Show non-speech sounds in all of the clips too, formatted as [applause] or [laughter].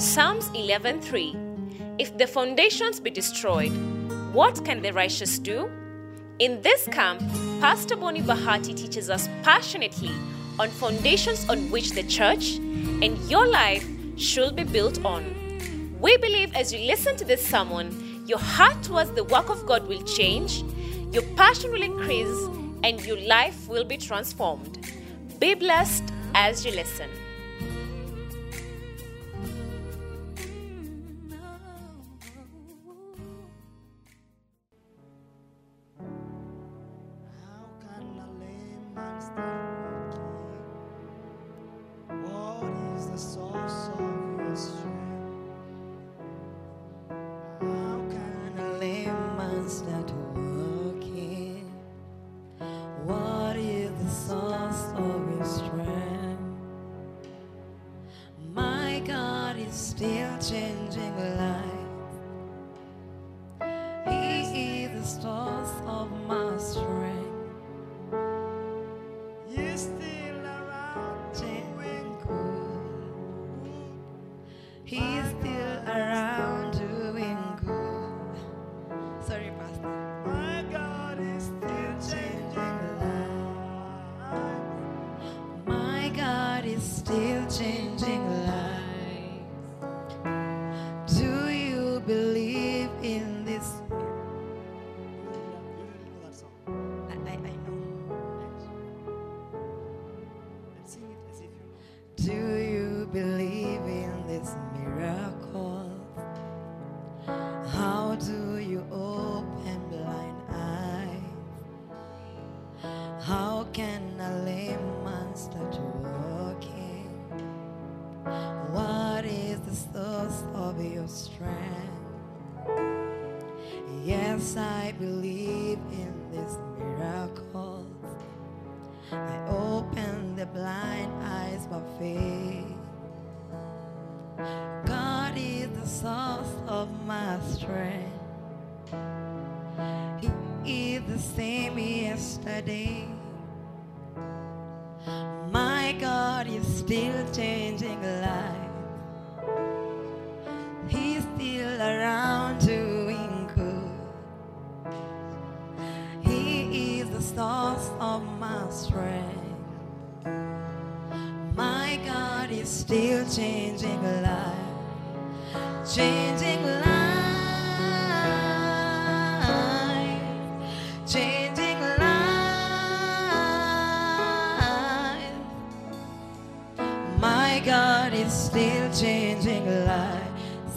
Psalms 11:3 If the foundations be destroyed, what can the righteous do? In this camp, Pastor Boni Bahati teaches us passionately on foundations on which the church and your life should be built on. We believe as you listen to this sermon, your heart towards the work of God will change, your passion will increase, and your life will be transformed. Be blessed as you listen.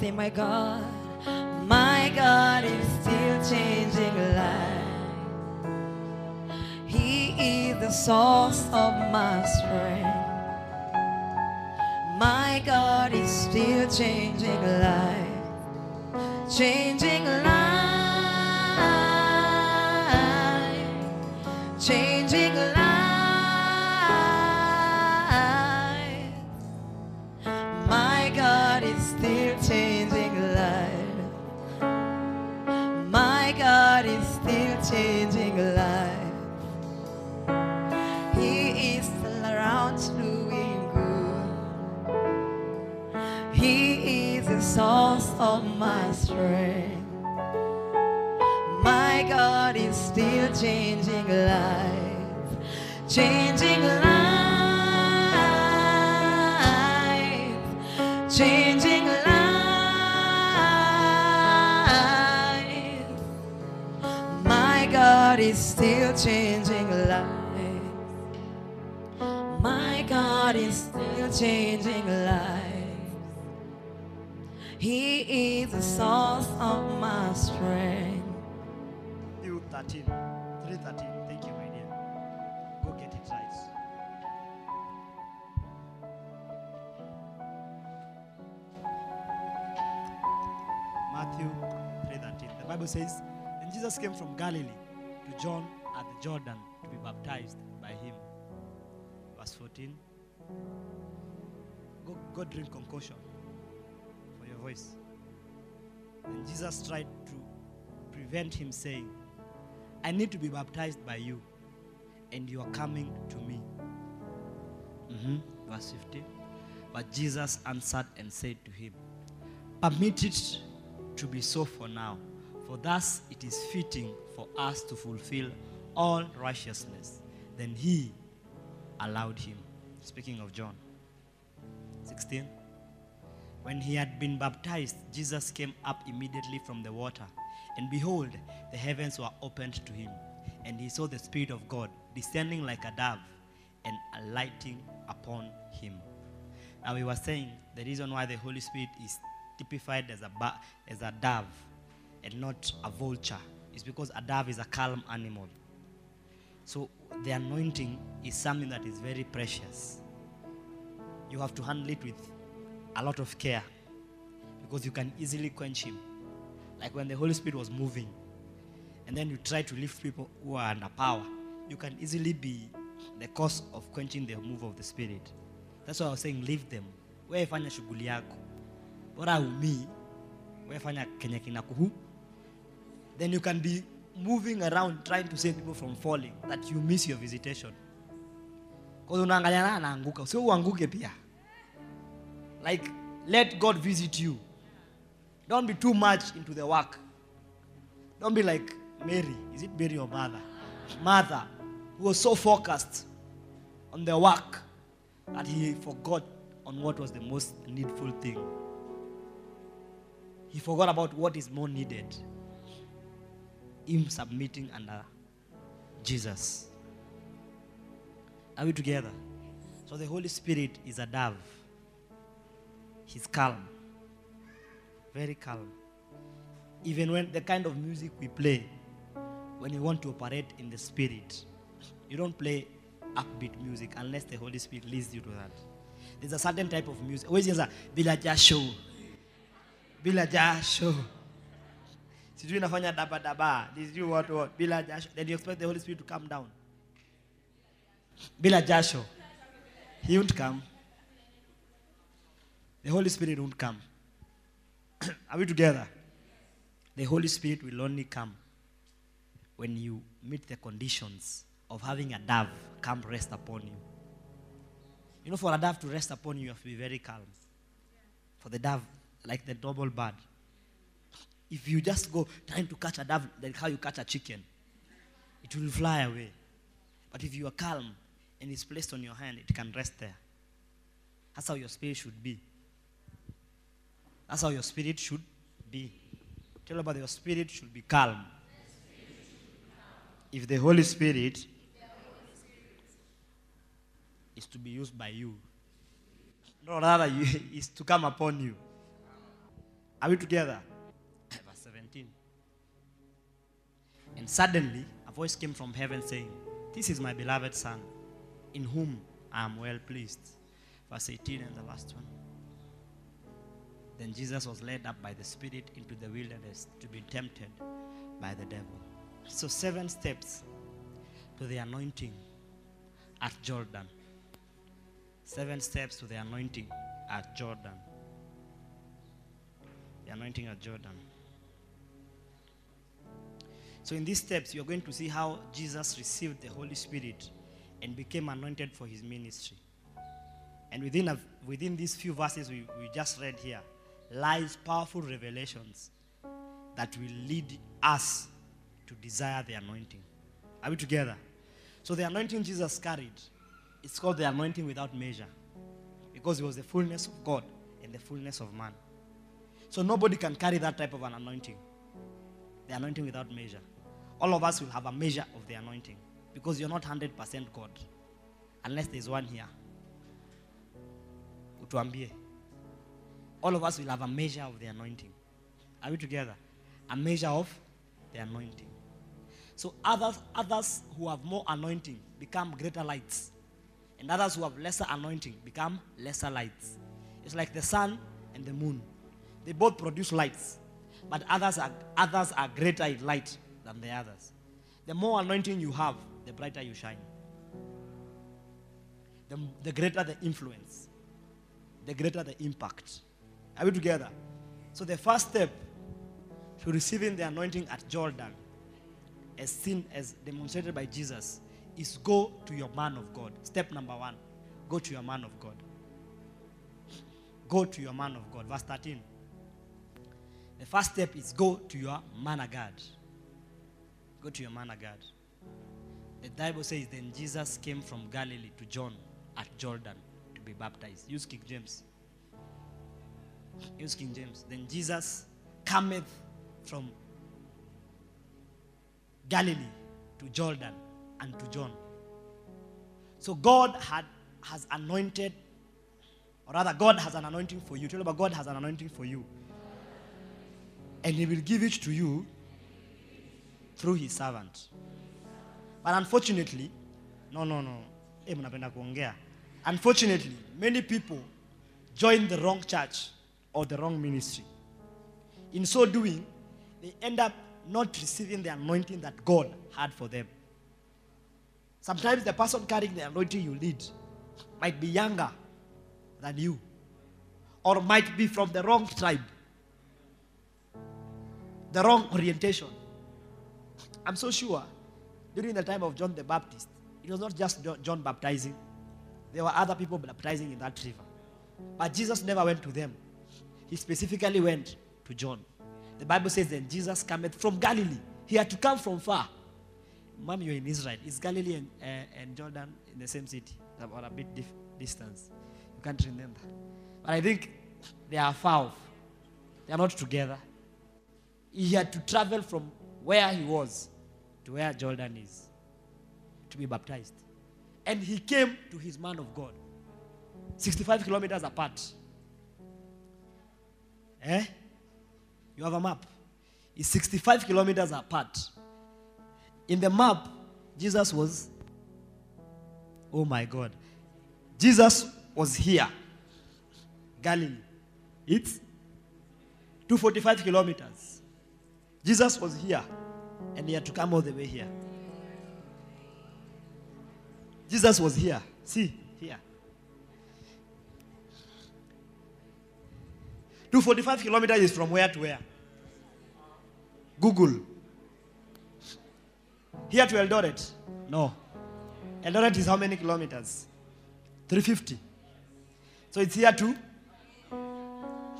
Say, my God, my God is still changing lives. He is the source of my strength. My God is still changing lives, changing lives, of my strength. My God is still changing lives, changing lives, changing lives. My God is still changing lives. My God is still changing lives. He is the source of my strength. Matthew 13, 313. Thank you, my dear. Go get it right. Matthew 3:13. The Bible says, And Jesus came from Galilee to John at the Jordan to be baptized by him. Verse 14. Go, go drink concoction voice. And Jesus tried to prevent him, saying, I need to be baptized by you, and you are coming to me. Mhm. Verse 15. But Jesus answered and said to him, Permit it to be so for now, for thus it is fitting for us to fulfill all righteousness. Then he allowed him. Speaking of John 16. When he had been baptized, Jesus came up immediately from the water. And behold, the heavens were opened to him. And he saw the Spirit of God descending like a dove and alighting upon him. Now, we were saying the reason why the Holy Spirit is typified as a, as a dove and not a vulture is because a dove is a calm animal. So, the anointing is something that is very precious. You have to handle it with a lot of care because you can easily quench him. Like when the Holy Spirit was moving, and then you try to lift people who are under power, you can easily be the cause of quenching the move of the Spirit. That's why I was saying, leave them. Wewe fanya shughuli yako. Bora umi, wewe fanya kenye kinakuhu. Then you can be moving around trying to save people from falling, that you miss your visitation. Because unaangalia na anaanguka, sio uanguke pia. Like, let God visit you. Don't be too much into the work. Don't be like Mary. Is it Mary or Martha? Martha, who was so focused on the work that he forgot on what was the most needful thing. He forgot about what is more needed. Him submitting under Jesus. Are we together? So the Holy Spirit is a dove. He's calm. Very calm. Even when the kind of music we play, when you want to operate in the spirit, you don't play upbeat music unless the Holy Spirit leads you to that. There's a certain type of music. Always a bila jasho. Bila jasho. Sijui nafanya daba daba. Sijui what what. Bila jasho. Then you expect the Holy Spirit to come down. Bila jasho. He won't come. The Holy Spirit won't come. [clears throat] Are we together? The Holy Spirit will only come when you meet the conditions of having a dove come rest upon you. You know, for a dove to rest upon you, you have to be very calm. For the dove, like the double bird, if you just go trying to catch a dove, like how you catch a chicken, it will fly away. But if you are calm and it's placed on your hand, it can rest there. That's how your spirit should be. That's how your spirit should be. Tell about your spirit should be calm. If the Holy Spirit is to be used by you, no, rather, you, [laughs] is to come upon you. Are we together? Verse 17. And suddenly, a voice came from heaven saying, This is my beloved Son, in whom I am well pleased. Verse 18 and the last one. Then Jesus was led up by the Spirit into the wilderness to be tempted by the devil. So, seven steps to the anointing at Jordan. Seven steps to the anointing at Jordan. The anointing at Jordan. So, in these steps, you're going to see how Jesus received the Holy Spirit and became anointed for his ministry. And within, a, within these few verses we, we just read here, lies powerful revelations that will lead us to desire the anointing. Are we together? So, the anointing Jesus carried, it's called the anointing without measure because it was the fullness of God and the fullness of man. So, nobody can carry that type of an anointing. The anointing without measure. All of us will have a measure of the anointing because you're not 100% God unless there's one here. Utuambie. All of us will have a measure of the anointing. Are we together? A measure of the anointing. So others, others who have more anointing become greater lights. And others who have lesser anointing become lesser lights. It's like the sun and the moon. They both produce lights. But others are, others are greater in light than the others. The more anointing you have, the brighter you shine. The, the greater the influence, the greater the impact. Are we together? So the first step to receiving the anointing at Jordan, as seen as demonstrated by Jesus, is go to your man of God. Step number one, go to your man of God. Go to your man of God. Verse 13. The first step is go to your man of God. Go to your man of God. The Bible says, Then Jesus came from Galilee to John at Jordan to be baptized. Use King James. Use King James. Then Jesus cometh from Galilee to Jordan and to John. So God had has anointed, or rather, God has an anointing for you. Tell about God has an anointing for you. And He will give it to you through His servant. But unfortunately, no, no, no. Eh. Unfortunately, many people join the wrong church or the wrong ministry. In so doing, they end up not receiving the anointing that God had for them. Sometimes the person carrying the anointing you lead might be younger than you, or might be from the wrong tribe, the wrong orientation. I'm so sure during the time of John the Baptist, it was not just John baptizing, there were other people baptizing in that river. But Jesus never went to them, he specifically went to John. The Bible says, Then Jesus cometh from Galilee. He had to come from far. Mom, you're in Israel. Is Galilee and, uh, and Jordan in the same city? Or a bit dif- distance? You can't remember. But I think they are far off. They are not together. He had to travel from where he was to where Jordan is to be baptized. And he came to his man of God. 65 kilometers apart. Eh? You have a map. It's 65 kilometers apart. In the map, Jesus was, oh my God. Jesus was here, Galilee. It's 245 kilometers. Jesus was here, and he had to come all the way here. Jesus was here. See, 245 kilometers is from where to where? Google. Here to Eldoret? No. Eldoret is how many kilometers? 350. So it's here to?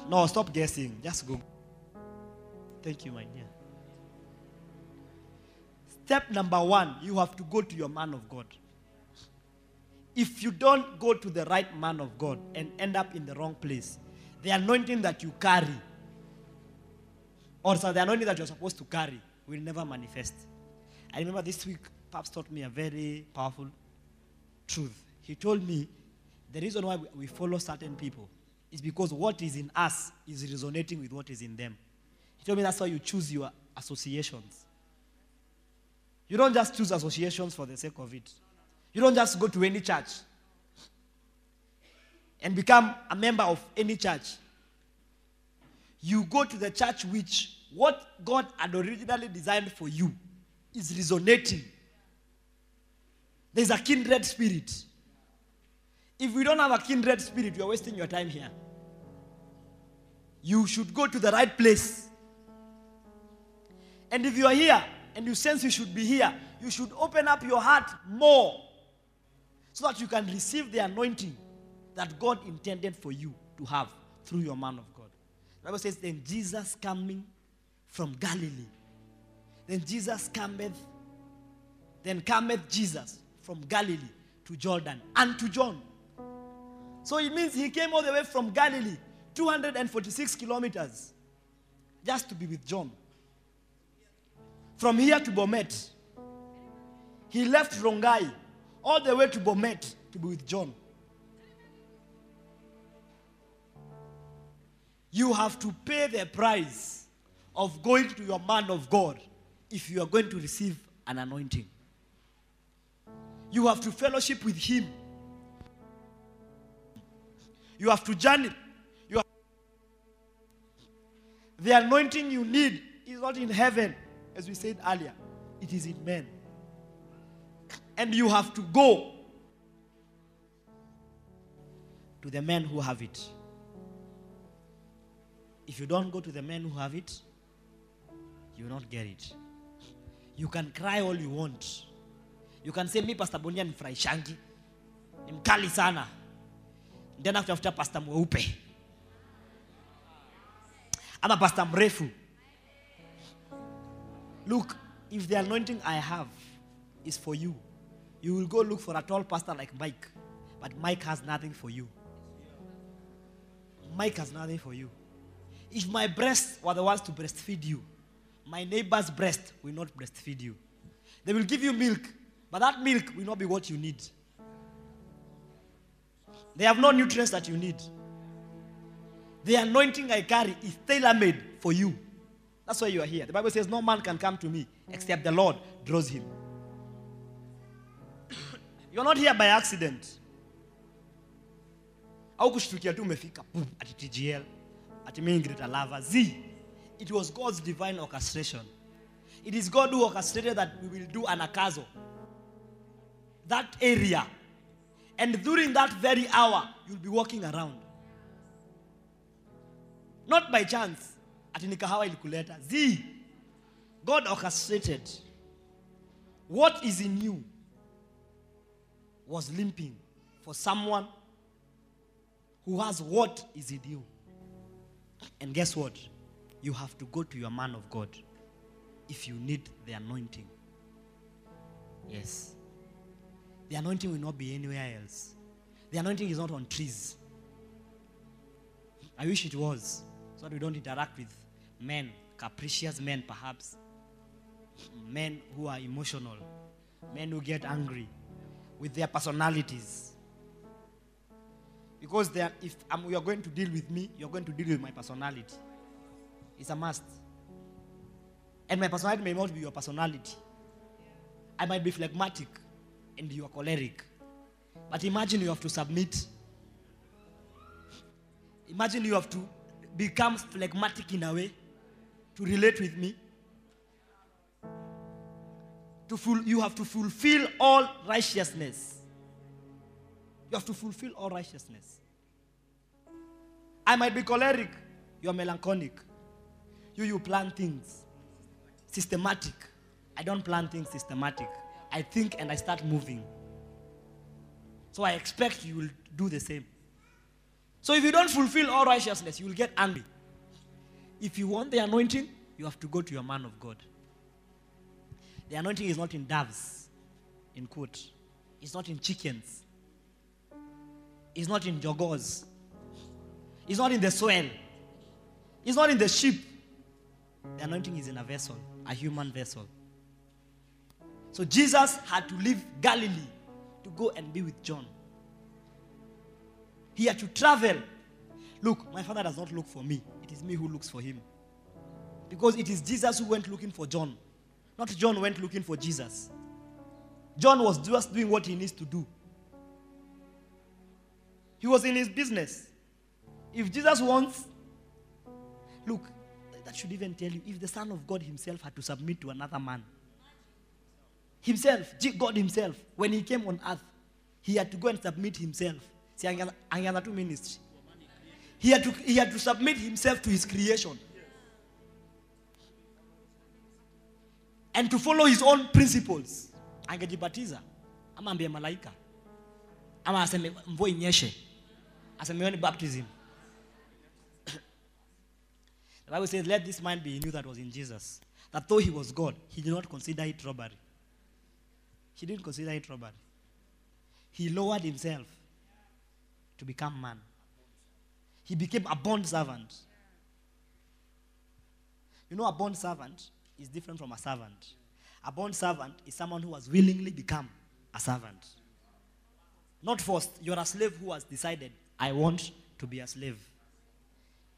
No, stop guessing. Just go. Thank you, my dear. Step number one, you have to go to your man of God. If you don't go to the right man of God and end up in the wrong place, the anointing that you carry, or the anointing that you're supposed to carry, will never manifest. I remember this week, Pops taught me a very powerful truth. He told me the reason why we follow certain people is because what is in us is resonating with what is in them. He told me that's why you choose your associations. You don't just choose associations for the sake of it. You don't just go to any church and become a member of any church. You go to the church which what God had originally designed for you is resonating. There's a kindred spirit. If we don't have a kindred spirit, you are wasting your time here. You should go to the right place. And if you are here and you sense you should be here, you should open up your heart more so that you can receive the anointing that God intended for you to have through your man of God. The Bible says, Then Jesus coming from Galilee. Then Jesus cometh, then cometh Jesus from Galilee to Jordan and to John. So it means he came all the way from Galilee, 246 kilometers, just to be with John. From here to Bomet, he left Rongai all the way to Bomet to be with John. You have to pay the price of going to your man of God if you are going to receive an anointing. You have to fellowship with him. You have to journey. You have the anointing you need is not in heaven, as we said earlier, it is in men. And you have to go to the men who have it. If you don't go to the men who have it, you will not get it. You can cry all you want. You can say mi Pastor Bonia nifurahishangi. Ni mkali sana. Then after after Pastor Mweupe. ama pastor mrefu look if the anointing i have is for you you will go look for a tall pastor like mike but mike has nothing for you mike has nothing for you if my breasts were the ones to breastfeed you my neighbor's breast will not breastfeed you they will give you milk but that milk will not be what you need they have no nutrients that you need the anointing I carry is tailor made for you. That's why you are here. The Bible says, No man can come to me except the Lord draws him. [coughs] You're not here by accident. Ati mimi Greater Love. Z it was god's divine orchestration. It is god who orchestrated that we will do an akazo that area. And during that very hour you'll be walking around. Not by chance. Ati ni kahawa ilikuleta. Z god orchestrated what is in you was limping for someone who has what is in you and guess what? You have to go to your man of god if you need the anointing. Yes. The anointing will not be anywhere else. The anointing is not on trees. I wish it was so that we don't interact with men capricious men perhaps. Men who are emotional. Men who get angry with their personalities because if um, you are going to deal with me you're going to deal with my personality. It's a must. And my personality may not be your personality. I might be phlegmatic and you are choleric. But imagine you have to submit. Imagine you have to become phlegmatic in a way to relate with me. To ful- you have to fulfill all righteousness you have to fulfill all righteousness. I might be choleric. You are melancholic. You you plan things. Systematic. I don't plan things systematic. I think and i start moving. So i expect you will do the same. So if you don't fulfill all righteousness you will get angry. If you want the anointing you have to go to your man of god. The anointing is not in doves in quote. It's not in chickens it's not in jogos. It's not in the soil. It's not in the sheep. The anointing is in a vessel a human vessel. So jesus had to leave galilee to go and be with john. He had to travel. Look my father does not look for me. It is me who looks for him. Because it is jesus who went looking for john. Not john went looking for jesus. John was just doing what he needs to do he was in his business. If jesus wants look that should even tell you if the son of god himself had to submit to another man himself god himself when he came on earth he had to go and submit himself. Angeanza angeanza tu ministry. He had, to, he had to submit himself to his creation. And to follow his own principles. Angejibatiza. Ama ambie malaika. Ama aseme mvua inyeshe aseme ni baptism. The bible says let this mind be in you that was in jesus that though he was god he did not consider it robbery. He didn't consider it robbery. He lowered himself to become man. He became a bond servant. You know a bond servant is different from a servant. A bond servant is someone who has willingly become a servant. Not forced you're a slave who has decided i want to be a slave.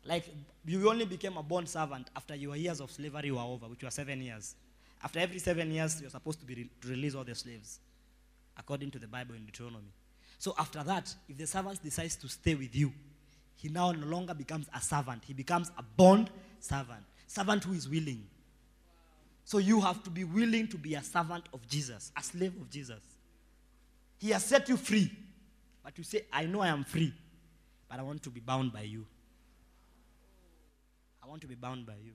Like you only became a bond servant after your years of slavery were over which were seven years. After every seven years you're supposed to be re- to release all the slaves according to the bible in deuteronomy. So after that if the servant decides to stay with you he now no longer becomes a servant. He becomes a bond servant servant who is willing. So you have to be willing to be a servant of jesus a slave of jesus. He has set you free but you say i know i am free but i want to be bound by you i want to be bound by you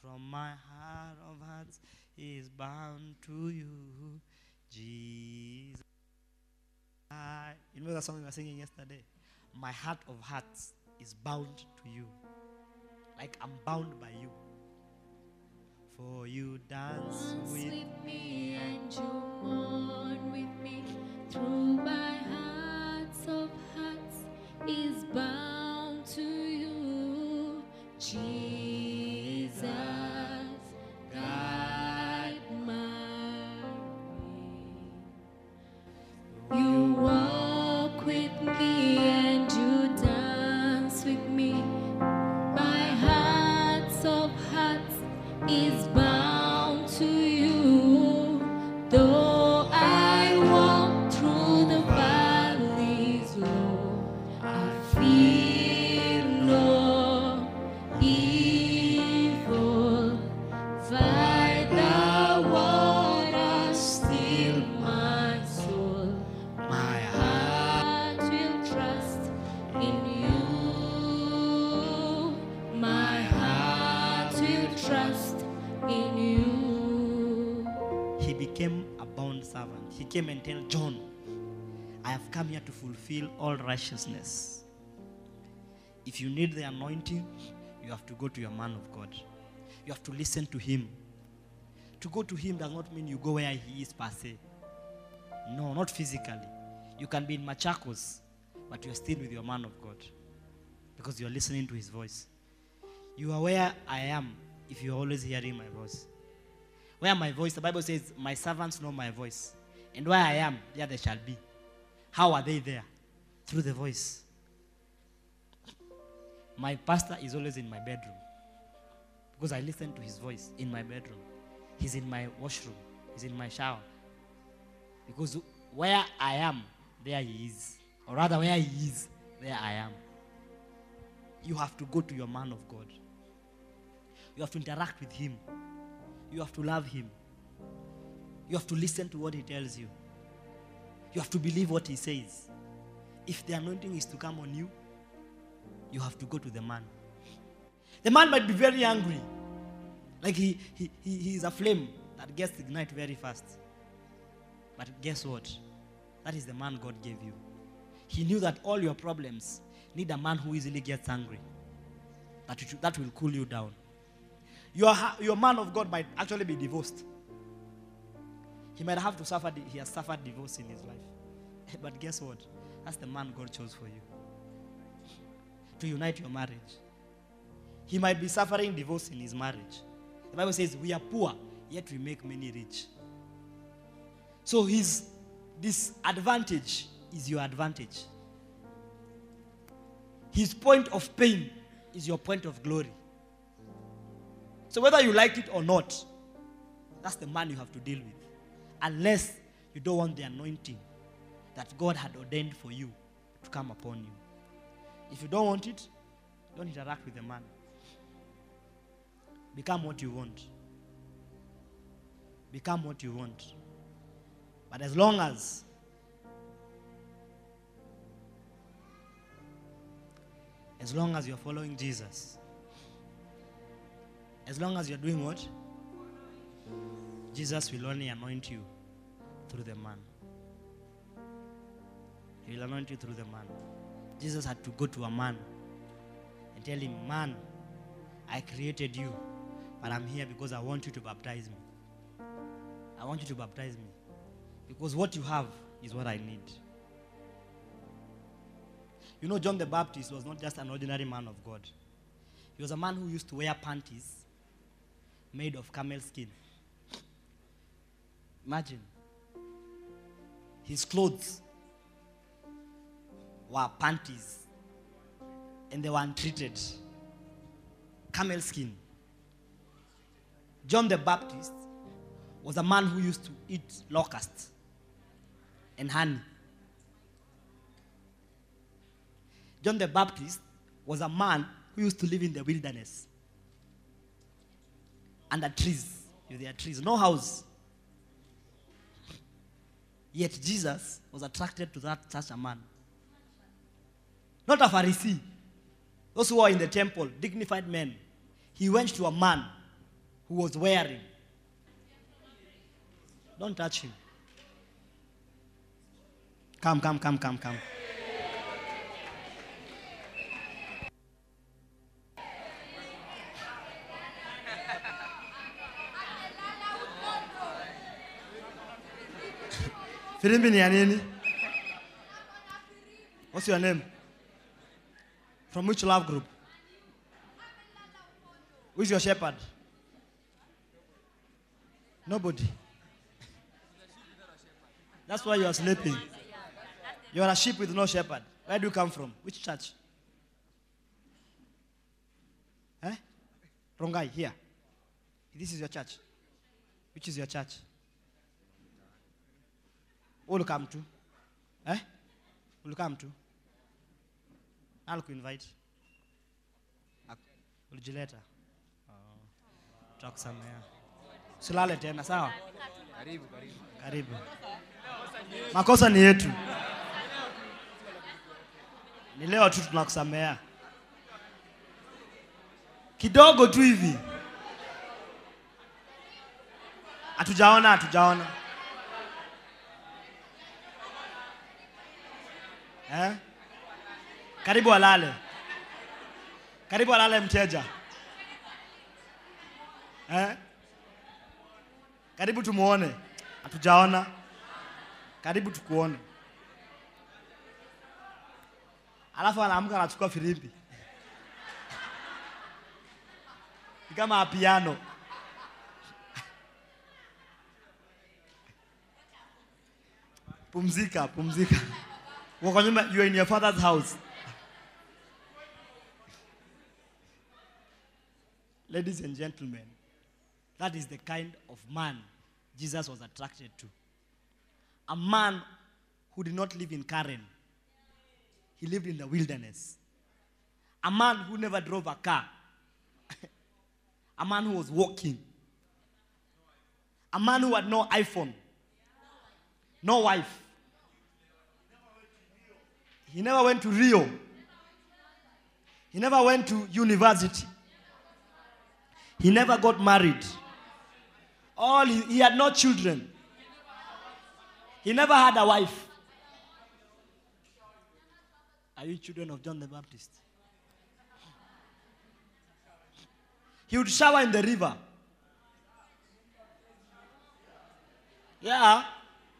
from my heart of hearts is bound to you jesus I, you know that song we were singing yesterday? My heart of hearts is bound to you. Like I'm bound by you. For you dance Dance with with me and you mourn with me through my hearts of hearts is bound to you, Jesus. Come here to fulfill all righteousness. If you need the anointing, you have to go to your man of God. You have to listen to him. To go to him does not mean you go where he is per se. No, not physically. You can be in Machakos, but you're still with your man of God because you're listening to his voice. You are where I am if you're always hearing my voice. Where my voice, the Bible says, My servants know my voice. And where I am, there they shall be. How are they there? Through the voice. My pastor is always in my bedroom because I listen to his voice in my bedroom. He's in my washroom, he's in my shower. Because where I am, there he is. Or rather, where he is, there I am. You have to go to your man of God. You have to interact with him. You have to love him. You have to listen to what he tells you. You have to believe what he says. If the anointing is to come on you, you have to go to the man. The man might be very angry. Like he, he, he, he is a flame that gets ignited very fast. But guess what? That is the man God gave you. He knew that all your problems need a man who easily gets angry. That, it, that will cool you down. Your, your man of God might actually be divorced. He might have to suffer, he has suffered divorce in his life. [laughs] But guess what? That's the man God chose for you to unite your marriage. He might be suffering divorce in his marriage. The Bible says, We are poor, yet we make many rich. So his disadvantage is your advantage. His point of pain is your point of glory. So whether you like it or not, that's the man you have to deal with. Unless you don't want the anointing that God had ordained for you to come upon you. If you don't want it, don't interact with the man. Become what you want. Become what you want. But as long as as long as you're following Jesus, as long as you're doing what? Jesus will only anoint you through the man. He will anoint you through the man. Jesus had to go to a man and tell him, Man, I created you, but I'm here because I want you to baptize me. I want you to baptize me. Because what you have is what I need. You know, John the Baptist was not just an ordinary man of God, he was a man who used to wear panties made of camel skin. Imagine. His clothes were panties and they were untreated. Camel skin. John the Baptist was a man who used to eat locusts and honey. John the Baptist was a man who used to live in the wilderness under trees. There are trees, no house. Yet Jesus was attracted to that such a man. Not a Pharisee. Those who are in the temple, dignified men. He went to a man who was wearing. Don't touch him. Come, come, come, come, come. Filimbi ni ya nini? What's your name? From which love group? Who's your shepherd? Nobody. That's why you are sleeping. You are a sheep with no shepherd. Where do you come from? Which church? Eh? Rongai, here. This is your church. Which is your church? Will mtu? Eh? ulikaa mtu alikuinvite Ulijileta. Oh. Tutakusamea. Silale tena, sawa? Karibu, karibu. Karibu. Makosa ni yetu. Ni leo tu tunakusamea. Kidogo tu hivi. Hatujaona, hatujaona. Eh? Karibu alale, Karibu alale mteja. Eh? Karibu tumuone. Hatujaona. Karibu tukuone. Alafu anaamka anachukua filimbi. Ni kama piano. Pumzika, pumzika. You are in your father's house. Ladies and gentlemen, that is the kind of man Jesus was attracted to. A man who did not live in Karen. He lived in the wilderness. A man who never drove a car. [laughs] a man who was walking. A man who had no iPhone. No wife. He never went to Rio. He never went to university. He never got married. All he, he had no children. He never had a wife. Are you children of John the Baptist? He would shower in the river. Yeah.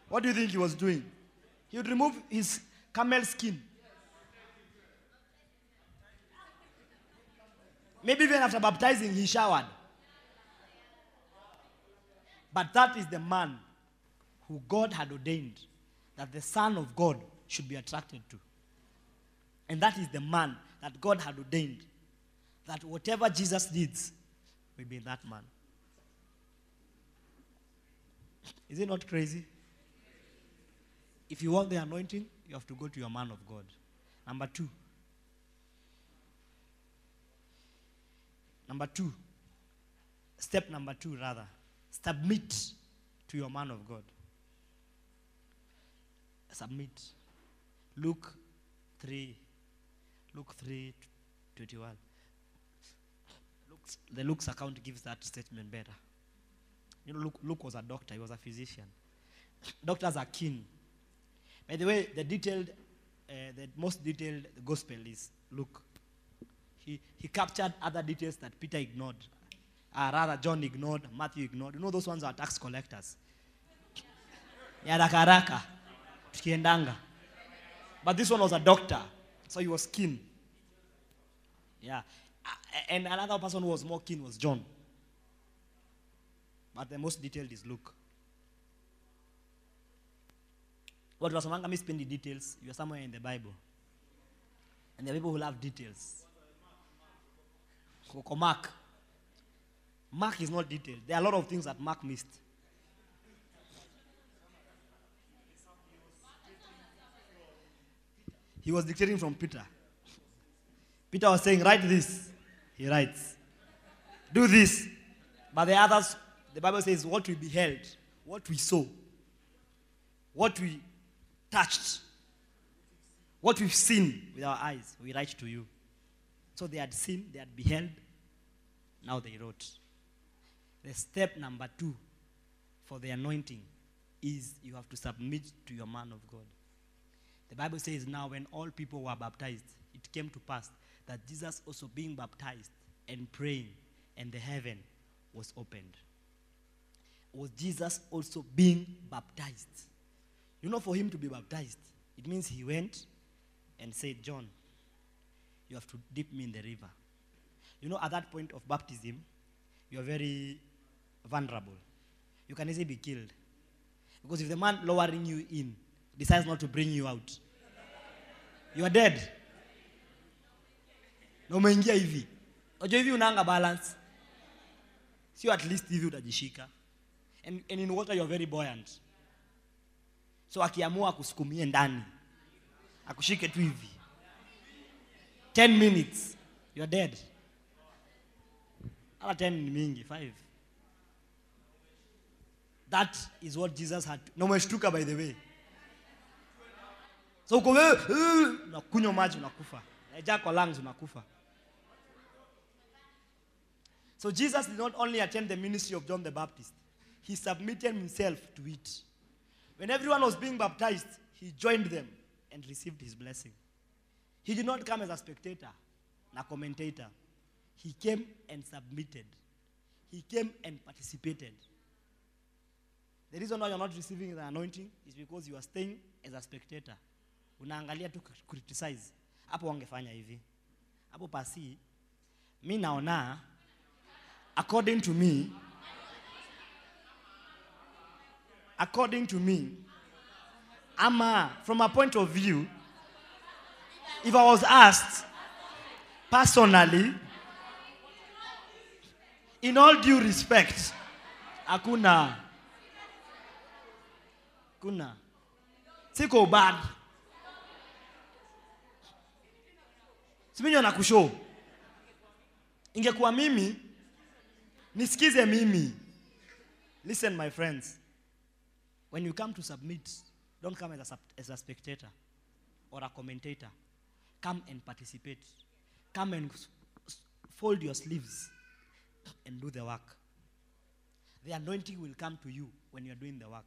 What do you think he was doing? He would remove his camel skin. Maybe even after baptizing, he showered. But that is the man who God had ordained that the Son of God should be attracted to. And that is the man that God had ordained that whatever Jesus needs will be that man. Is it not crazy? If you want the anointing, you have to go to your man of God. Number two. Number two. Step number two, rather. Submit to your man of God. Submit. Luke 3. Luke 3 21. Luke's, the Luke's account gives that statement better. You know, Luke, Luke was a doctor, he was a physician. Doctors are keen. By the way, the detailed, uh, the most detailed gospel is Luke. He, he captured other details that Peter ignored. Uh, rather, John ignored, Matthew ignored. You know, those ones are tax collectors. Ya haraka haraka, tukiendanga. But this one was a doctor, so he was keen. Yeah. And another person who was more keen was John. But the most detailed is Luke. What was among me spend the details, you are somewhere in the Bible. And there are people who love details. Mark. Mark is not detailed. There are a lot of things that Mark missed. He was dictating from Peter. Peter was saying, Write this. He writes. Do this. But the others, the Bible says, what we beheld, what we saw, what we touched, what we've seen with our eyes, we write to you. So they had seen, they had beheld, now they wrote. The step number two for the anointing is you have to submit to your man of God. The Bible says, now when all people were baptized, it came to pass that Jesus also being baptized and praying, and the heaven was opened. Was Jesus also being baptized? You know, for him to be baptized, it means he went and said, John, you have to dip me in the river. You know, at that point of baptism, you are very vulnerable. You can easily be killed. Because if the man lowering you in decides not to bring you out, you are dead. Na umeingia hivi. Unajua hivi unaanga balance. Sio at least hivi utajishika. And, and in water you are very buoyant. So akiamua akusukumie ndani. Akushike tu hivi. 10 minutes you are dead. Hata 10 ni mingi, 5. That is what Jesus had. Na umeshtuka by the way. So uko wewe unakunywa maji unakufa. Inajaa kwa lungs unakufa. So Jesus did not only attend the ministry of John the Baptist, he submitted himself to it. When everyone was being baptized, he joined them and received his blessing. He did not come as a spectator, a commentator. He came and submitted. He came and participated. The reason why you're not receiving the anointing is because you are staying as a spectator. Unaangalia tu criticize. Hapo wangefanya hivi. Hapo pasi mi naona according to me according to me ama from a point of view if I was asked personally in all due respect hakuna kuna siko bad. Siminyo na kushow ingekuwa mimi nisikize mimi. Listen my friends when you come to submit don't come as a, as a spectator or a commentator. Come and participate. Come and fold your sleeves and do the work. The anointing will come to you when you're doing the work.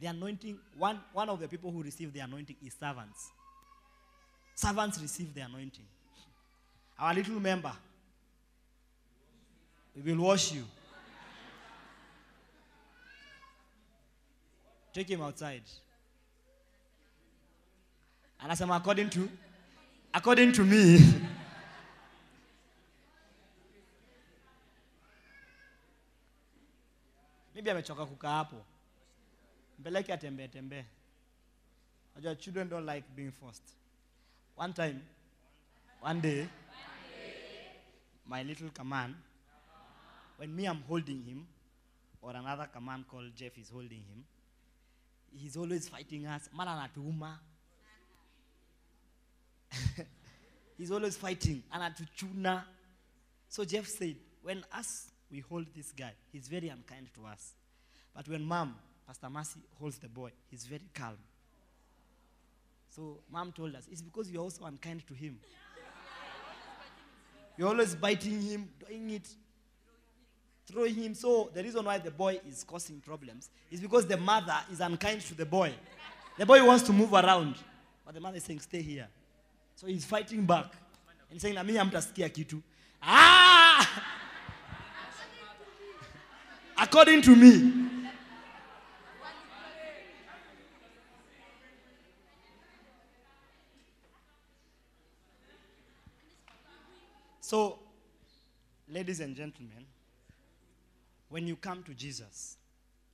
The anointing one, one of the people who receive the anointing is servants. Servants receive the anointing. Our little member we will wash you take him outside. Anasema according to according to me. [laughs] Maybe amechoka kukaa hapo. Mpeleke atembee tembee najua children don't like being forced. One time one day my little kaman when me i'm holding him or another kaman called jeff is holding him he's always fighting us. Mara anatuuma [laughs] he's always fighting. Anatuchuna so jeff said when us we hold this guy he's very unkind to us. But when mom pastor mercy holds the boy he's very calm. So mom told us it's because you're also unkind to him. You're always biting him doing it throwing him. So the reason why the boy is causing problems is because the mother is unkind to the boy. The boy wants to move around but the mother is saying stay here. So he's fighting back and saying na mimi hamtasikia kitu. Ah! [laughs] according to me. So, ladies and gentlemen, when you come to Jesus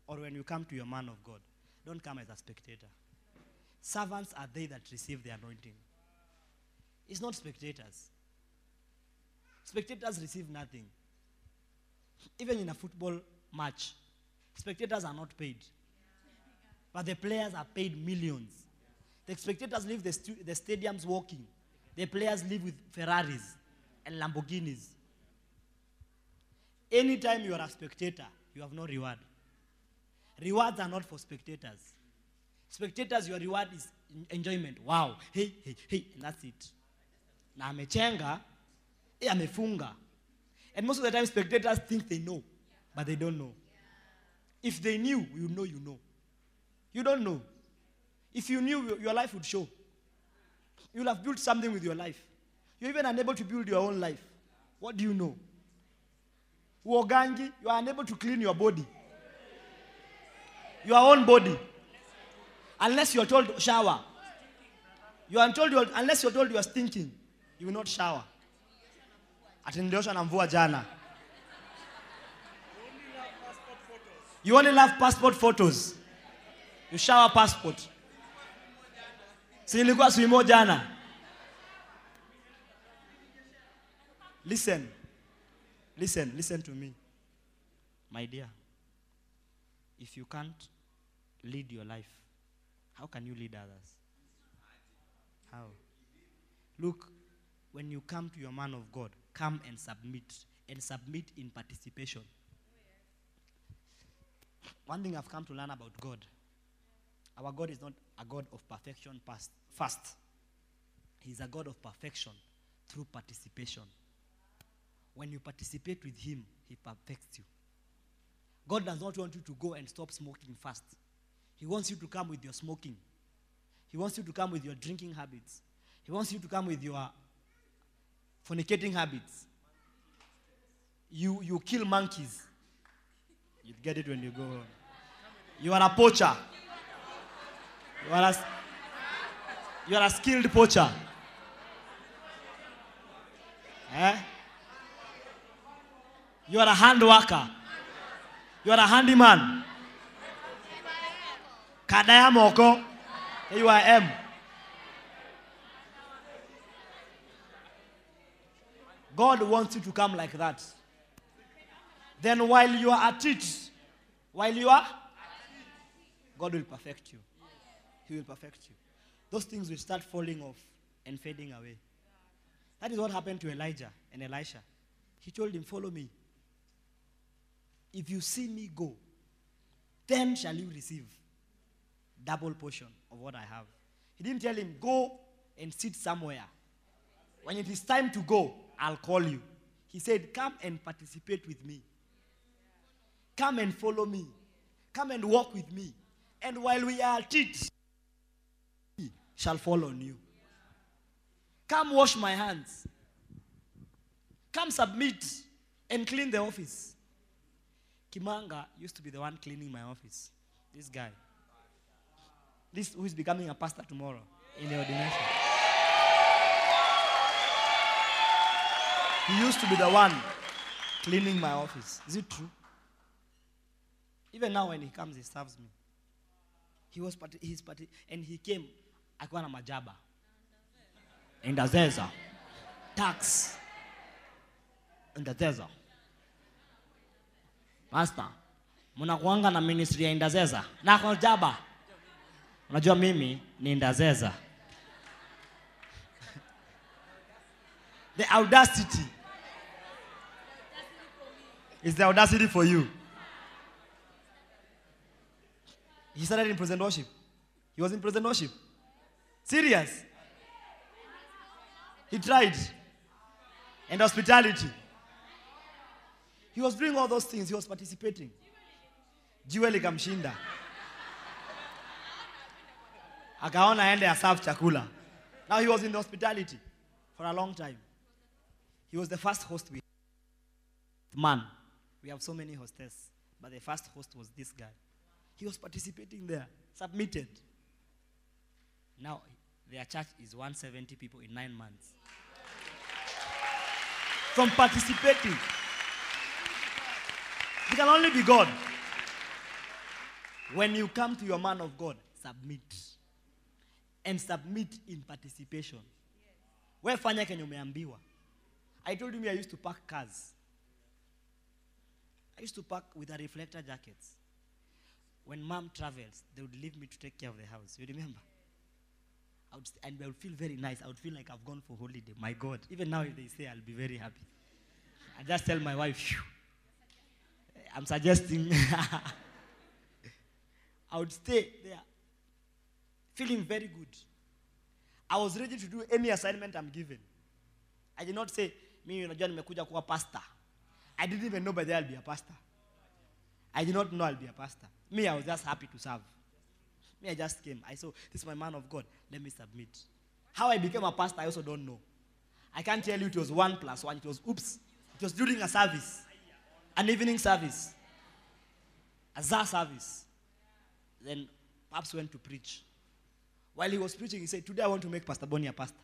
or when you come to your man of God, don't come as a spectator. Servants are they that receive the anointing. It's not spectators. Spectators receive nothing. Even in a football match, spectators are not paid. But the players are paid millions. The spectators leave the, stu- the stadiums walking. The players live with Ferraris and Lamborghinis. Anytime you are a spectator, you have no reward. Rewards are not for spectators. Spectators, your reward is enjoyment. Wow, hey, hey, hey, and that's it. Na amechenga, eh, amefunga. And most of the time, spectators think they know, but they don't know. If they knew, you know you know. You don't know. If you knew, your life would show. You'll have built something with your life. You're even unable to build your own life. What do you know? Uogangi, you are unable to clean your body. Your own body. Unless you're told shower. You are told you're, unless you're told you are stinking, you will not shower. Ati niliosha na mvua jana. You only love passport photos. You shower passport. Si nilikuwa swimo jana. Listen. Listen, listen to me. My dear. If you can't lead your life, how can you lead others? How? Look, when you come to your man of God, come and submit. And submit in participation. One thing I've come to learn about God our God is not a God of perfection past, first, He's a God of perfection through participation. When you participate with Him, He perfects you. God does not want you to go and stop smoking fast. He wants you to come with your smoking. He wants you to come with your drinking habits. He wants you to come with your fornicating habits. You, you kill monkeys. You get it when you go. You are a poacher. You are a, you are a skilled poacher. Eh? You are a hand worker. You are a handyman. Kadaya moko. You are M. God wants you to come like that. Then while you are at it, while you are, God will perfect you. He will perfect you. Those things will start falling off and fading away. That is what happened to Elijah and Elisha. He told him, Follow me. If you see me go, then shall you receive double portion of what I have. He didn't tell him, Go and sit somewhere. When it is time to go, I'll call you. He said, Come and participate with me. Come and follow me. Come and walk with me. And while we are at it, shall fall on you. Come wash my hands. Come submit and clean the office. Kimanga used to be the one cleaning my office. This guy. This who is becoming a pastor tomorrow in the ordination. He used to be the one cleaning my office. Is it true? Even now when he comes, he serves me. He was parti- he's parti- and he came akiwa na majaba. Ndazeza. Tax. Ndazeza. Master, mnakuanga na ministry ya Indazeza na kwa jaba. Unajua mimi ni Indazeza. [laughs] The audacity is the audacity for you. He started in present worship. He was in present worship. Serious. He tried. And hospitality. He was doing all those things. He was participating. Jiwe likamshinda. Akaona aende aserve chakula. Now he was in the hospitality for a long time. He was the first host we man. We have so many hostess, but the first host was this guy. He was participating there, submitted. Now their church is 170 people in nine months. From participating. It can only be God. When you come to your man of God, submit. And submit in participation. Wewe fanya kenye umeambiwa. I told him I used to park cars. I used to park with a reflector jackets. When mom travels, they would leave me to take care of the house. You remember? I would, and I would feel very nice. I would feel like I've gone for holiday. My God. Even now, if they say, I'll be very happy. I just tell my wife, "Phew, I'm suggesting. [laughs] I would stay there, feeling very good. I was ready to do any assignment I'm given. I did not say, mimi unajua nimekuja kuwa pastor. I didn't even know by then I'll be a pastor. I did not know I'll be a pastor. Me, I was just happy to serve. Me, I just came. I saw, this is my man of God. Let me submit. How I became a pastor, I also don't know. I can't tell you it was one plus one. It was, oops. It was during a service, an evening service, a ZA service. Then Pops went to preach. While he was preaching, he said, Today I want to make Pastor Bonnie a pastor.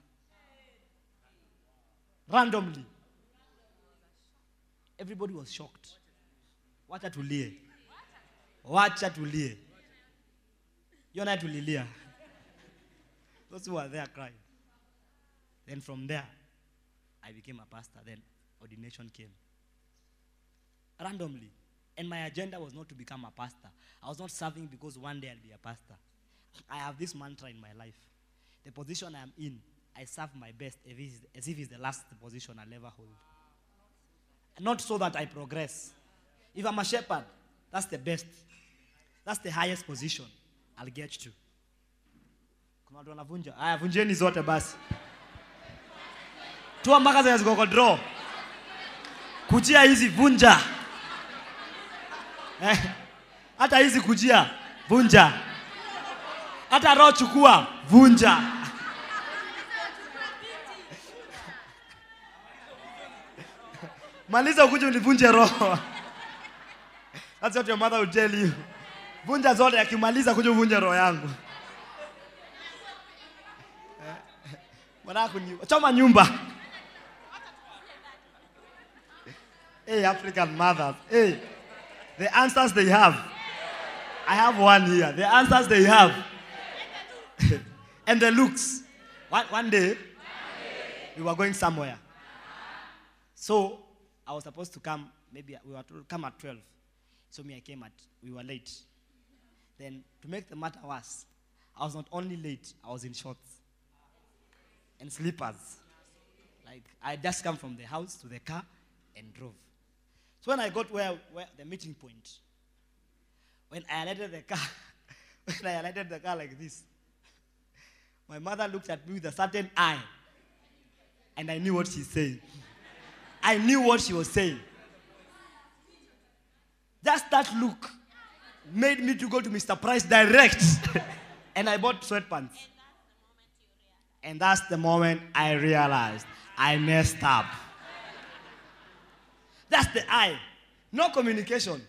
Randomly. Everybody was shocked. Wacha tulie. Wacha tulie. Yona tulilia. [laughs] Those who were there cried. Then from there, I became a pastor. Then ordination came. Randomly. And my agenda was not to become a pastor. I was not serving because one day I'll be a pastor. I have this mantra in my life. The position I'm in, I serve my best as if it's- the last position I'll ever hold. Not so that I progress. If I'm a shepherd, that's the best. That's the highest position I'll get to. Kuna zote basi. Draw. Hizi vunja. Eh, hata hizi kujia vunja. Hata roho chukua vunja. Maliza ukuje univunje roho. That's what your mother will tell you. Vunja zote akimaliza kuja uvunje roho yangu. Eh, choma nyumba. Hey, African mothers. Hey, the answers they have. I have one here. The answers they have. [laughs] and the looks. One, one day, we were going somewhere. So I was supposed to come, maybe we were to come at 12. So me, I came at, we were late. Then to make the matter worse, I was not only late, I was in shorts and slippers. Like I just come from the house to the car and drove. So when I got where, where the meeting point, when I alighted the car, [laughs] when I alighted the car like this, my mother looked at me with a certain eye, and I knew what she's saying. I knew what she was saying. Just that look made me to go to Mr. Price direct, [laughs] and I bought sweatpants. And that's the moment I realized I messed up. That's the eye. No communication.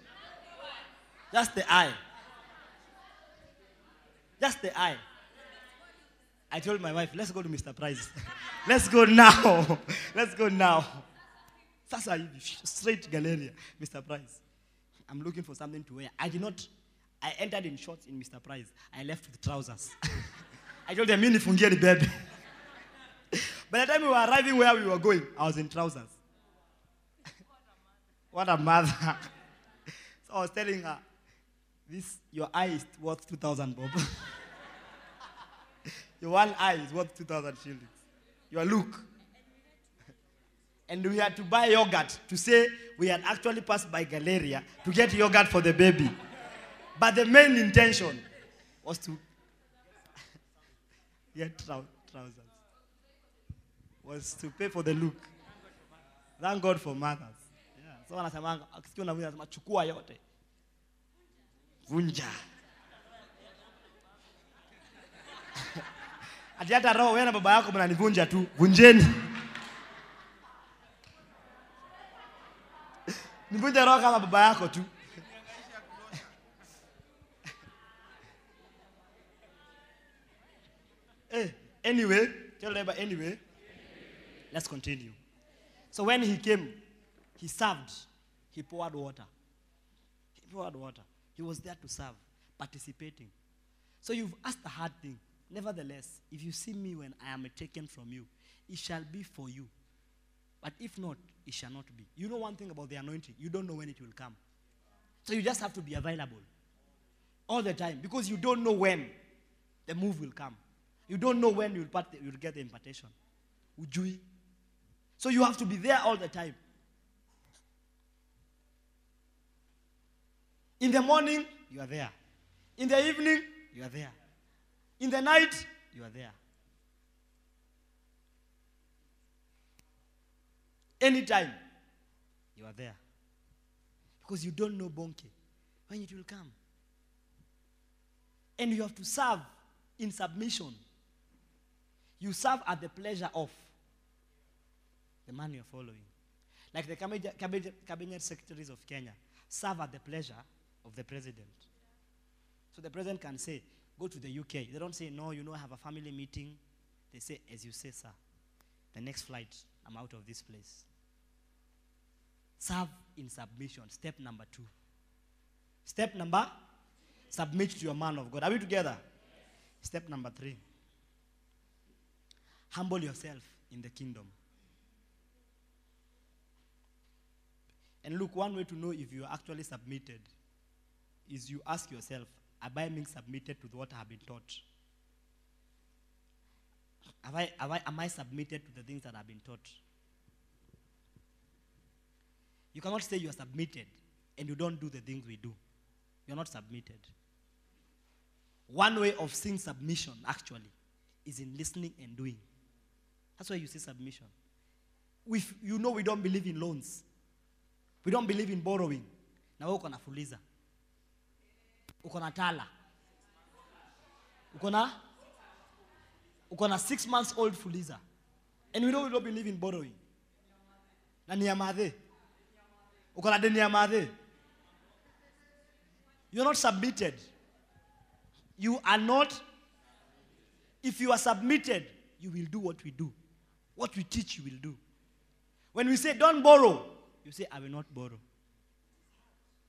That's the eye. That's the eye. I told my wife, let's go to Mr. Price. [laughs] let's go now. [laughs] let's go now. Sasa hivi, straight Galleria, Mr. Price. I'm looking for something to wear. I did not, I entered in shorts in Mr. Price. I left with trousers. [laughs] I told them, mimi nifungie nibebe. By the time we were arriving where we were going, I was in trousers. What a mother. [laughs] so I was telling her, this, your eye is worth 2,000 bob. [laughs] your one eye is worth 2,000 shillings. Your look. and we had to buy yogurt to say we had actually passed by Galleria to get yogurt for the baby. But the main intention was to [laughs] get trou- trousers. Was to pay for the look. Thank God for mothers. Yeah. anasemanga akisikia unavunja anasema chukua yote. Vunja. [laughs] Ati hata roho wewe na baba yako mnanivunja tu. Vunjeni. [laughs] Nivunja roho kama baba yako tu. hey, [laughs] anyway, tell them anyway. Let's continue. So when he came, he served. He poured water. He poured water. He was there to serve, participating. So you've asked a hard thing. Nevertheless, if you see me when I am taken from you, it shall be for you. But if not, it shall not be. You know one thing about the anointing, you don't know when it will come. So you just have to be available all the time because you don't know when the move will come. You don't know when you'll, part, you'll get the impartation. Ujui. So you have to be there all the time. In the morning, you are there. In the evening, you are there. In the night, you are there. Anytime, you are there. Because you don't know Bonke when it will come. And you have to serve in submission. You serve at the pleasure of the man you're following. Like the cabinet, cabinet, cabinet secretaries of Kenya serve at the pleasure of the president. So the president can say, go to the UK. They don't say, no, you know, I have a family meeting. They say, as you say, sir, the next flight, I'm out of this place. Serve in submission. Step number two. Step number, submit to your man of God. Are we together? Step number three. Humble yourself in the kingdom. And look, one way to know if you are actually submitted is you ask yourself, Am I being submitted to what I have been taught? Have I, have I, am I submitted to the things that I've been taught? You cannot say you are submitted and you don't do the things we do. You're not submitted. One way of seeing submission, actually, is in listening and doing. That's why you see submission. We, you know we don't believe in loans. We don't believe in borrowing. Wewe uko na fuliza. Uko na tala. Uko na uko na six months old fuliza. And we know we don't believe in borrowing. Na ni ya madhe. Uko na deni ya madhe. You're not submitted. You are not. If you are submitted, you will do what we do. What we teach, you will do. When we say don't borrow, you say, I will not borrow.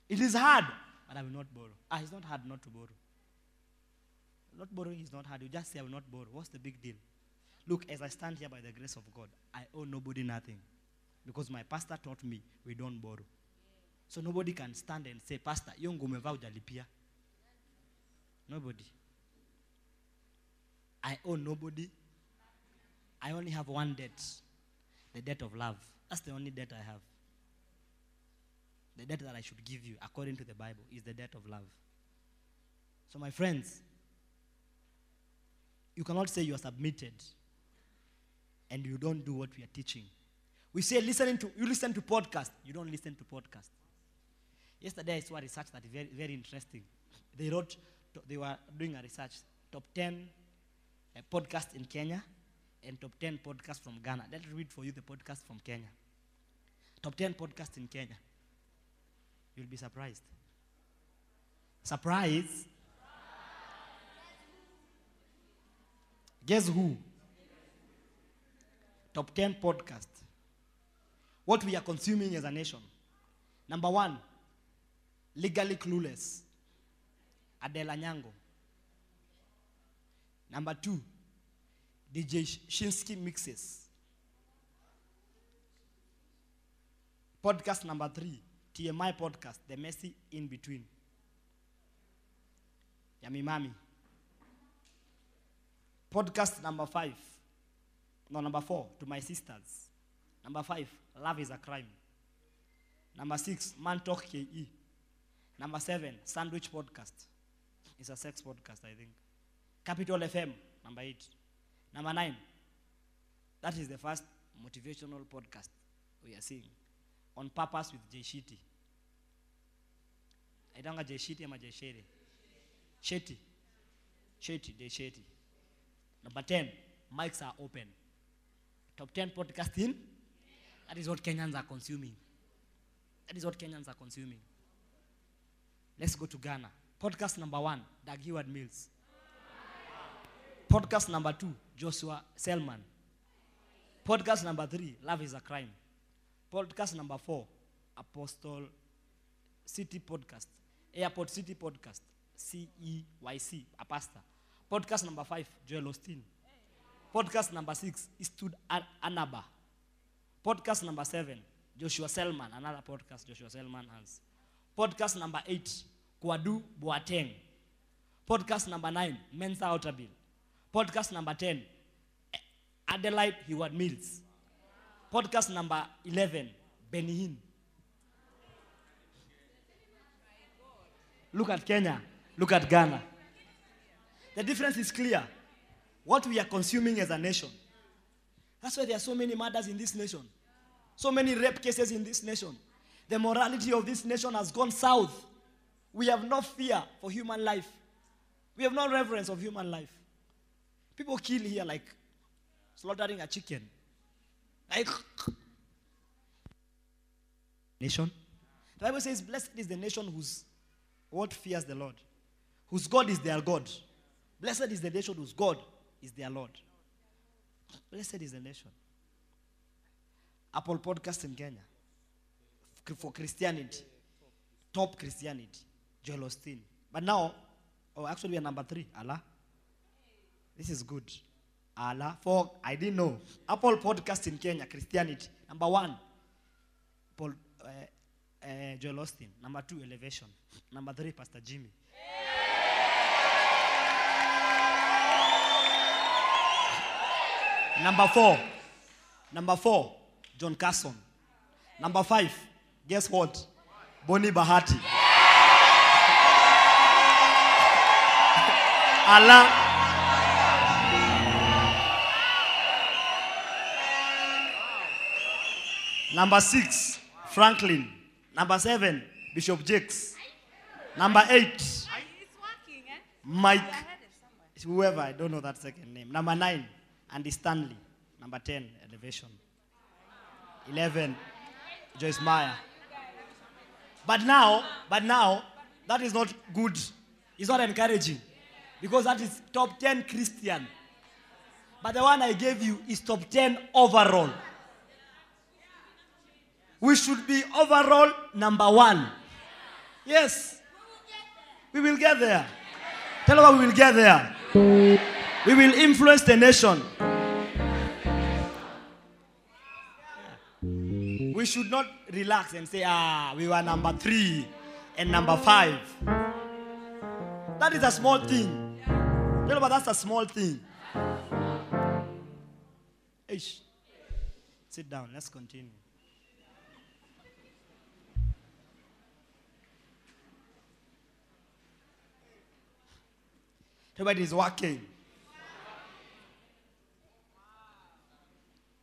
It is hard, but I will not borrow. Ah, it's not hard not to borrow. Not borrowing is not hard. You just say, I will not borrow. What's the big deal? Look, as I stand here by the grace of God, I owe nobody nothing. Because my pastor taught me we don't borrow. So nobody can stand and say, Pastor, hiyo nguo umevaa hujalipia." Nobody. I owe nobody. I only have one debt the debt of love. That's the only debt I have. The debt that I should give you, according to the Bible, is the debt of love. So, my friends, you cannot say you are submitted and you don't do what we are teaching. We say listening to you listen to podcast, you don't listen to podcast. Yesterday I saw a research that is very, very interesting. They wrote, they were doing a research, top 10 uh, podcasts in Kenya and top 10 podcasts from Ghana. Let's read for you the podcast from Kenya. Top 10 podcasts in Kenya. You'll be surprised. Surprise. Guess who? Top 10 podcast. What we are consuming as a nation. Number one, legally clueless. Adelle Onyango. Number two, DJ Shinsky mixes. Podcast number three, TMI podcast, The Messy In Between. Yami Mami. Podcast number five, no, number four, To My Sisters. Number five, Love is a Crime. Number six, Man Talk KE. Number seven, Sandwich Podcast. It's a sex podcast, I think. Capital FM, number eight. Number nine, that is the first motivational podcast we are seeing. On Purpose with Jay Shiti. Aidanga Jay Shiti ama Jay Shere? Shetty. Shetty, Jay Number 10, mics are open. Top 10 podcasting. That is what Kenyans are consuming. That is what Kenyans are consuming. Let's go to Ghana. Podcast number one, Doug Heward Mills. Podcast number two, Joshua Selman. Podcast number three, Love is a Crime. Podcast number four, Apostle City Podcast. Airport City Podcast. C E a pastor. Podcast number five, Joel Austin. Podcast number six, Istud Anaba. Podcast number seven, Joshua Selman, another podcast Joshua Selman has. Podcast number eight, Kwadu Boateng. Podcast number nine, Mensa Outerbill. Podcast number 10, Adelaide Heward Mills. Podcast number 11, Benny Hinn. Look at Kenya. Look at Ghana. The difference is clear. What we are consuming as a nation. That's why there are so many murders in this nation. So many rape cases in this nation. The morality of this nation has gone south. We have no fear for human life. We have no reverence of human life. People kill here like slaughtering a chicken. Like nation. The Bible says, Blessed is the nation whose what fears the Lord, whose God is their God, Blessed is the nation whose God is their Lord. Blessed is the nation. Apple Podcast in Kenya for Christianity, top Christianity, Joel Osteen. But now, oh, actually, we are number three. Allah. This is good. Allah. For, I didn't know. Apple Podcast in Kenya, Christianity. Number one, Paul, uh, uh, Joel Osteen. Number two, Elevation. Number three, Pastor Jimmy. [laughs] Number four, number four, John Carson. Number five, guess what? Bonnie Bahati. [laughs] Allah. Number six, Franklin. Number seven, Bishop Jakes. Number eight? Mike. Whoever, I don't know that second name. Number nine, Andy Stanley. Number 10, Elevation. 11, Joyce Meyer. But now, but now, that is not good. It's not encouraging. Because that is top 10 Christian. But the one I gave you is top 10 overall. We should be overall number one. Yes. We will get there. Tell her we will get there. We will influence the nation. We should not relax and say, ah, we were number three and number five. That is a small thing. Tell her that's a small thing. Ish. Sit down, let's continue. Everybody is working.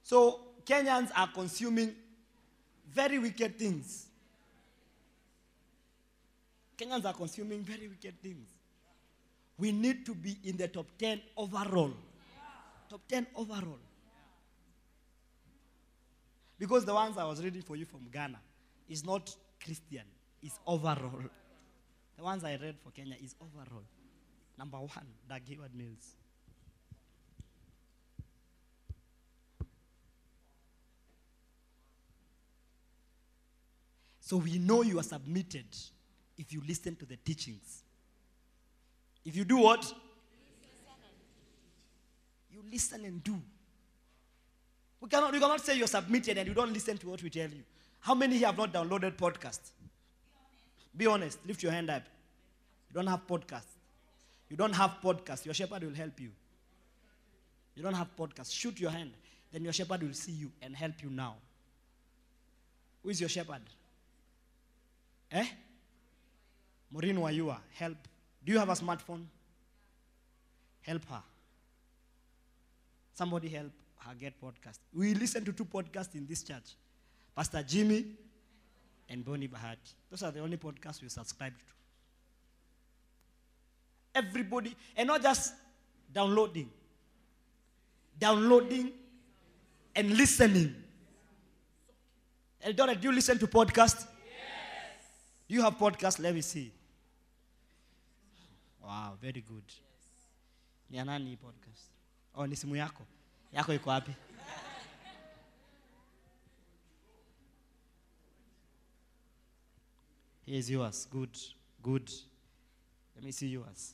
So Kenyans are consuming very wicked things. Kenyans are consuming very wicked things. We need to be in the top 10 overall. Top 10 overall. Because the ones I was reading for you from Ghana is not Christian, it's overall. The ones I read for Kenya is overall. Number one, Doug Heward Mills. So we know you are submitted if you listen to the teachings. If you do what? You listen and do. We cannot, you cannot say you're submitted and you don't listen to what we tell you. How many here have not downloaded podcast? Be honest. Lift your hand up. You don't have podcast. You don't have podcast. Your shepherd will help you. You don't have podcast. Shoot your hand. Then your shepherd will see you and help you now. Who is your shepherd? Eh? Maureen Wayua, help. Do you have a smartphone? Help her. Somebody help her get podcast. We listen to two podcasts in this church. Pastor Jimmy and Bonnie Bahati. Those are the only podcasts we subscribe to. Everybody, and not just downloading, downloading and listening. Eldora, do you listen to podcast? Do you have podcast? Let me see. Wow, very good. Ni ya nani hii podcast? Oh, ni simu yako. Yako iko wapi? Here's yours. Good. Good. Let me see yours.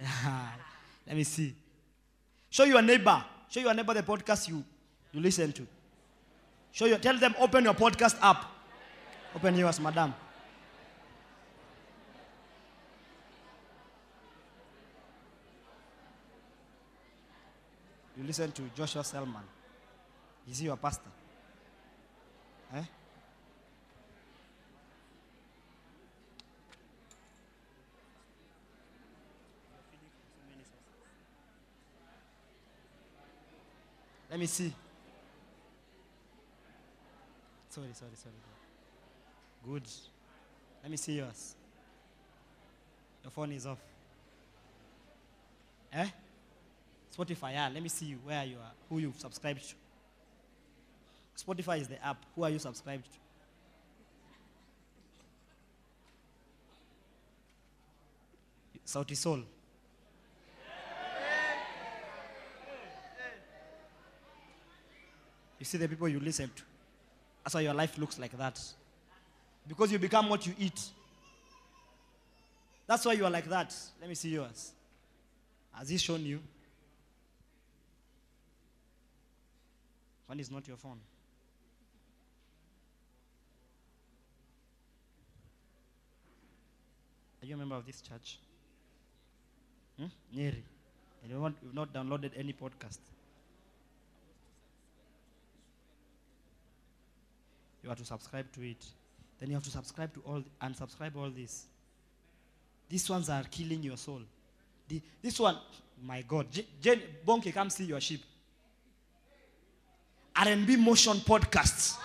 [laughs] Let me see. Show your neighbor. Show your neighbor the podcast you, you listen to. Show your tell them open your podcast app. Open yours, madam. You listen to Joshua Selman. Is he your pastor? Eh? Let me see. Sorry, sorry, sorry. Good. Let me see yours. Your phone is off. Eh? Spotify, yeah. Let me see you where you are, who you've subscribed to. Spotify is the app. Who are you subscribed to? Saudi Soul. You see the people you listen to. That's why your life looks like that. Because you become what you eat. That's why you are like that. Let me see yours. Has he shown you? One is not your phone. Are you a member of this church? Hmm? Nyeri. And you want, you've not downloaded any podcast. You have to subscribe to it. Then you have to subscribe to all and subscribe all this. These ones are killing your soul. The, this one, my God, J- Jane Bonke, come see your sheep. R&B motion podcasts.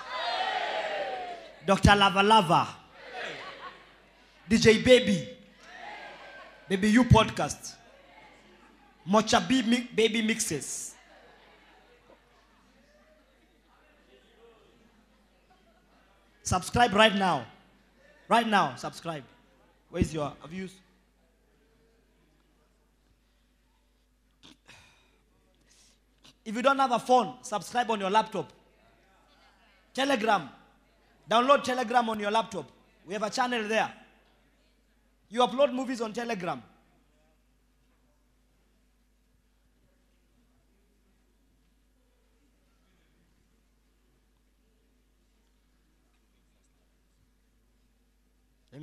Dr. Lava Lava. DJ Baby. Baby You podcast. Mocha B Baby mixes. Subscribe right now. Right now, subscribe. Where's your views? If you don't have a phone, subscribe on your laptop. Telegram. Download Telegram on your laptop. We have a channel there. You upload movies on Telegram.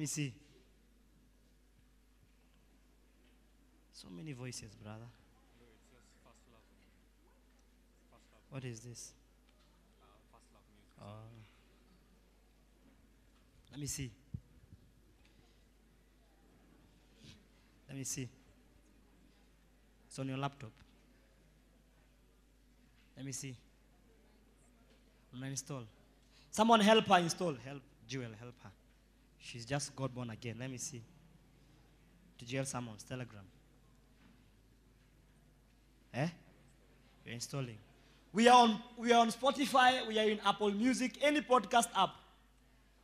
Me see. So many voices, brother. What is this? Uh, let me see. Let me see. It's on your laptop. Let me see. Una install. Someone help her install. Help Jewel, help her. She's just got born again. Let me see. To Jewel Summons, Telegram. Eh? You're installing. We are on we are on Spotify, we are in Apple Music, any podcast app.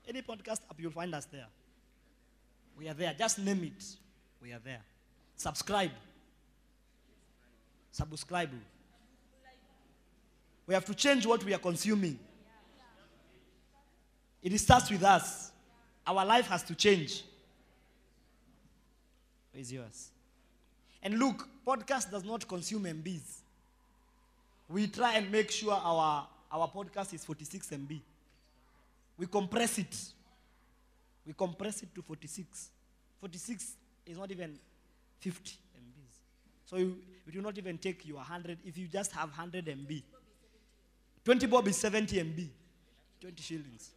Any podcast app, you'll find us there. We are there. Just name it. We are there. Subscribe. Subscribe. We have to change what we are consuming. It starts with us. Our life has to change. Where's yours? And look, podcast does not consume MBs. We try and make sure our, our podcast is 46 MB. We compress it. We compress it to 46. 46 is not even 50 MBs. So you, it will not even take you 100 if you just have 100 MB. 20 bob is 70 MB. 20 shillings.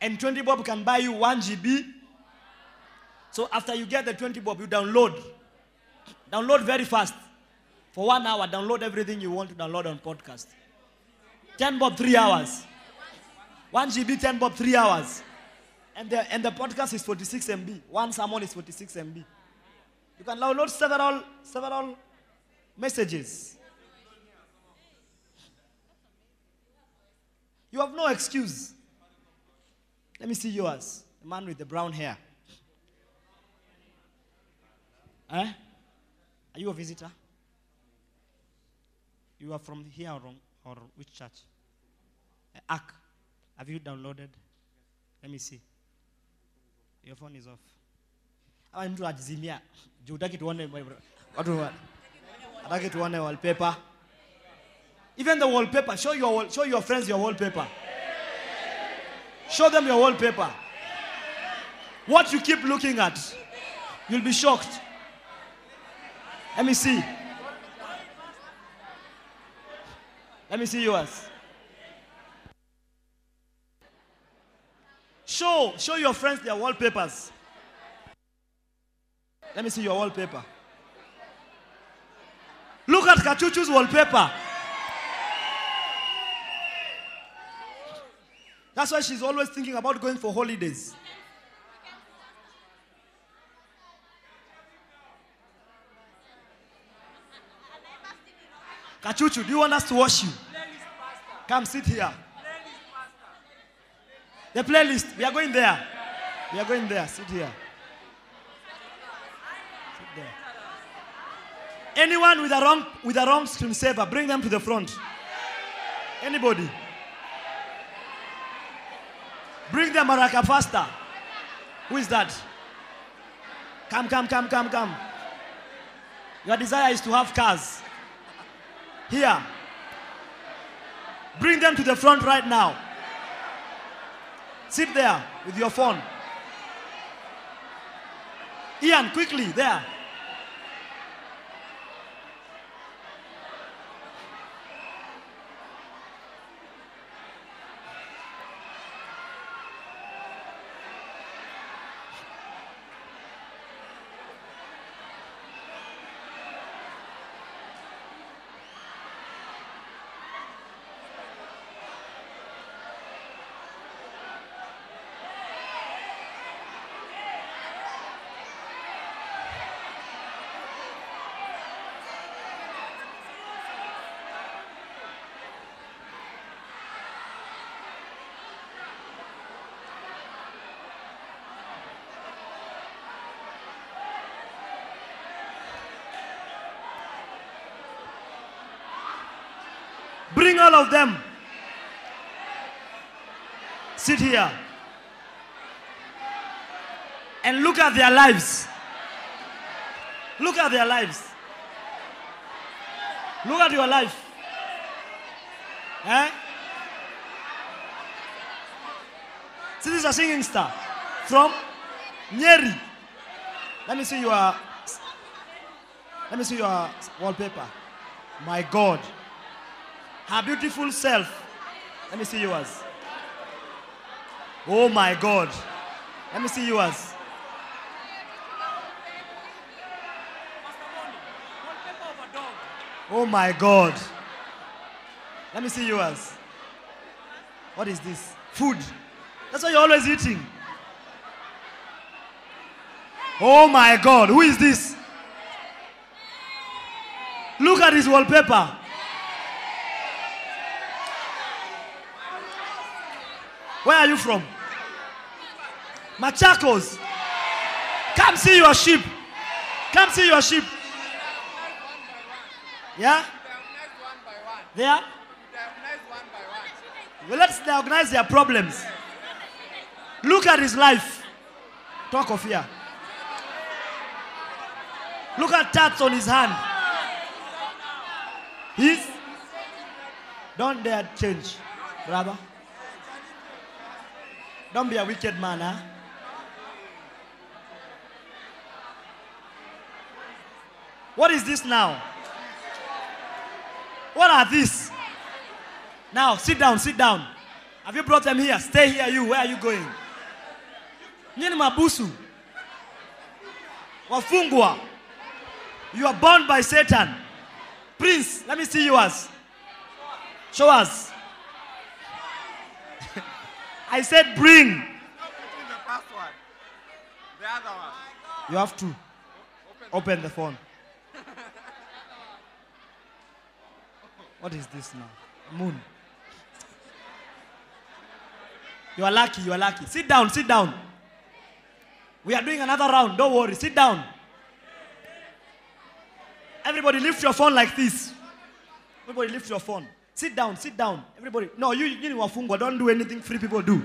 And 20 bob can buy you 1 GB. So after you get the 20 bob, you download. Download very fast. For one hour, download everything you want to download on podcast. 10 bob, 3 hours. 1 GB, 10 bob, 3 hours. And the, and the podcast is 46 MB. One sermon is 46 MB. You can download several, several messages. You have no excuse. Let me see yours. The man with the brown hair. Eh? Are you a visitor? You are from here or, or which church? Uh, Ark. Have you downloaded? Let me see. Your phone is off. Hawa mtu ajizimia. Juu hutaki tuone watu wa- hataki tuone wallpaper. Even the wallpaper, show your show your friends your wallpaper. Show them your wallpaper. What you keep looking at, you'll be shocked. Let me see. Let me see yours. Show, show your friends their wallpapers. Let me see your wallpaper. Look at Kachuchu's wallpaper. That's why she's always thinking about going for holidays. Kachuchu, do you want us to wash you? Come sit here. The playlist, we are going there. We are going there. Sit here. Sit there. Anyone with a wrong with a wrong screensaver, bring them to the front. Anybody? Bring them maraca faster. Who is that? Come, come, come, come, come. Your desire is to have cars. Here. Bring them to the front right now. Sit there with your phone. Ian, quickly, there. Bring all of them. Sit here. And look at their lives. Look at their lives. Look at your life. Eh? See, this is a singing star from Nyeri. Let me see your. Let me see your wallpaper. My God. Her beautiful self. Let me see yours. Oh my God. Let me see yours. Oh my God. Let me see yours. What is this? Food. That's what you're always eating. Oh my God. Who is this? Look at his wallpaper. Where are you from? Machakos. Come see your sheep. Come see your sheep. Yeah? There? Well, let's diagnose their problems. Look at his life. Talk of here. Look at tats on his hand. He's. Don't dare change, brother. Don't be a wicked man, huh? What is this now? What are these? Now, sit down, sit down. Have you brought them here? Stay here, you. Where are you going? Nini mabusu? Wafungwa. You are born by Satan. Prince, let me see yours. Show us. I said bring. the first one. The other one. You have to open the phone. What is this now? Moon. You are lucky, you are lucky. Sit down, sit down. We are doing another round. Don't worry. Sit down. Everybody lift your phone like this. Everybody lift your phone. Sit down, sit down. Everybody. No, you, you wafungwa. Don't do anything free people do.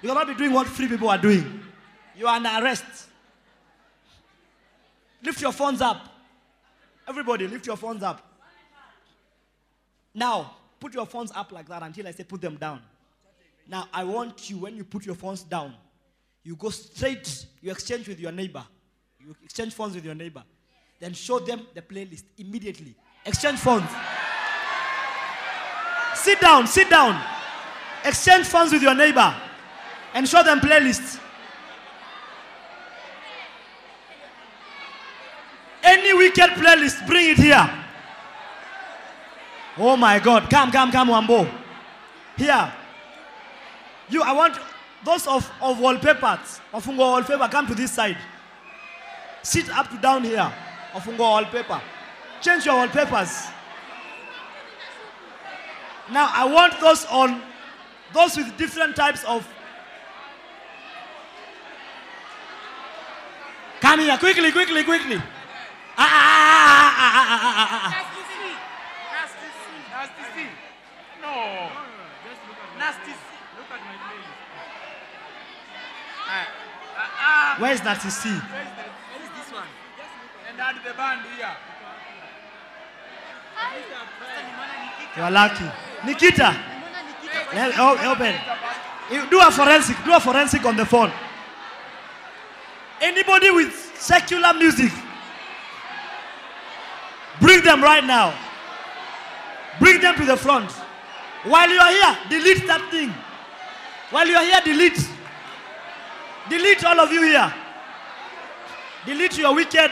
You cannot be doing what free people are doing. You are under arrest. Lift your phones up. Everybody, lift your phones up. Now, put your phones up like that until I say put them down. Now, I want you, when you put your phones down, you go straight, you exchange with your neighbor. You exchange phones with your neighbor. Then show them the playlist immediately. Exchange phones. Sit down, sit down. Exchange phones with your neighbor and show them playlists. Any wicked playlist, bring it here. Oh my God. Come, come, come, Wambo. Here. You, I want those of, of wallpapers, Ofungo wallpaper, come to this side. Sit up to down here. Ofungo wallpaper. Change your wallpapers. Now I want those on those with different types of Come here, quickly, quickly, quickly. Ah, ah, ah, ah, ah, ah, ah, ah. Nasty C. Nasty C. Nasty C. No. Nasty C. Look at my face. Ah, ah, ah. Where is Nasty C? Where is this one? And add the band here. You are lucky. Nikita, open. Do a forensic. Do a forensic on the phone. Anybody with secular music, bring them right now. Bring them to the front. While you are here, delete that thing. While you are here, delete. Delete all of you here. Delete your wicked.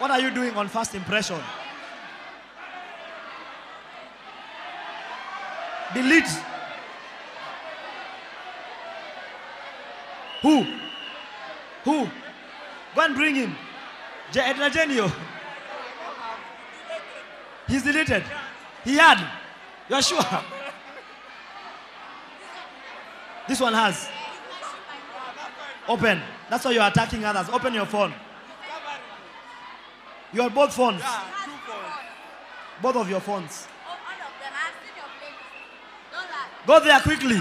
What are you doing on first impression? Delete. Who? Who? Go and bring him. Edna Genio. He's deleted. He had. You're sure? This one has. Open. That's why you're attacking others. Open your phone. You are both phones. Both of your phones. Go there quickly.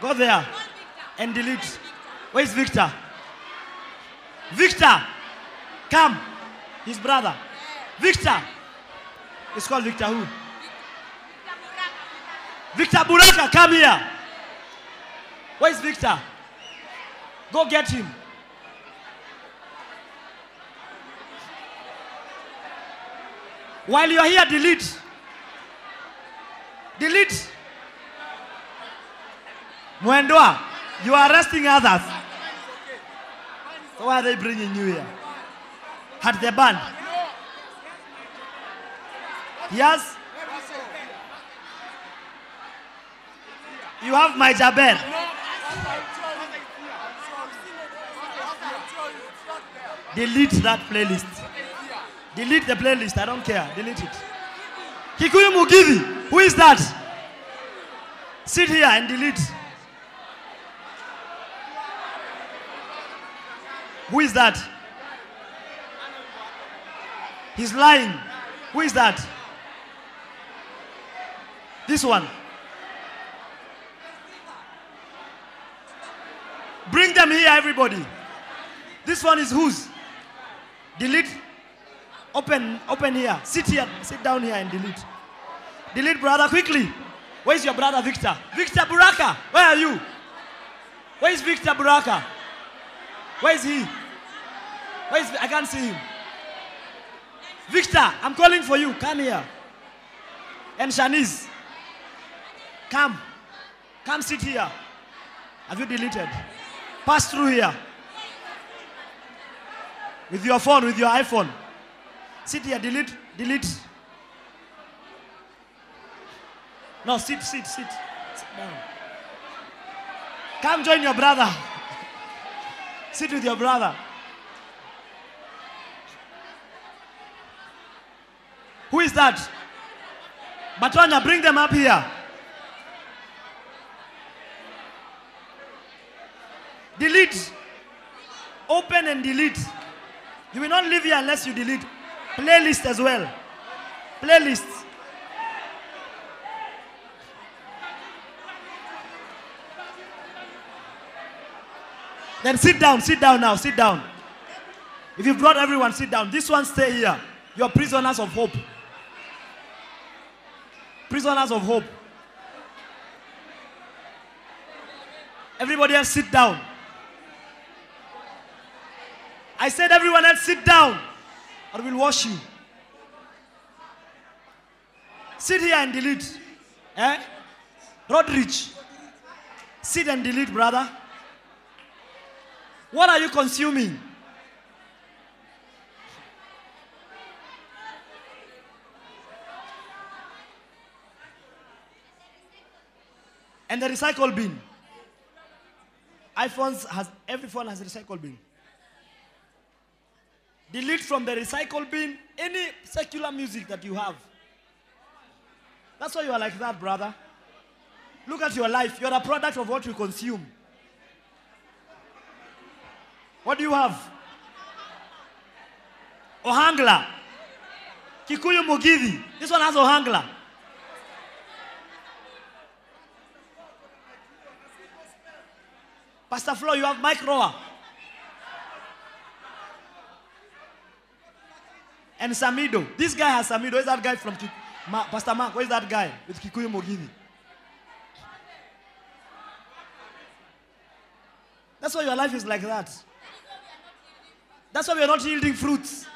Go there and delete. Where's Victor? Victor, come. His brother. Victor. It's called Victor who? Victor Buraka, come here. Where's Victor? Go get him. While you're here, delete. Delete. Mwendwa, you are arresting others. So why are they bringing you here? At the band. Yes? You have my Jabel. Delete that playlist. Delete the playlist. I don't care. Delete it. Kikuyu Mugithi. Who is that? Sit here and delete. Who is that? He's lying. Who is that? This one. Bring them here, everybody. This one is whose? Delete. Open, open here. Sit here. Sit down here and delete. Delete, brother, quickly. Where's your brother, Victor? Victor Buraka. Where are you? Where is Victor Buraka? Where is he? Where is I can't see him. Victor, I'm calling for you. Come here. And Shanice. Come. Come sit here. Have you deleted? Pass through here. With your phone, with your iPhone. Sit here, delete, delete. No, sit, sit, sit. Sit down. Come join your brother. [laughs] Sit with your brother. Who is that? Batonya, bring them up here. Delete. Open and delete. You will not leave here unless you delete. Playlist as well. Playlist. Then sit down, sit down now, sit down. If you brought everyone, sit down. This one stay here. You're prisoners of hope. Prisoners of hope. Everybody else sit down. I said everyone else sit down or we'll wash you. Sit here and delete. Eh? Rodrich. Sit and delete, brother. What are you consuming? And the recycle bin. iPhones has every phone has a recycle bin. Delete from the recycle bin any secular music that you have. That's why you are like that, brother. Look at your life. You're a product of what you consume. What do you have? Ohangla. Kikuyu Mugithi. This one has Ohangla. Pastor Flo, you have Mike Rua. And Samidoh. This guy has Samidoh. Where's that guy from Ki- Ma- Pastor Mark? Where's that guy with Kikuyu Mugithi? That's why your life is like that. That's why we are not yielding fruits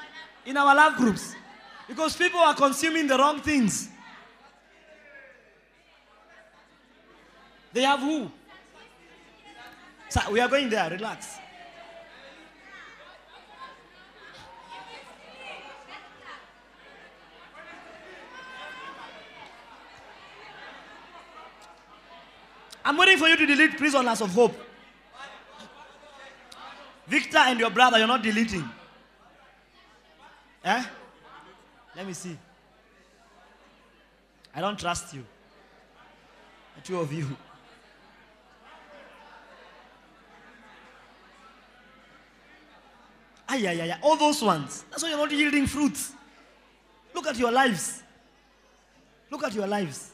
in our love groups. Because people are consuming the wrong things. They have who? So we are going there, relax. I'm waiting for you to delete prisoners of hope. Victor and your brother, you're not deleting. Eh? Let me see. I don't trust you. The two of you. Ay, ay, ay, ay. All those ones. That's why you're not yielding fruits. Look at your lives. Look at your lives.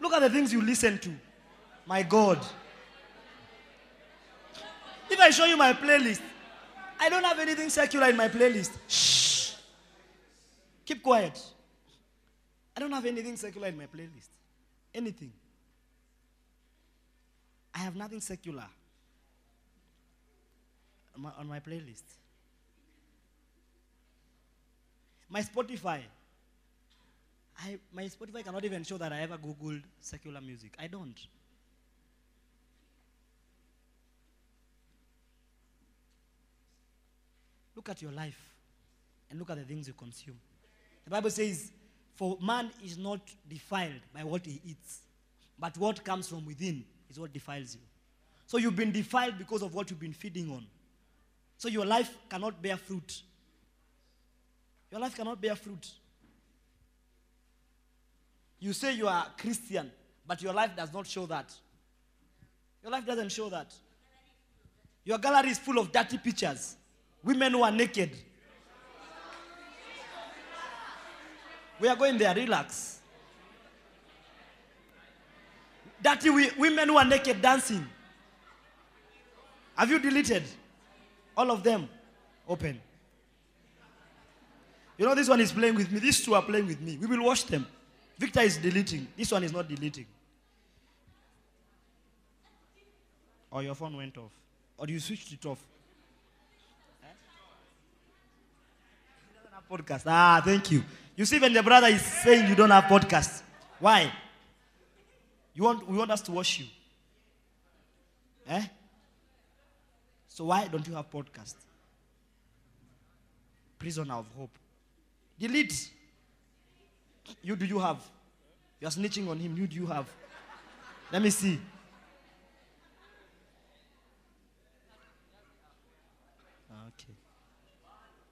Look at the things you listen to. My God. If I show you my playlist, I don't have anything secular in my playlist. Shh. Keep quiet. I don't have anything secular in my playlist. Anything. I have nothing secular on my, on my playlist. My Spotify. I, my Spotify cannot even show that I ever Googled secular music. I don't. Look at your life and look at the things you consume. The Bible says, For man is not defiled by what he eats, but what comes from within is what defiles you. So you've been defiled because of what you've been feeding on. So your life cannot bear fruit. Your life cannot bear fruit. You say you are Christian, but your life does not show that. Your life doesn't show that. Your gallery is full of dirty pictures. Women who are naked. We are going there, relax. Dirty wi- women who are naked dancing. Have you deleted? All of them. Open. You know, this one is playing with me. These two are playing with me. We will watch them. Victor is deleting. This one is not deleting. Or your phone went off. Or you switched it off. Eh? You don't have podcast. Ah, thank you. You see, when the brother is saying you don't have podcast, why? You want we want us to watch you. Eh? So why don't you have podcast? Prisoner of hope. Delete. You do you have? You are snitching on him. You do you have? Let me see. Okay.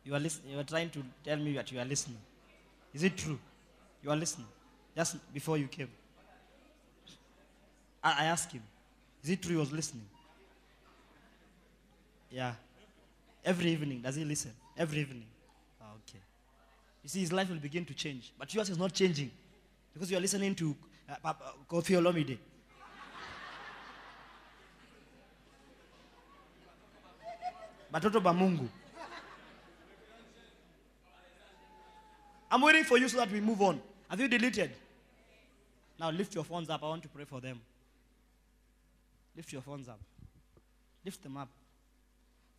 You are listening. You are trying to tell me that you are listening. Is it true? You are listening. Just before you came. I, I asked him. Is it true he was listening? Yeah. Every evening, does he listen? Every evening. Ah, okay. You see, his life will begin to change. But yours is not changing. Because you are listening to uh, Papa- Koffi Olomide. Batoto Bamungu. I'm waiting for you so that we move on. Have you deleted? Now lift your phones up. I want to pray for them. Lift your phones up. Lift them up.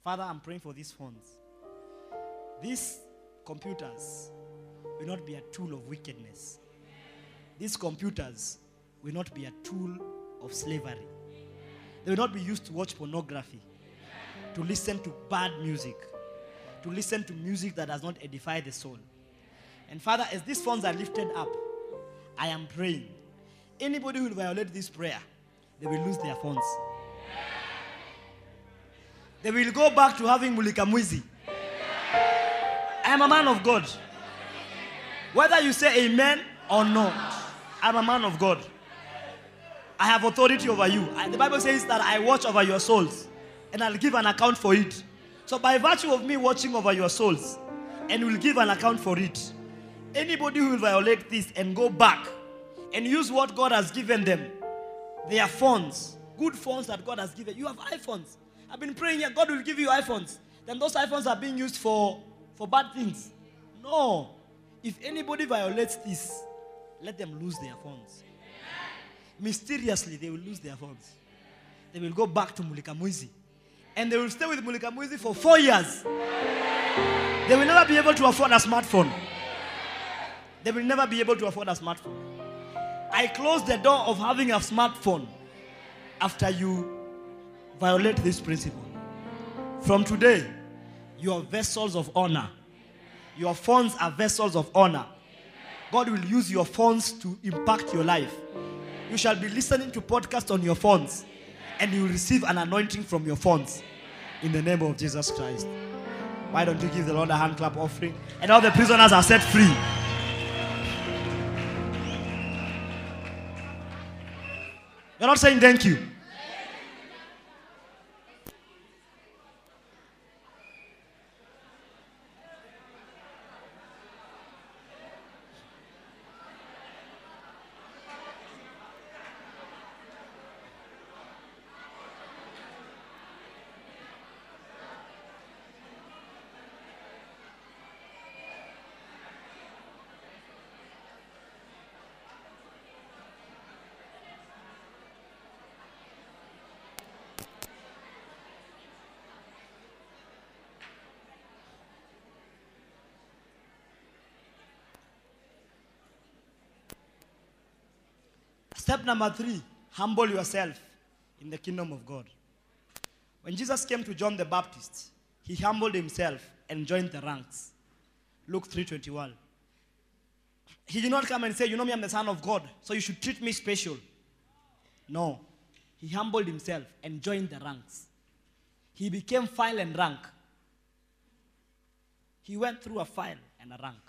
Father, I'm praying for these phones. These computers will not be a tool of wickedness. These computers will not be a tool of slavery. They will not be used to watch pornography, to listen to bad music, to listen to music that does not edify the soul. And Father, as these phones are lifted up, I am praying. Anybody who will violate this prayer, they will lose their phones. They will go back to having Mulikamwizi. I am a man of God. Whether you say amen or not, I'm a man of God. I have authority over you. And the Bible says that I watch over your souls and I'll give an account for it. So, by virtue of me watching over your souls and will give an account for it, anybody who will violate this and go back and use what God has given them, their phones, good phones that God has given. You have iPhones. I've been praying here, God will give you iPhones. Then those iPhones are being used for, for bad things. No. If anybody violates this, let them lose their phones. Mysteriously, they will lose their phones. They will go back to Mulika Muizi. And they will stay with Mulika Muizi for four years. They will never be able to afford a smartphone. They will never be able to afford a smartphone. I close the door of having a smartphone after you violate this principle. From today, you are vessels of honor. Your phones are vessels of honor. God will use your phones to impact your life. You shall be listening to podcasts on your phones, and you will receive an anointing from your phones in the name of Jesus Christ. Why don't you give the Lord a hand clap offering? And all the prisoners are set free. You're not saying thank you. Step number three humble yourself in the kingdom of God. When Jesus came to John the Baptist, he humbled himself and joined the ranks. Luke 3:21. He did not come and say, You know me, I'm the Son of God, so you should treat me special. No. He humbled himself and joined the ranks. He became file and rank. He went through a file and a rank.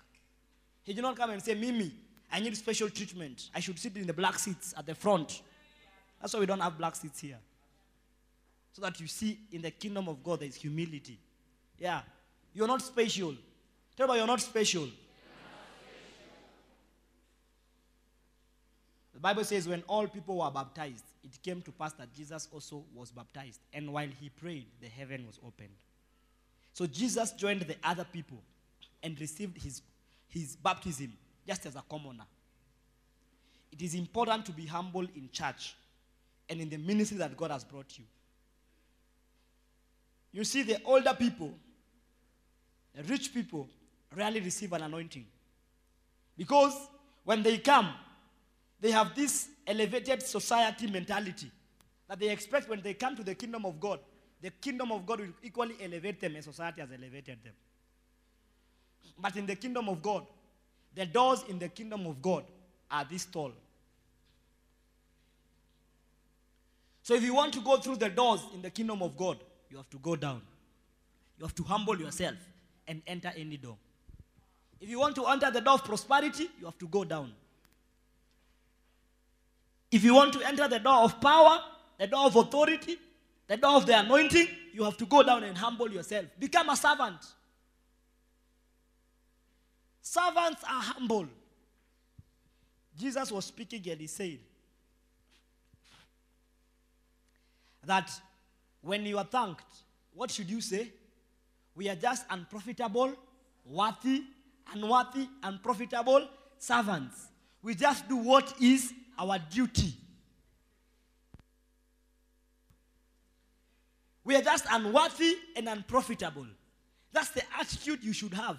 He did not come and say, Mimi, I need special treatment. I should sit in the black seats at the front. That's why we don't have black seats here. So that you see in the kingdom of God there is humility. Yeah. You're not special. Tell about you're not special. The Bible says when all people were baptized, it came to pass that Jesus also was baptized. And while he prayed, the heaven was opened. So Jesus joined the other people and received his, his baptism just as a commoner. It is important to be humble in church and in the ministry that God has brought you. You see, the older people, the rich people, rarely receive an anointing. Because when they come, they have this elevated society mentality that they expect when they come to the kingdom of God, the kingdom of God will equally elevate them as society has elevated them. But in the kingdom of God, the doors in the kingdom of God are this tall. So if you want to go through the doors in the kingdom of God, you have to go down. You have to humble yourself and enter any door. If you want to enter the door of prosperity, you have to go down. If you want to enter the door of power, the door of authority, the door of the anointing, you have to go down and humble yourself. Become a servant. Servants are humble. Jesus was speaking and he said that when you are thanked, what should you say? We are just unprofitable, worthy, unworthy, unprofitable servants. We just do what is our duty. We are just unworthy and unprofitable. That's the attitude you should have.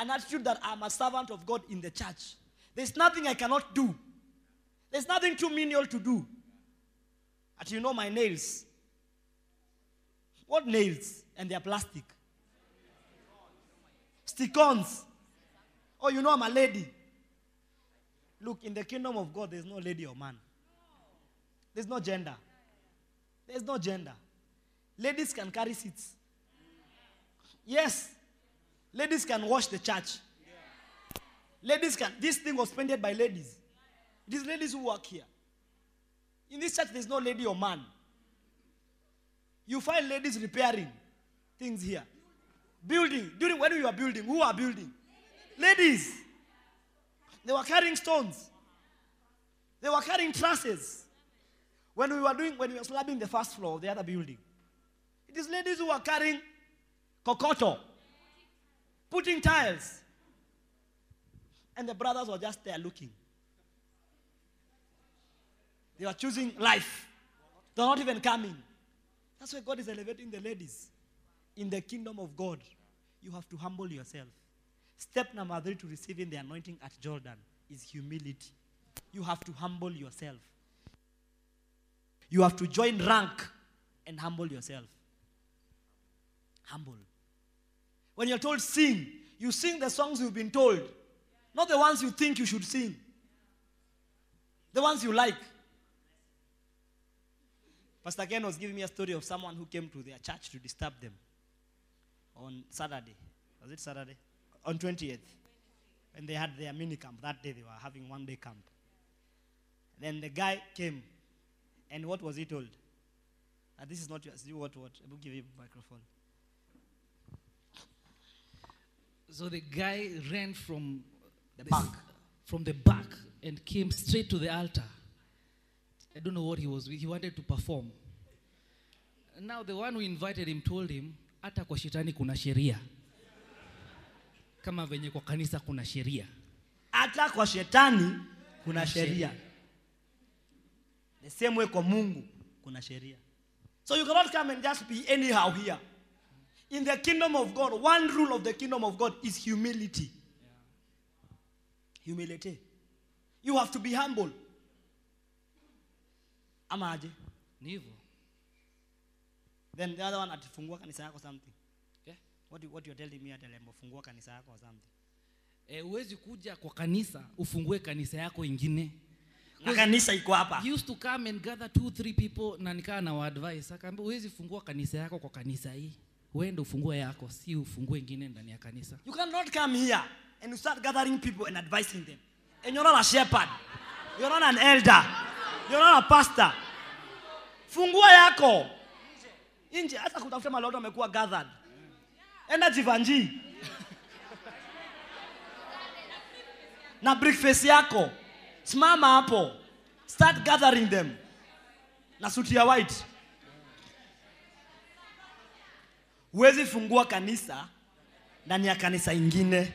An attitude that I'm a servant of God in the church. There's nothing I cannot do. There's nothing too menial to do. But you know my nails. What nails? And they're plastic. Stick-ons. Oh, you know I'm a lady. Look, in the kingdom of God, there's no lady or man. There's no gender. There's no gender. Ladies can carry seats. Yes. Ladies can wash the church. Ladies can. This thing was painted by ladies. It is ladies who work here. In this church, there's no lady or man. You find ladies repairing, things here. Building. During when we were building, who are building? Ladies. They were carrying stones. They were carrying trusses. When we were doing, when we were slabbing the first floor of the other building, it is ladies who are carrying kokoto, putting tiles. And the brothers were just there looking. They were choosing life. They're not even coming. That's why God is elevating the ladies. In the kingdom of God, you have to humble yourself. Step number three to receiving the anointing at Jordan is humility. You have to humble yourself. You have to join rank and humble yourself. Humble. When you're told sing, you sing the songs you've been told, not the ones you think you should sing, the ones you like. Pastor Ken was giving me a story of someone who came to their church to disturb them on Saturday. Was it Saturday? On 20th. And they had their mini camp. That day they were having one day camp. Then the guy came, and what was he told? Ah, this is not yours. You what what? I will give you microphone. So the guy ran from The back. from the back and came straight to the altar. I don't know what he was. He wanted to perform. Now the one who invited him told him, hata kwa shetani kuna sheria, kama venye kwa kanisa kuna sheria. Hata kwa shetani kuna sheria. The same way kwa Mungu kuna sheria. So you cannot come and just be anyhow here. In the kingdom of God, one rule of the kingdom of God is humility. Humility. You have to be humble. Ama aje? Ni hivyo. Then the other one atifungua kanisa yako something. Okay? What, you, what you're telling me atelembo fungua kanisa yako or something. Eh, huwezi kuja kwa kanisa ufungue kanisa yako ingine. Na kanisa iko hapa. He used to come and gather two three people na nikaa na advice akaambia huwezi fungua kanisa yako kwa kanisa hii uende ufungue yako si ufungue ingine ndani ya kanisa You cannot come here and start gathering people and advising them. And you're not a shepherd. You're not an elder. You're not a pastor. Fungua yako. Nje hata kutafuta maloto amekuwa gathered. Enda Jivanji. Na breakfast yako. Simama hapo. Start gathering them. Na suti ya white. Huwezi fungua kanisa ndani ya kanisa ingine.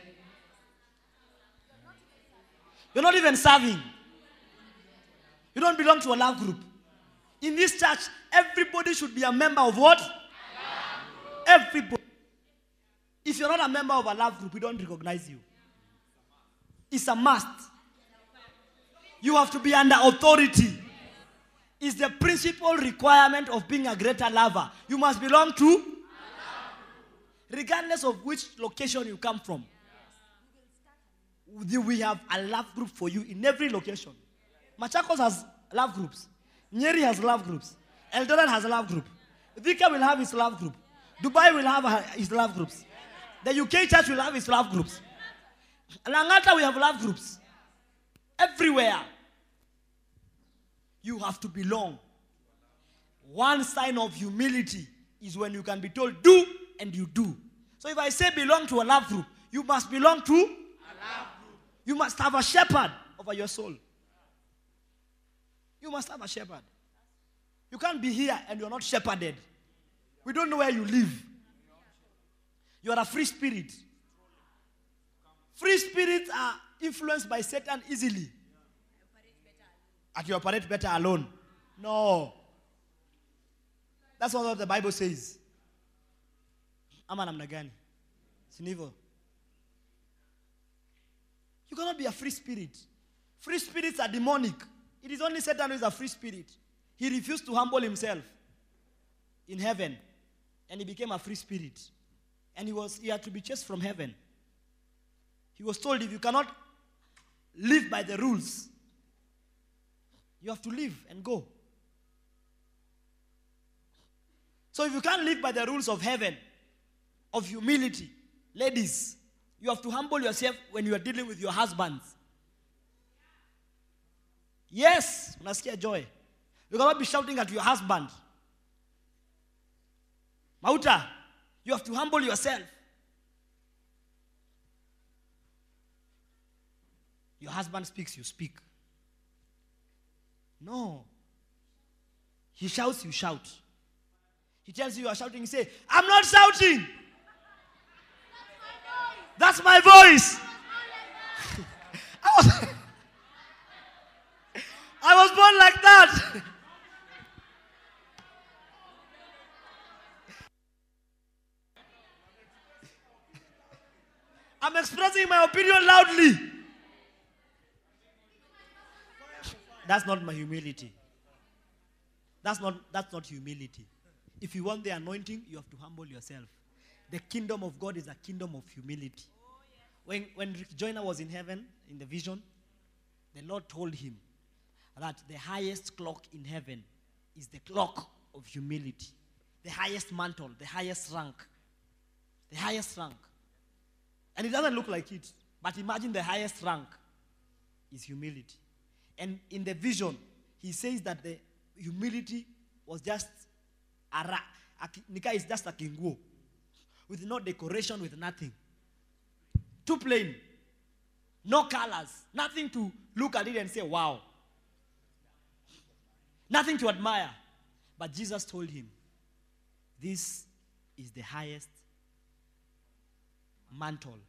You're not even serving. You don't belong to a love group. In this church, everybody should be a member of what? Everybody. If you're not a member of a love group, we don't recognize you. It's a must. You have to be under authority. It's the principal requirement of being a greater lover. You must belong to regardless of which location you come from. We have a love group for you in every location. Machakos has love groups. Nyeri has love groups. Eldoret has a love group. Vika will have his love group. Dubai will have his love groups. The UK church will have its love groups. Langata we have love groups. Everywhere. You have to belong. One sign of humility is when you can be told, do, and you do. So if I say belong to a love group, you must belong to a love group. You must have a shepherd over your soul. You must have a shepherd. You can't be here and you're not shepherded. We don't know where you live. You are a free spirit. Free spirits are influenced by Satan easily. And you operate better alone. No. That's not what the Bible says. Ama namna gani? Si? You cannot be a free spirit. Free spirits are demonic. It is only Satan who is a free spirit. He refused to humble himself in heaven and he became a free spirit. And he was he had to be chased from heaven. He was told if you cannot live by the rules, you have to leave and go. So if you can't live by the rules of heaven, of humility, ladies, you have to humble yourself when you are dealing with your husbands. Yes, unasikia joy. You cannot be shouting at your husband. Mauta, You have to humble yourself. Your husband speaks, you speak. No. He shouts, you shout. He tells you you are shouting, you say, I'm not shouting. That's my voice. [laughs] I was, [laughs] I was born like that. [laughs] I'm expressing my opinion loudly. That's not my humility. That's not, that's not humility. If you want the anointing, you have to humble yourself. The kingdom of God is a kingdom of humility. When, when Rick Joyner was in heaven, in the vision, the Lord told him that the highest clock in heaven is the clock of humility. The highest mantle, the highest rank. The highest rank. And it doesn't look like it. But imagine the highest rank is humility. And in the vision, he says that the humility was just a ra- a is just a kinguo with no decoration, with nothing. Too plain. No colors. Nothing to look at it and say, wow. Nothing to admire. But Jesus told him, this is the highest mantle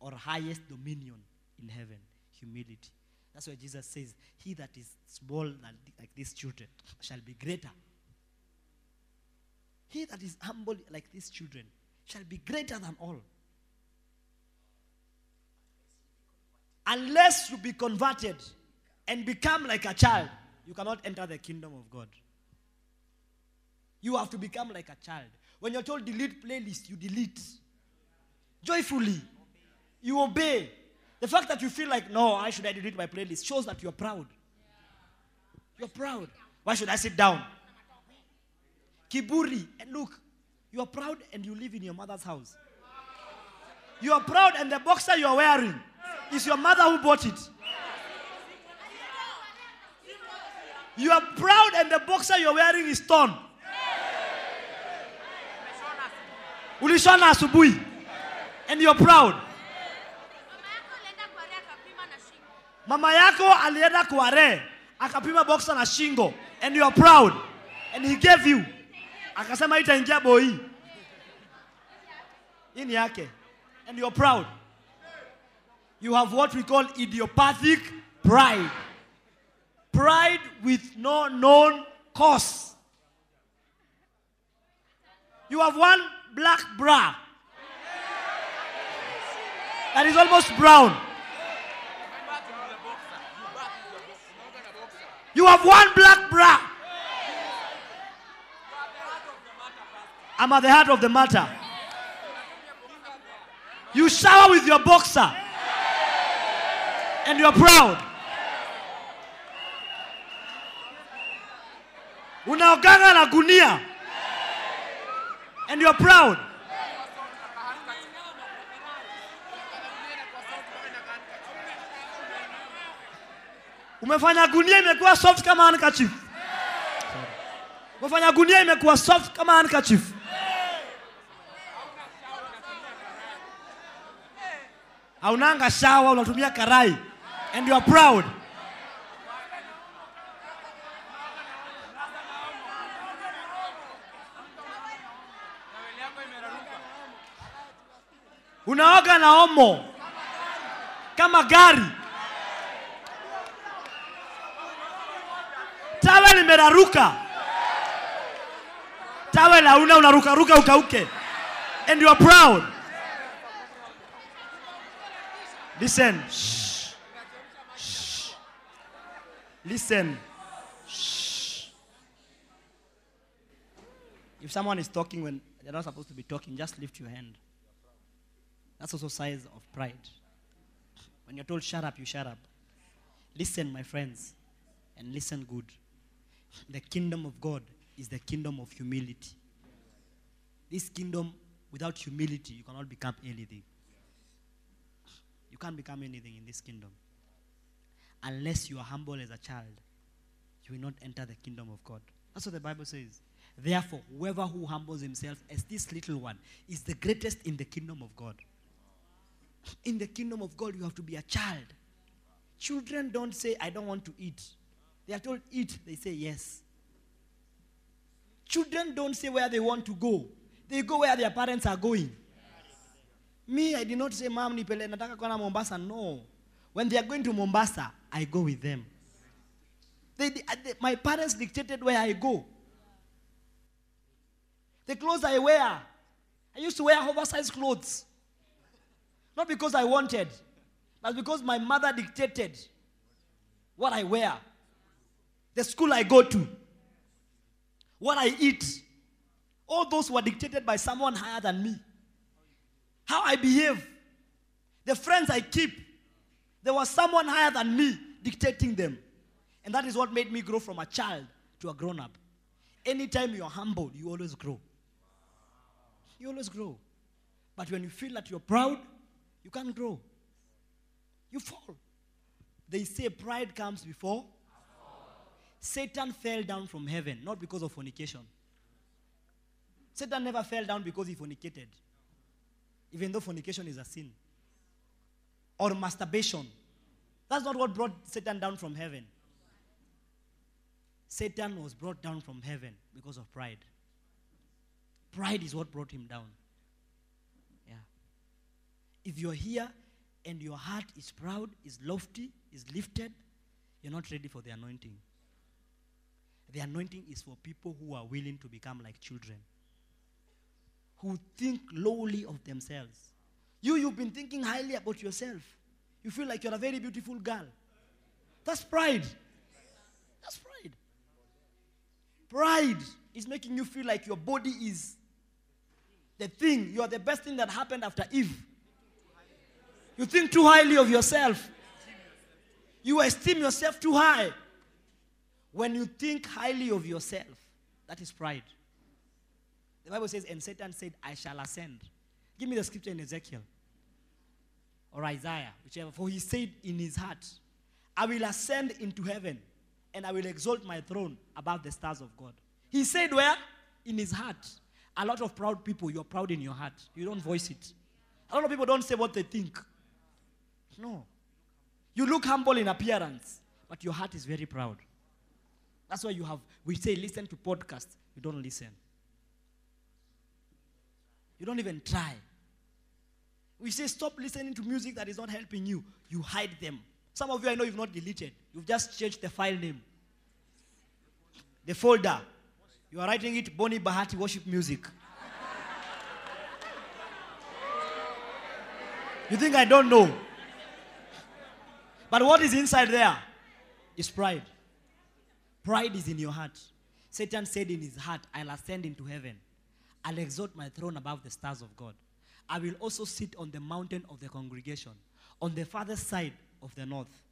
or highest dominion in heaven humility. That's why Jesus says, He that is small like these children shall be greater. He that is humble like these children shall be greater than all. Unless you be converted and become like a child, you cannot enter the kingdom of God. You have to become like a child. When you're told delete playlist, you delete. Joyfully. You obey. The fact that you feel like, no, I should I delete my playlist shows that you're proud. You're proud. Why should I sit down? Kiburi. And look, you are proud and you live in your mother's house. You are proud and the boxer you are wearing is your mother who bought it. You are proud and the boxer you're wearing is torn. And you're proud. Mama yako alienda kuare akapima boxer na shingo and you are proud and he gave you. Akasema itaingia boy. Hii ni yake and you're proud. You have what we call idiopathic pride. Pride with no known cause. You have one black bra that is almost brown. You have one black bra. I'm at the heart of the matter. You shower with your boxer and you're proud. Unaoganga na gunia and you're proud. Umefanya gunia imekuwa soft kama handkerchief. Umefanya gunia imekuwa soft kama handkerchief. Haunanga shawa, unatumia karai and you are proud. Unaoga na omo kama gari. Tawe limeraruka. Tawe la una unarukaruka ukauke. And you are proud. Listen. Shh. Shh. Listen. Shh. If someone is talking when they're not supposed to be talking, just lift your hand. That's also signs of pride. When you're told shut up, you shut up. Listen, my friends, and listen good. The kingdom of God is the kingdom of humility. This kingdom, without humility, you cannot become anything. You can't become anything in this kingdom. Unless you are humble as a child, you will not enter the kingdom of God. That's what the Bible says. Therefore, whoever who humbles himself as this little one is the greatest in the kingdom of God. In the kingdom of God, you have to be a child. Children don't say, I don't want to eat. They are told, eat. They say, yes. Children don't say where they want to go. They go where their parents are going. Me, I did not say, Mom, nipele nataka kwenda Mombasa. No. When they are going to Mombasa, I go with them. They, they- my parents dictated where I go. The clothes I wear, I used to wear oversized clothes. Not because I wanted, but because my mother dictated what I wear, the school I go to, what I eat. All those were dictated by someone higher than me. How I behave, the friends I keep, there was someone higher than me dictating them. And that is what made me grow from a child to a grown up. Anytime you're humbled, you always grow. You always grow. But when you feel that you're proud, you can't grow. You fall. They say pride comes before. Satan fell down from heaven, not because of fornication. Satan never fell down because he fornicated, even though fornication is a sin. Or masturbation. That's not what brought Satan down from heaven. Satan was brought down from heaven because of pride. Pride is what brought him down. Yeah. If you're here and your heart is proud, is lofty, is lifted, you're not ready for the anointing. The anointing is for people who are willing to become like children, who think lowly of themselves. You, you've been thinking highly about yourself. You feel like you're a very beautiful girl. That's pride. That's pride. Pride is making you feel like your body is the thing. You are the best thing that happened after Eve. You think too highly of yourself. You esteem yourself too high. When you think highly of yourself, that is pride. The Bible says, and Satan said, I shall ascend. Give me the scripture in Ezekiel or Isaiah, whichever. For he said in his heart, I will ascend into heaven and I will exalt my throne above the stars of God. He said, Where? In his heart. A lot of proud people, you're proud in your heart. You don't voice it. A lot of people don't say what they think. No. You look humble in appearance, but your heart is very proud. That's why you have, we say, listen to podcasts. You don't listen. You don't even try. We say, stop listening to music that is not helping you. You hide them. Some of you, I know you've not deleted. You've just changed the file name. The folder. You are writing it Bonnie Bahati Worship Music. You think I don't know? But what is inside there is pride. Pride is in your heart. Satan said in his heart, I'll ascend into heaven. I'll exalt my throne above the stars of God. I will also sit on the mountain of the congregation, on the farther side of the north.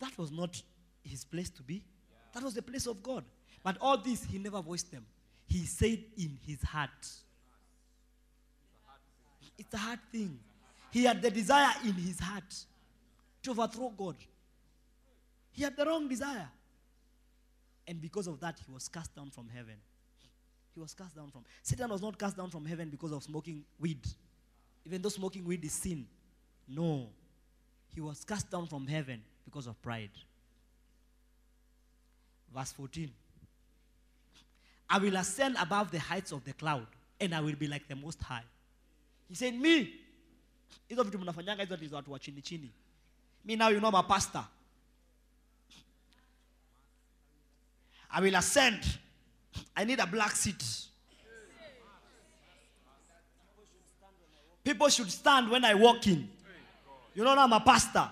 That was not his place to be. That was the place of God. But all this, he never voiced them. He said in his heart. It's a hard thing. He had the desire in his heart to overthrow God. He had the wrong desire. And because of that, he was cast down from heaven. He was cast down from. Satan was not cast down from heaven because of smoking weed. Even though smoking weed is sin. No. He was cast down from heaven because of pride. Verse 14. I will ascend above the heights of the cloud, and I will be like the Most High. He said, Me. Hizo vitu mnafanyanga hizo ndizo watu wa chini chini. Me now you know a pastor. I will ascend. I need a black seat. People should stand when I walk in. You know, I'm a pastor.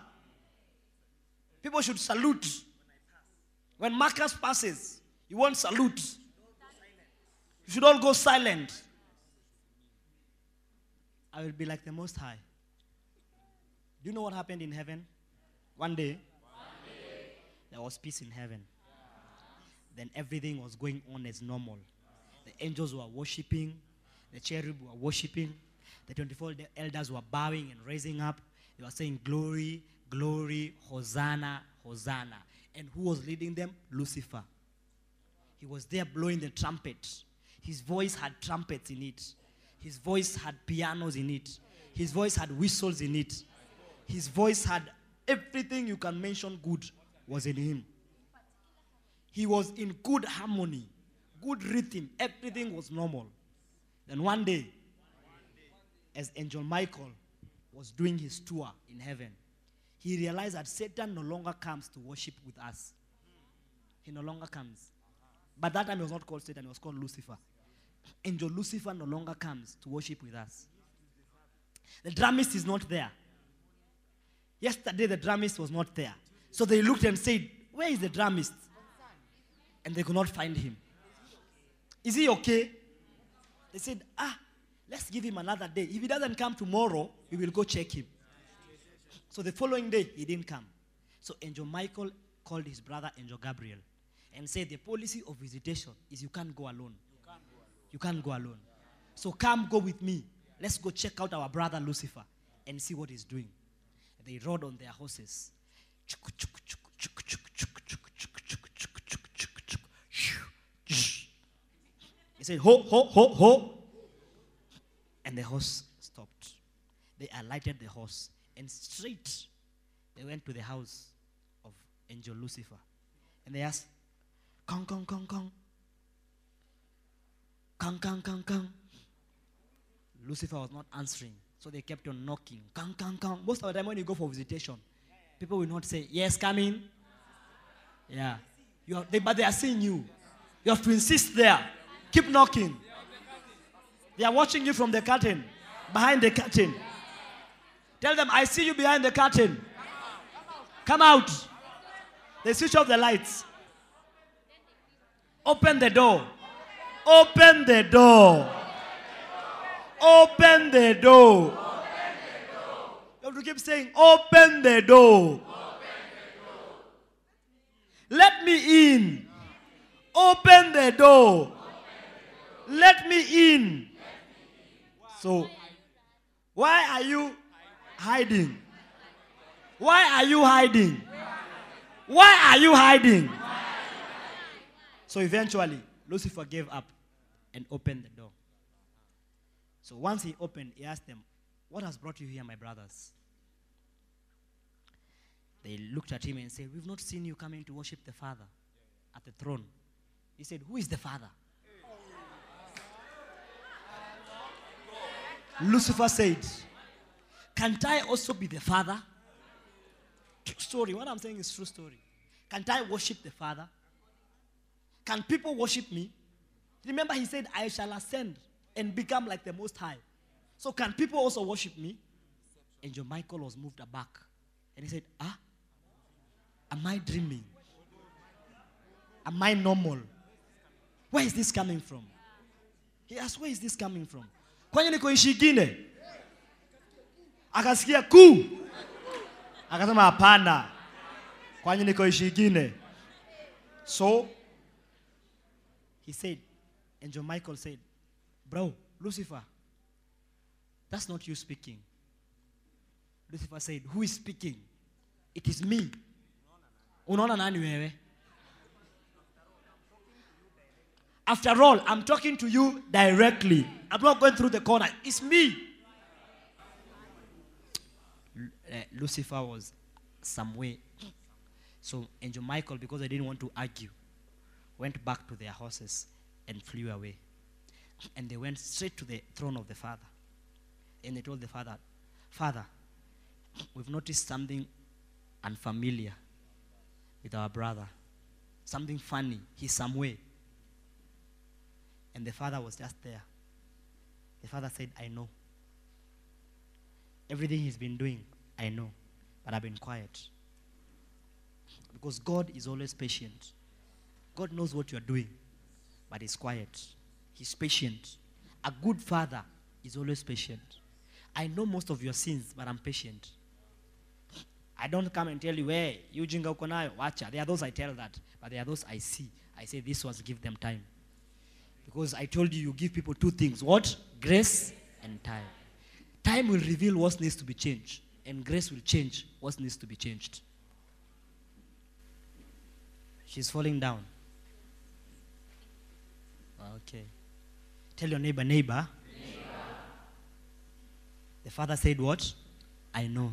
People should salute. When Marcus passes, you won't salute. You should all go silent. I will be like the Most High. Do you know what happened in heaven? One day, there was peace in heaven. Then everything was going on as normal. The angels were worshiping, the cherub were worshiping, the 24 elders were bowing and raising up. They were saying, Glory, glory, Hosanna, Hosanna. And who was leading them? Lucifer. He was there blowing the trumpet. His voice had trumpets in it. His voice had pianos in it. His voice had whistles in it. His voice had everything you can mention good was in him. He was in good harmony, good rhythm. Everything was normal. Then one day, as Angel Michael was doing his tour in heaven, he realized that Satan no longer comes to worship with us. He no longer comes. But that time he was not called Satan, he was called Lucifer. Angel Lucifer no longer comes to worship with us. The drummist is not there. Yesterday, the drummist was not there. So they looked and said, Where is the drummist? And they could not find him. Is he okay? They said, Ah, let's give him another day. If he doesn't come tomorrow, we will go check him. So the following day, he didn't come. So Angel Michael called his brother Angel Gabriel and said, The policy of visitation is you can't go alone. You can't go alone. So come, go with me. Let's go check out our brother Lucifer and see what he's doing. They rode on their horses. He said, Ho, ho, ho, ho. And the horse stopped. They alighted the horse and straight they went to the house of Angel Lucifer. And they asked, Kong, kong, kong, kong. Kong, kong, kong, kong. Lucifer was not answering. So they kept on knocking. Kong, kong, kong. Most of the time when you go for visitation, people will not say, Yes, come in. Yeah. You are, they, but they are seeing you. You have to insist there. Keep knocking. They are watching you from the curtain, behind the curtain. Tell them, I see you behind the curtain. Come out. They switch off the lights. Open the door. Open the door. Open the door. You have to keep saying, Open the door. Let me in. Open the door. Let me in. So, why are you hiding? Why are you hiding? Why are you hiding? So eventually, Lucifer gave up and opened the door. So once he opened, he asked them, What has brought you here, my brothers? They looked at him and said, We've not seen you coming to worship the Father at the throne. He said, Who is the Father? Lucifer said, Can't I also be the Father? True story. What I'm saying is true story. Can't I worship the Father? Can people worship me? Remember, he said, I shall ascend and become like the Most High. So, can people also worship me? Angel Michael was moved aback. And he said, Ah, am I dreaming? Am I normal? Where is this coming from? He asked, Where is this coming from? Kwani niko nchi ingine? Akasikia kuu. Akasema hapana. Kwani niko nchi ingine? So he said, Angel Michael said, Bro, Lucifer, that's not you speaking. Lucifer said, Who is speaking? It is me. Unaona nani wewe? After all, I'm talking to you directly. I'm not going through the corner. It's me. Uh, Lucifer was some way. So Angel Michael, because I didn't want to argue, went back to their horses and flew away. And they went straight to the throne of the Father. And they told the Father, Father, we've noticed something unfamiliar with our brother. Something funny. He's some way. And the father was just there. The father said, I know. Everything he's been doing, I know. But I've been quiet. Because God is always patient. God knows what you're doing, but he's quiet. He's patient. A good father is always patient. I know most of your sins, but I'm patient. I don't come and tell you, hey, you jinga uko wacha. There are those I tell that, but there are those I see. I say, this ones give them time. Because I told you, you give people two things what? Grace and time. Time will reveal what needs to be changed, and grace will change what needs to be changed. She's falling down. Okay. Tell your neighbor, neighbor. The father said, What? I know.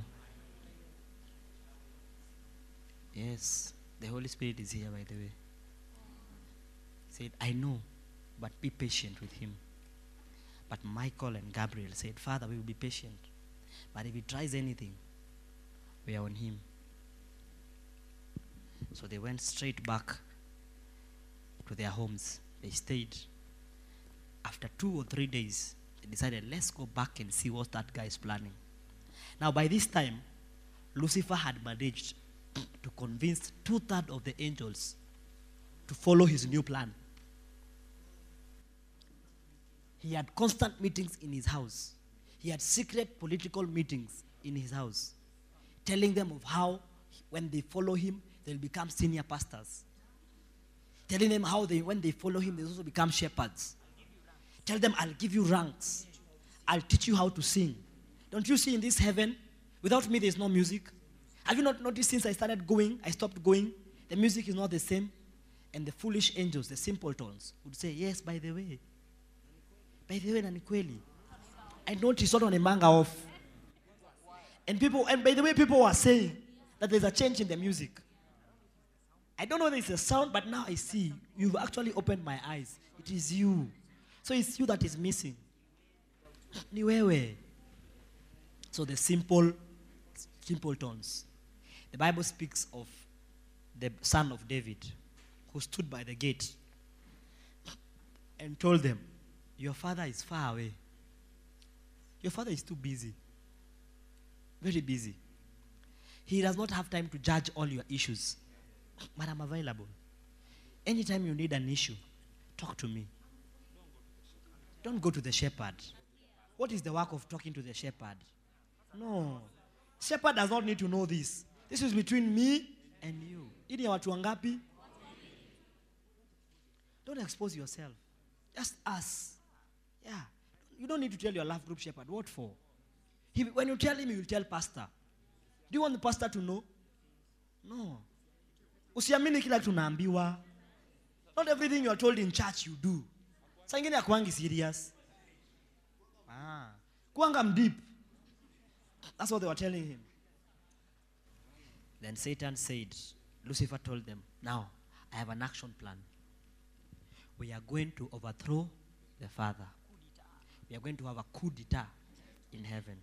Yes, the Holy Spirit is here, by the way. Said, I know, but be patient with him. But Michael and Gabriel said, Father, we will be patient. But if he tries anything, we are on him. So they went straight back to their homes. They stayed. After two or three days, they decided, let's go back and see what that guy is planning. Now, by this time, Lucifer had managed to convince two thirds of the angels to follow his new plan. He had constant meetings in his house. He had secret political meetings in his house, telling them of how, when they follow him, they'll become senior pastors. Telling them how they, when they follow him, they also become shepherds. Tell them, I'll give you ranks. I'll teach you how to sing. Don't you see in this heaven, without me, there's no music? Have you not noticed since I started going, I stopped going, the music is not the same? And the foolish angels, the simpletons, would say, Yes, by the way. By the way, na ni kweli. I noticed not on a manga off. And people, and by the way, people were saying that there's a change in the music. I don't know whether it's a sound, but now I see. You've actually opened my eyes. It is you. So it's you that is missing. Ni wewe. So the simple, simple tones. The Bible speaks of the son of David who stood by the gate and told them, Your father is far away. Your father is too busy. Very busy. He does not have time to judge all your issues. But I'm available. Anytime you need an issue, talk to me. Don't go to the shepherd. What is the work of talking to the shepherd? No. Shepherd does not need to know this. This is between me and you. Hii watu wangapi? Don't expose yourself. Just us. Yeah. You don't need to tell your life group shepherd. What for? He, when you tell him, you will tell pastor. Do you want the pastor to know? No. Usiamini kila tunaambiwa. Not everything you are told in church you do. Saa ingine serious. Ah. Kuanga mdeep. That's what they were telling him. Then Satan said, Lucifer told them, Now, I have an action plan. We are going to overthrow the Father. We are going to have a coup d'etat in heaven.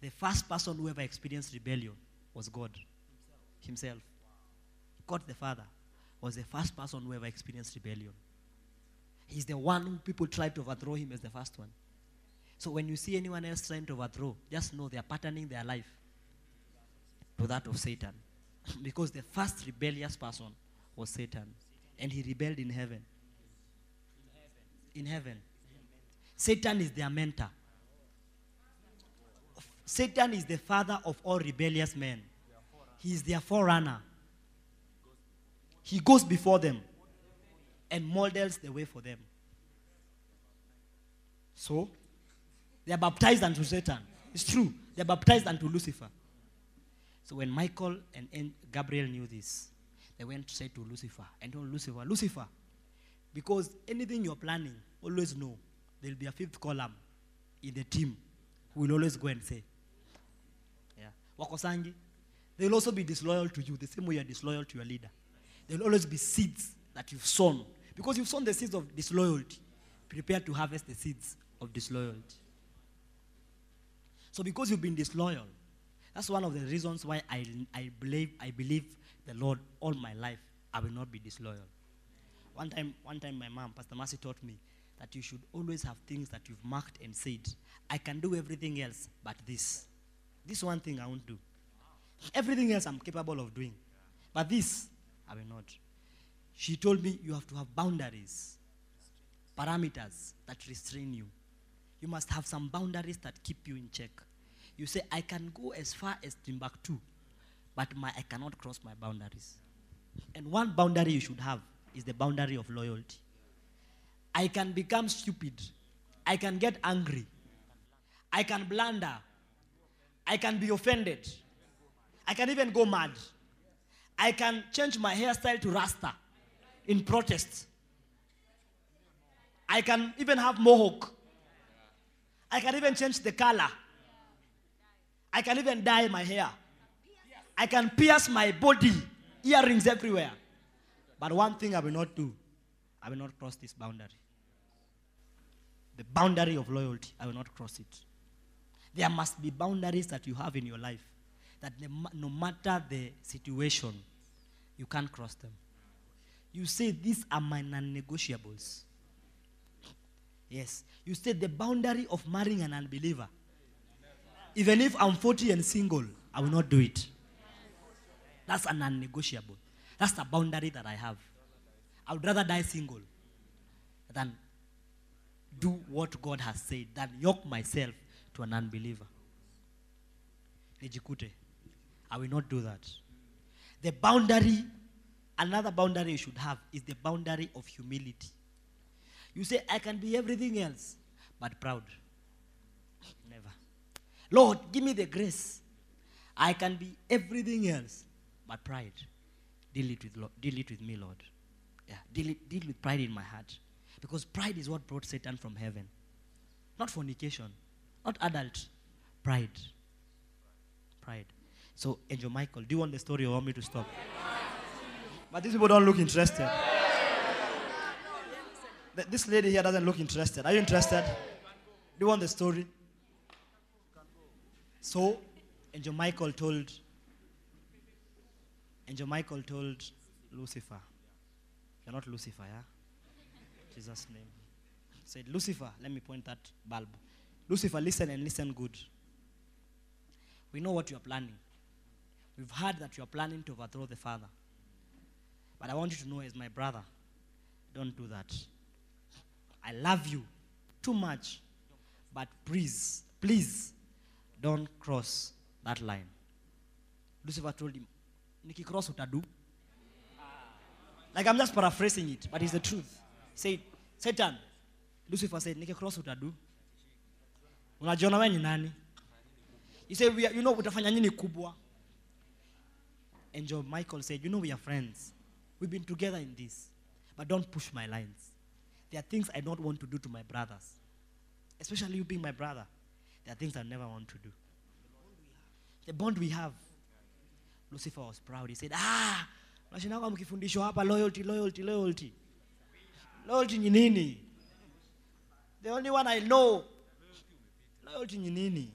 The first person who ever experienced rebellion was God Himself. God the Father was the first person who ever experienced rebellion. He's the one who people tried to overthrow him as the first one. So when you see anyone else trying to overthrow, just know they are patterning their life to that of Satan. [laughs] because the first rebellious person was Satan. And he rebelled in heaven. In heaven. Satan is their mentor. Satan is the father of all rebellious men. He is their forerunner. He goes before them and models the way for them. So, they are baptized unto Satan. It's true. They are baptized unto Lucifer. So when Michael and, Gabriel knew this, they went to say to Lucifer and told Lucifer, Lucifer, because anything you're planning, always know there'll be a fifth column in the team who will always go and say, yeah. Wakosangi, they'll also be disloyal to you the same way you're disloyal to your leader. There'll always be seeds that you've sown. Because you've sown the seeds of disloyalty. Prepare to harvest the seeds of disloyalty. So because you've been disloyal, that's one of the reasons why I, I, believe, I believe the Lord all my life, I will not be disloyal. One time, one time my mom, Pastor Mercy, taught me that you should always have things that you've marked and said, I can do everything else but this. This one thing I won't do. Everything else I'm capable of doing. But this, I will not. She told me you have to have boundaries, parameters that restrain you. You must have some boundaries that keep you in check. You say, I can go as far as Timbuktu, but my, I cannot cross my boundaries. And one boundary you should have is the boundary of loyalty. I can become stupid. I can get angry. I can blunder. I can be offended. I can even go mad. I can change my hairstyle to Rasta in protest. I can even have mohawk. I can even change the color. I can even dye my hair. I can pierce my body, earrings everywhere. But one thing I will not do, I will not cross this boundary. The boundary of loyalty, I will not cross it. There must be boundaries that you have in your life that no matter the situation, you can't cross them. You say, These are my non negotiables. Yes. You say the boundary of marrying an unbeliever. Even if I'm 40 and single, I will not do it. That's a non negotiable. That's the boundary that I have. I would rather die single than do what God has said, than yoke myself to an unbeliever. Nijikute. I will not do that. The boundary, another boundary you should have is the boundary of humility. You say, I can be everything else, but proud. Never. Lord, give me the grace. I can be everything else, but pride. Deal it with, deal it with me, Lord. Yeah, deal, it, deal with pride in my heart. Because pride is what brought Satan from heaven. Not fornication, not adult. Pride. Pride. So, Angel Michael, do you want the story or want me to stop? But these people don't look interested. This lady here doesn't look interested. Are you interested? Do you want the story? So, Angel Michael told Angel Michael told Lucifer, You're not Lucifer, yeah? Jesus' name. Said, Lucifer, let me point that bulb. Lucifer, listen and listen good. We know what you are planning. We've heard that you are planning to overthrow the Father. But I want you to know, as my brother, don't do that. I love you too much. But please, please, don't cross that line. Lucifer told him, Nikicross utadu. Like I'm just paraphrasing it, but it's the truth. Say, Satan, Lucifer said, Nikicross utadu. Unajiona wewe ni nani? He said, we are, you know, utafanya nini kubwa? Angel Michael said, you know, we are friends. We've been together in this. But don't push my lines. There are things I don't want to do to my brothers. Especially you being my brother. There are things I never want to do. The bond we have. Lucifer was proud. He said, ah, loyalty, loyalty, loyalty. Loyalty ni nini? The only one I know. Loyalty ni nini?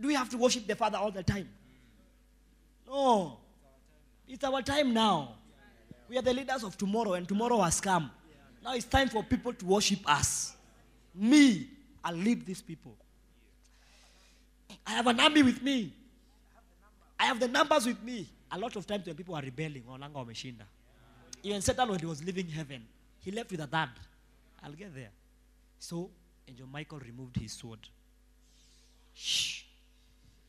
Do we have to worship the Father all the time? No. It's our time now. We are the leaders of tomorrow, and tomorrow has come. Now it's time for people to worship us. Me, I'll lead these people. I have an army with me. I have the numbers with me. A lot of times when people are rebelling, wanaanga wameshinda. Even Satan, when he was leaving heaven, he left with a dad. I'll get there. So, Angel Michael removed his sword. Shh.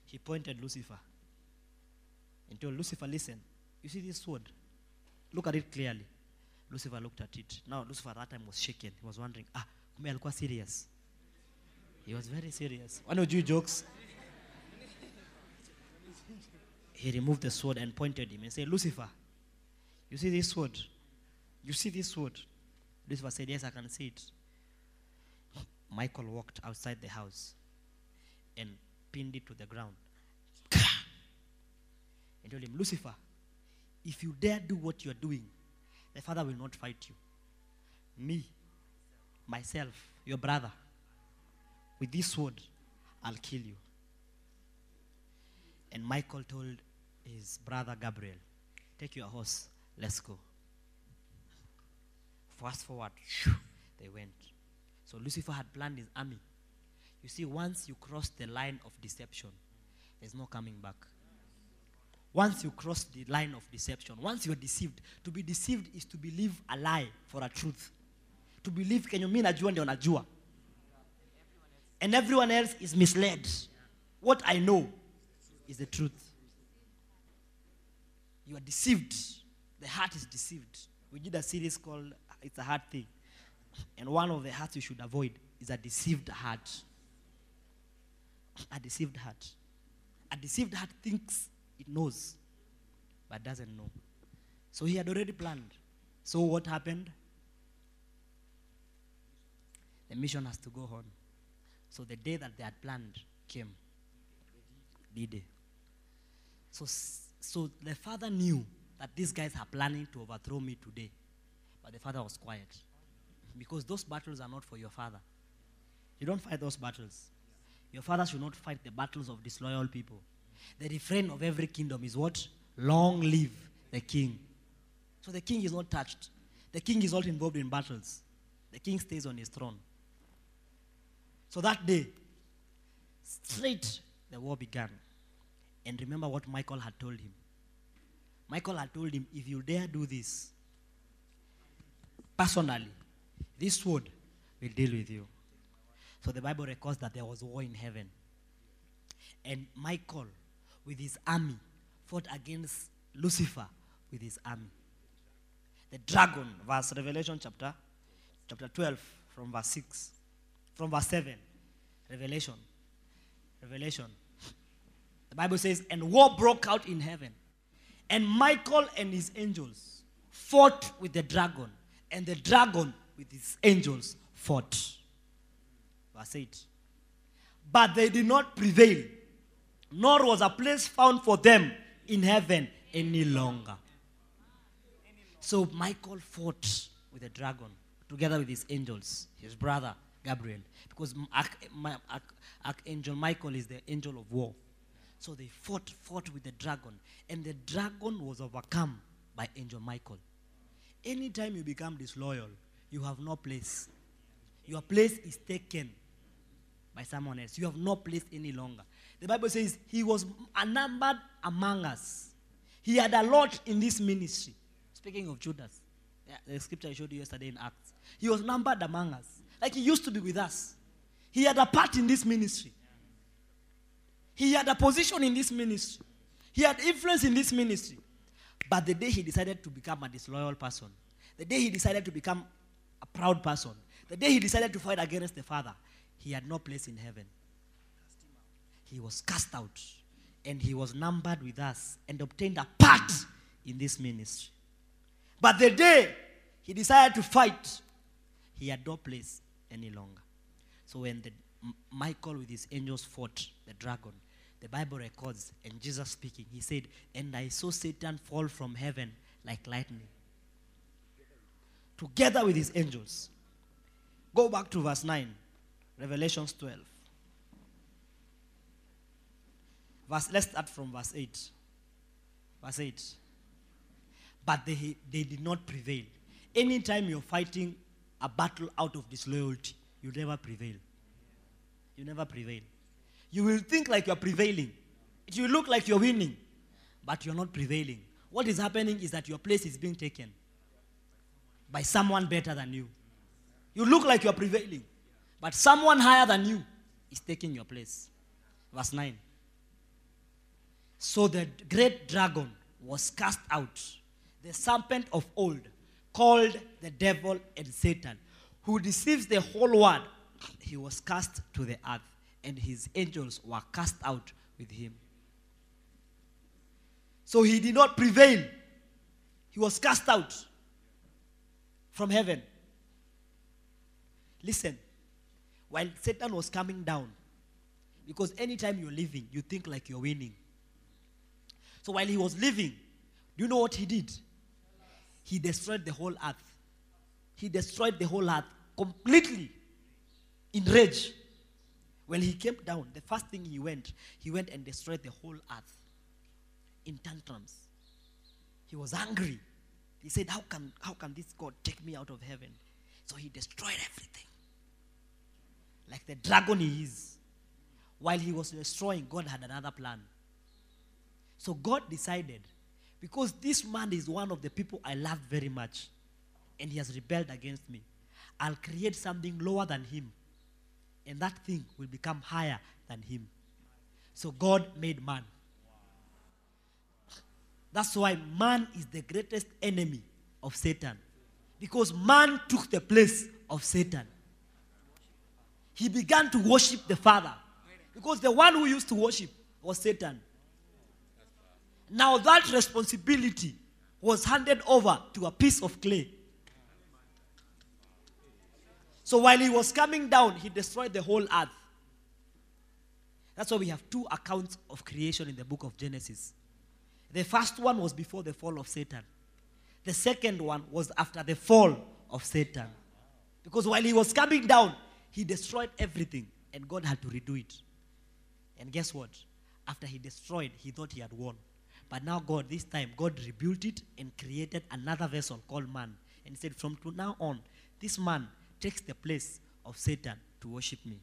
He pointed Lucifer and told Lucifer, listen, you see this sword? Look at it clearly. Lucifer looked at it. Now, Lucifer at that time was shaken. He was wondering, ah, kumbe alikuwa serious. He was very serious. One of you jokes. He removed the sword and pointed him and said, Lucifer, you see this sword? You see this sword? Lucifer said, Yes, I can see it. Michael walked outside the house and pinned it to the ground. [clears throat] And told him, Lucifer, if you dare do what you are doing, the Father will not fight you. Me, myself, your brother, with this sword, I'll kill you. And Michael told his brother Gabriel, Take your horse, let's go. Fast forward, they went. So Lucifer had planned his army. You see, once you cross the line of deception, there's no coming back. Once you cross the line of deception, once you're deceived, to be deceived is to believe a lie for a truth. To believe kenye mi najua a najua. And everyone else is misled. What I know is the truth. You are deceived. The heart is deceived. We did a series called It's a Heart Thing. And one of the hearts you should avoid is a deceived heart. A deceived heart. A deceived heart thinks it knows, but doesn't know. So he had already planned. So what happened? the mission has to go on. So the day that they had planned came. D Day. So, so the father knew that these guys are planning to overthrow me today. But the father was quiet. Because those battles are not for your father. You don't fight those battles. Your father should not fight the battles of disloyal people. The refrain of every kingdom is what? Long live the king. So the king is not touched. The king is not involved in battles. The king stays on his throne. So that day, straight the war began. And remember what Michael had told him. Michael had told him, if you dare do this, personally, this sword will deal with you. So the Bible records that there was war in heaven. And Michael, with his army, fought against Lucifer with his army. The dragon, verse Revelation chapter, chapter 12, from verse 6, from verse 7. Revelation. Revelation. The Bible says, and war broke out in heaven. And Michael and his angels fought with the dragon, and the dragon with his angels fought. Verse 8. But they did not prevail, nor was a place found for them in heaven any longer. So Michael fought with the dragon together with his angels, his brother Gabriel, because Archangel Michael is the angel of war. So they fought, fought with the dragon, and the dragon was overcome by Angel Michael. Anytime you become disloyal, you have no place. Your place is taken by someone else. You have no place any longer. The Bible says he was numbered among us. He had a lot in this ministry. Speaking of Judas, the scripture I showed you yesterday in Acts. He was numbered among us. Like he used to be with us. He had a part in this ministry. He had a position in this ministry. He had influence in this ministry. But the day he decided to become a disloyal person, the day he decided to become a proud person, the day he decided to fight against the Father, he had no place in heaven. He was cast out and he was numbered with us and obtained a part in this ministry. But the day he decided to fight, he had no place any longer. So when the, Michael with his angels fought the dragon, the Bible records, and Jesus speaking, he said, And I saw Satan fall from heaven like lightning, together with his angels. Go back to verse 9, Revelations 12. Verse, let's start from verse 8. Verse 8. But they, they did not prevail. Anytime you're fighting a battle out of disloyalty, you never prevail. You never prevail. You will think like you're prevailing. It will look like you're winning, but you're not prevailing. What is happening is that your place is being taken by someone better than you. You look like you're prevailing, but someone higher than you is taking your place. Verse 9. So the great dragon was cast out, the serpent of old, called the devil and Satan, who deceives the whole world. He was cast to the earth, and his angels were cast out with him. So he did not prevail. He was cast out from heaven. Listen, while Satan was coming down, because anytime you're living, you think like you're winning. So while he was living, do you know what he did? He destroyed the whole earth. He destroyed the whole earth completely in rage. When he came down, the first thing he went, he went and destroyed the whole earth in tantrums. He was angry. He said, How can, how can this God take me out of heaven? So he destroyed everything. Like the dragon he is. While he was destroying, God had another plan. So God decided, because this man is one of the people I love very much, and he has rebelled against me, I'll create something lower than him, and that thing will become higher than him. So God made man. That's why man is the greatest enemy of Satan. Because man took the place of Satan. He began to worship the Father. Because the one who used to worship was Satan. Now that responsibility was handed over to a piece of clay. So while he was coming down, he destroyed the whole earth. That's why we have two accounts of creation in the book of Genesis. The first one was before the fall of Satan. The second one was after the fall of Satan. Because while he was coming down, he destroyed everything and God had to redo it. And guess what? After he destroyed, he thought he had won. But now, God, this time, God rebuilt it and created another vessel called man. And said, From now on, this man takes the place of Satan to worship me.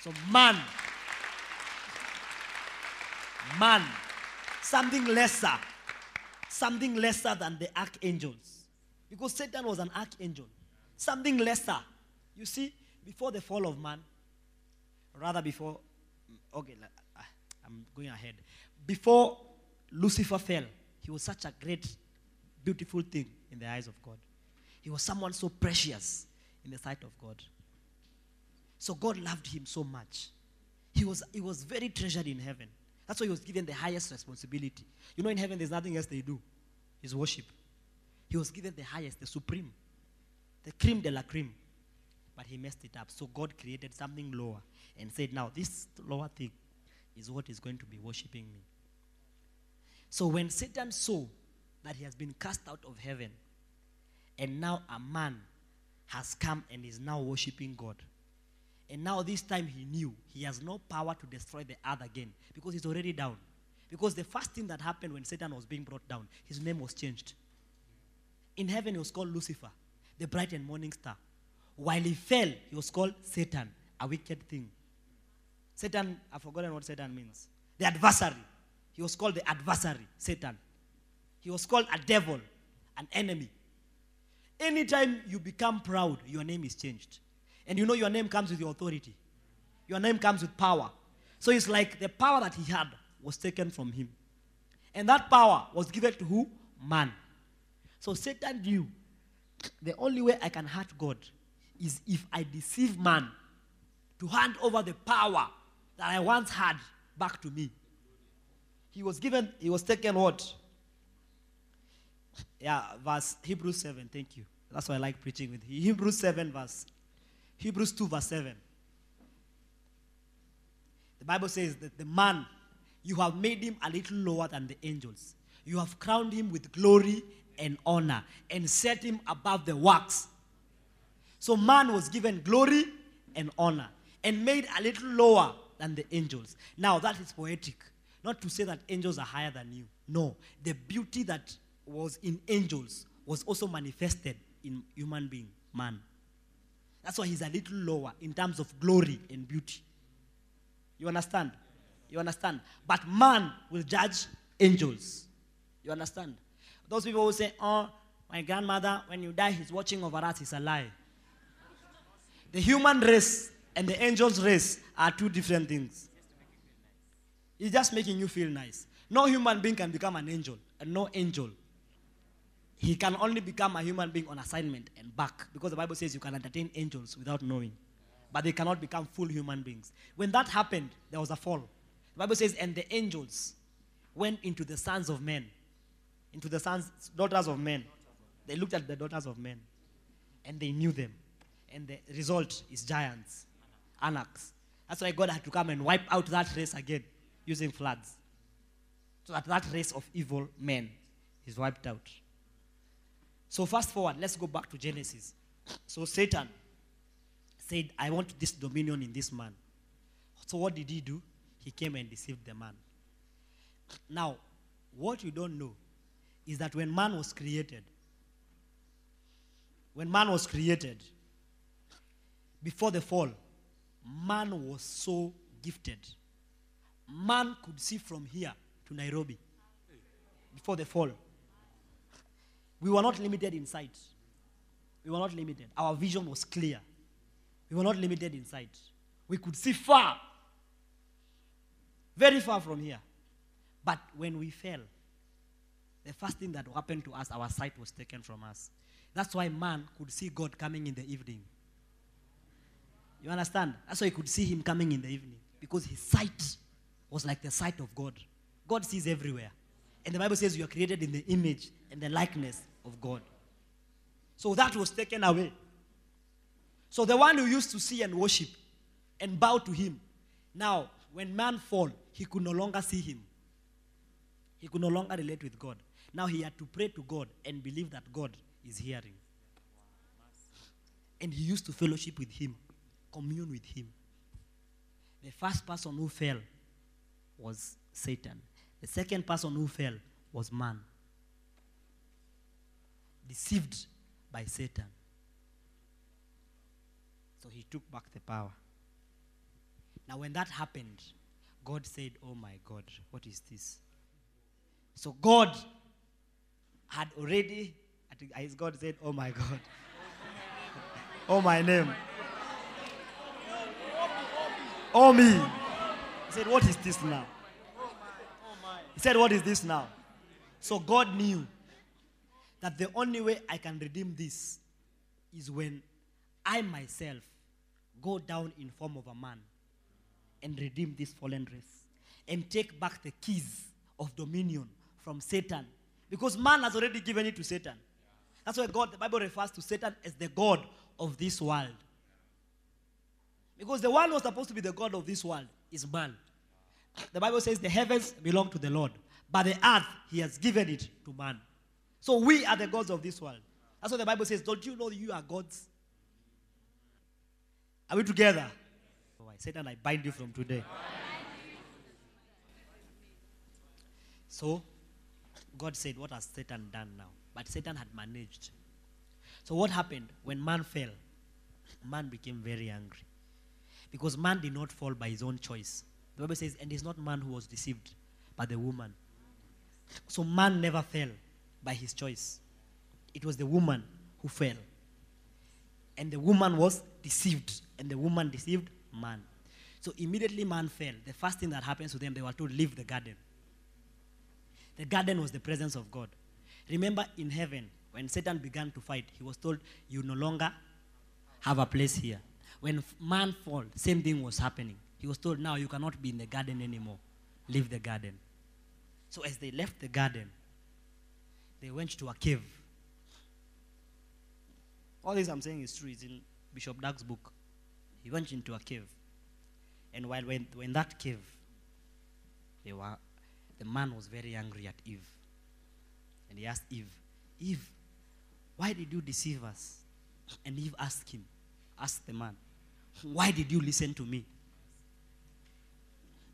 So, man, man, something lesser, something lesser than the archangels. Because Satan was an archangel, something lesser. You see, before the fall of man, rather before, okay, ah, I'm going ahead. Before Lucifer fell, he was such a great, beautiful thing in the eyes of God. He was someone so precious in the sight of God. So God loved him so much. He was, he was very treasured in heaven. That's why he was given the highest responsibility. You know, in heaven, there's nothing else they do. It's worship. He was given the highest, the supreme, the cream de la cream. But he messed it up. So God created something lower and said, now this lower thing is what is going to be worshiping me. So when Satan saw that he has been cast out of heaven, and now a man has come and is now worshiping God. And now this time he knew he has no power to destroy the earth again because he's already down. Because the first thing that happened when Satan was being brought down, his name was changed. In heaven, he was called Lucifer, the bright and morning star. While he fell, he was called Satan, a wicked thing. Satan, I've forgotten what Satan means. The adversary. He was called the adversary, Satan. He was called a devil, an enemy. Anytime you become proud, your name is changed. And you know your name comes with your authority. Your name comes with power. So it's like the power that he had was taken from him. And that power was given to who? Man. So Satan knew the only way I can hurt God is if I deceive man to hand over the power that I once had back to me. He was given, he was taken what? Yeah, verse Hebrews 7, thank you. That's why I like preaching with you. Hebrews 7, verse Hebrews 2, verse 7. The Bible says that the man, you have made him a little lower than the angels. You have crowned him with glory and honor and set him above the works. So man was given glory and honor and made a little lower than the angels. Now that is poetic. Not to say that angels are higher than you. No. The beauty that was in angels was also manifested in human being, man. That's why he's a little lower in terms of glory and beauty. You understand? You understand? But man will judge angels. You understand? Those people who say, oh, my grandmother, when you die, he's watching over us, it's a lie. The human race and the angel's race are two different things. He's just making you feel nice. No human being can become an angel, and no angel. He can only become a human being on assignment and back, because the Bible says you can entertain angels without knowing, but they cannot become full human beings. When that happened, there was a fall. The Bible says, and the angels went into the sons of men, into the sons, daughters of men. They looked at the daughters of men, and they knew them. And the result is giants, anarchs. That's why God had to come and wipe out that race again using floods. So that that race of evil men is wiped out. So fast forward, let's go back to Genesis. So Satan said, I want this dominion in this man. So what did he do? He came and deceived the man. Now, what you don't know is that when man was created, when man was created, before the fall, man was so gifted. Man could see from here to Nairobi before the fall. We were not limited in sight. We were not limited. Our vision was clear. We were not limited in sight. We could see far, very far from here. But when we fell, the first thing that happened to us, our sight was taken from us. That's why man could see God coming in the evening. You understand? That's why he could see him coming in the evening. Because his sight was like the sight of God. God sees everywhere. And the Bible says you are created in the image and the likeness of God. So that was taken away. So the one who used to see and worship and bow to him, now when man fall, he could no longer see him. He could no longer relate with God. Now he had to pray to God and believe that God is hearing. And he used to fellowship with him, commune with him. The first person who fell was Satan. The second person who fell was man. Deceived by Satan. So he took back the power. Now, when that happened, God said, Oh my God, what is this? So God had already, as God said, Oh my God. oh my name. Oh me. He said, What is this now? He said, What is this now? So God knew that the only way I can redeem this is when I myself go down in form of a man and redeem this fallen race and take back the keys of dominion from Satan. Because man has already given it to Satan. That's why God, the Bible refers to Satan as the God of this world. Because the who was supposed to be the God of this world is man. The Bible says the heavens belong to the Lord, but the earth he has given it to man. So we are the gods of this world. That's what the Bible says. Don't you know you are gods? Are we together? Oh, I Satan, I bind you from today. So, God said, What has Satan done now? But Satan had managed. So, what happened when man fell? Man became very angry. Because man did not fall by his own choice. The Bible says, And it's not man who was deceived, but the woman. So, man never fell by his choice. It was the woman who fell. And the woman was deceived, and the woman deceived man. So immediately man fell. The first thing that happens to them, they were told, leave the garden. The garden was the presence of God. Remember in heaven, when Satan began to fight, he was told, you no longer have a place here. When man fell, same thing was happening. He was told, now you cannot be in the garden anymore. Leave the garden. So as they left the garden, they went to a cave. All this I'm saying is true. It's in Bishop Doug's book. He went into a cave. And while when, when that cave, they were, the man was very angry at Eve. And he asked Eve, Eve, why did you deceive us? And Eve asked him, asked the man, why did you listen to me?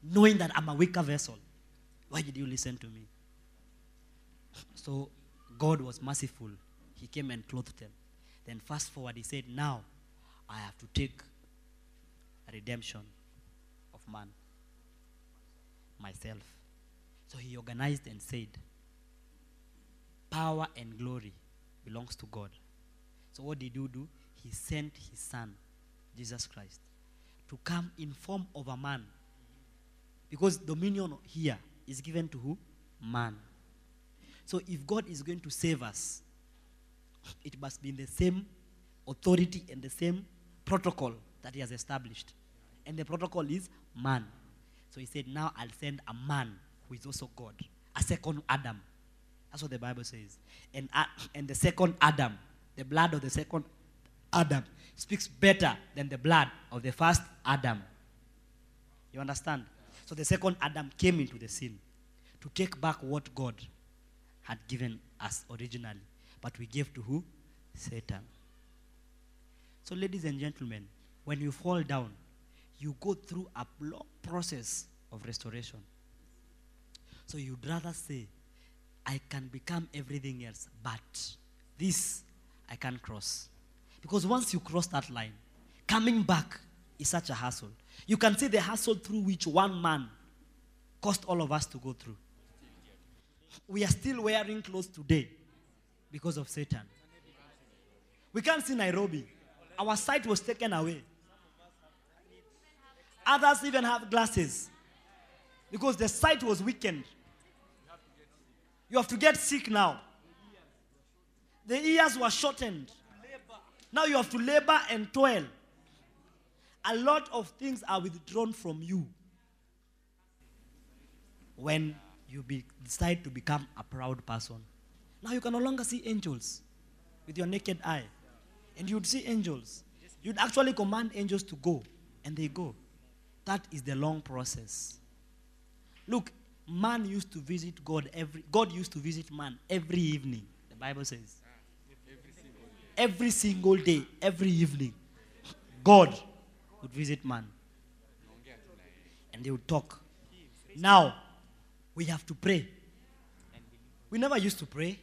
Knowing that I'm a weaker vessel, why did you listen to me? So God was merciful. He came and clothed them. Then fast forward, he said, Now I have to take redemption of man, myself. So he organized and said, Power and glory belongs to God. So what did you do? He sent his son, Jesus Christ, to come in form of a man. Because dominion here is given to who? Man. So if God is going to save us, it must be in the same authority and the same protocol that he has established. And the protocol is man. So he said, Now I'll send a man who is also God, a second Adam. That's what the Bible says. And, uh, and the second Adam, the blood of the second Adam, speaks better than the blood of the first Adam. You understand? So the second Adam came into the scene to take back what God had given us originally. But we gave to who? Satan. So, ladies and gentlemen, when you fall down, you go through a long process of restoration. So, you'd rather say, I can become everything else, but this I can't cross. Because once you cross that line, coming back is such a hassle. You can see the hassle through which one man caused all of us to go through. We are still wearing clothes today because of Satan. We can't see Nairobi. Our sight was taken away. Others even have glasses because the sight was weakened. You have to get sick now. The ears were shortened. Now you have to labor and toil. A lot of things are withdrawn from you when you be, decide to become a proud person. Now you can no longer see angels with your naked eye. And you'd see angels. You'd actually command angels to go, and they go. That is the long process. Look, man used to visit God every God used to visit man every evening. The Bible says. Every single day, every evening, God would visit man. And they would talk. Now, we have to pray. We never used to pray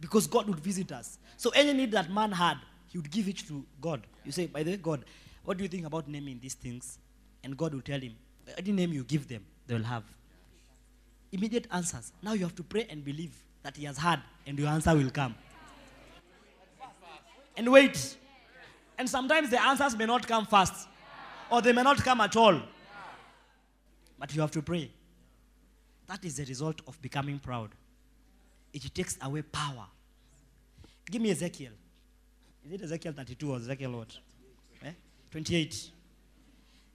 because God would visit us. So any need that man had, he would give it to God. You say, by the way, God, what do you think about naming these things? And God will tell him, any name you give them, they will have. Immediate answers. Now you have to pray and believe that he has heard and your answer will come. And wait. And sometimes the answers may not come fast or they may not come at all. But you have to pray. That is the result of becoming proud. It takes away power. Give me Ezekiel. Is it Ezekiel 32 or Ezekiel what? Eh? 28.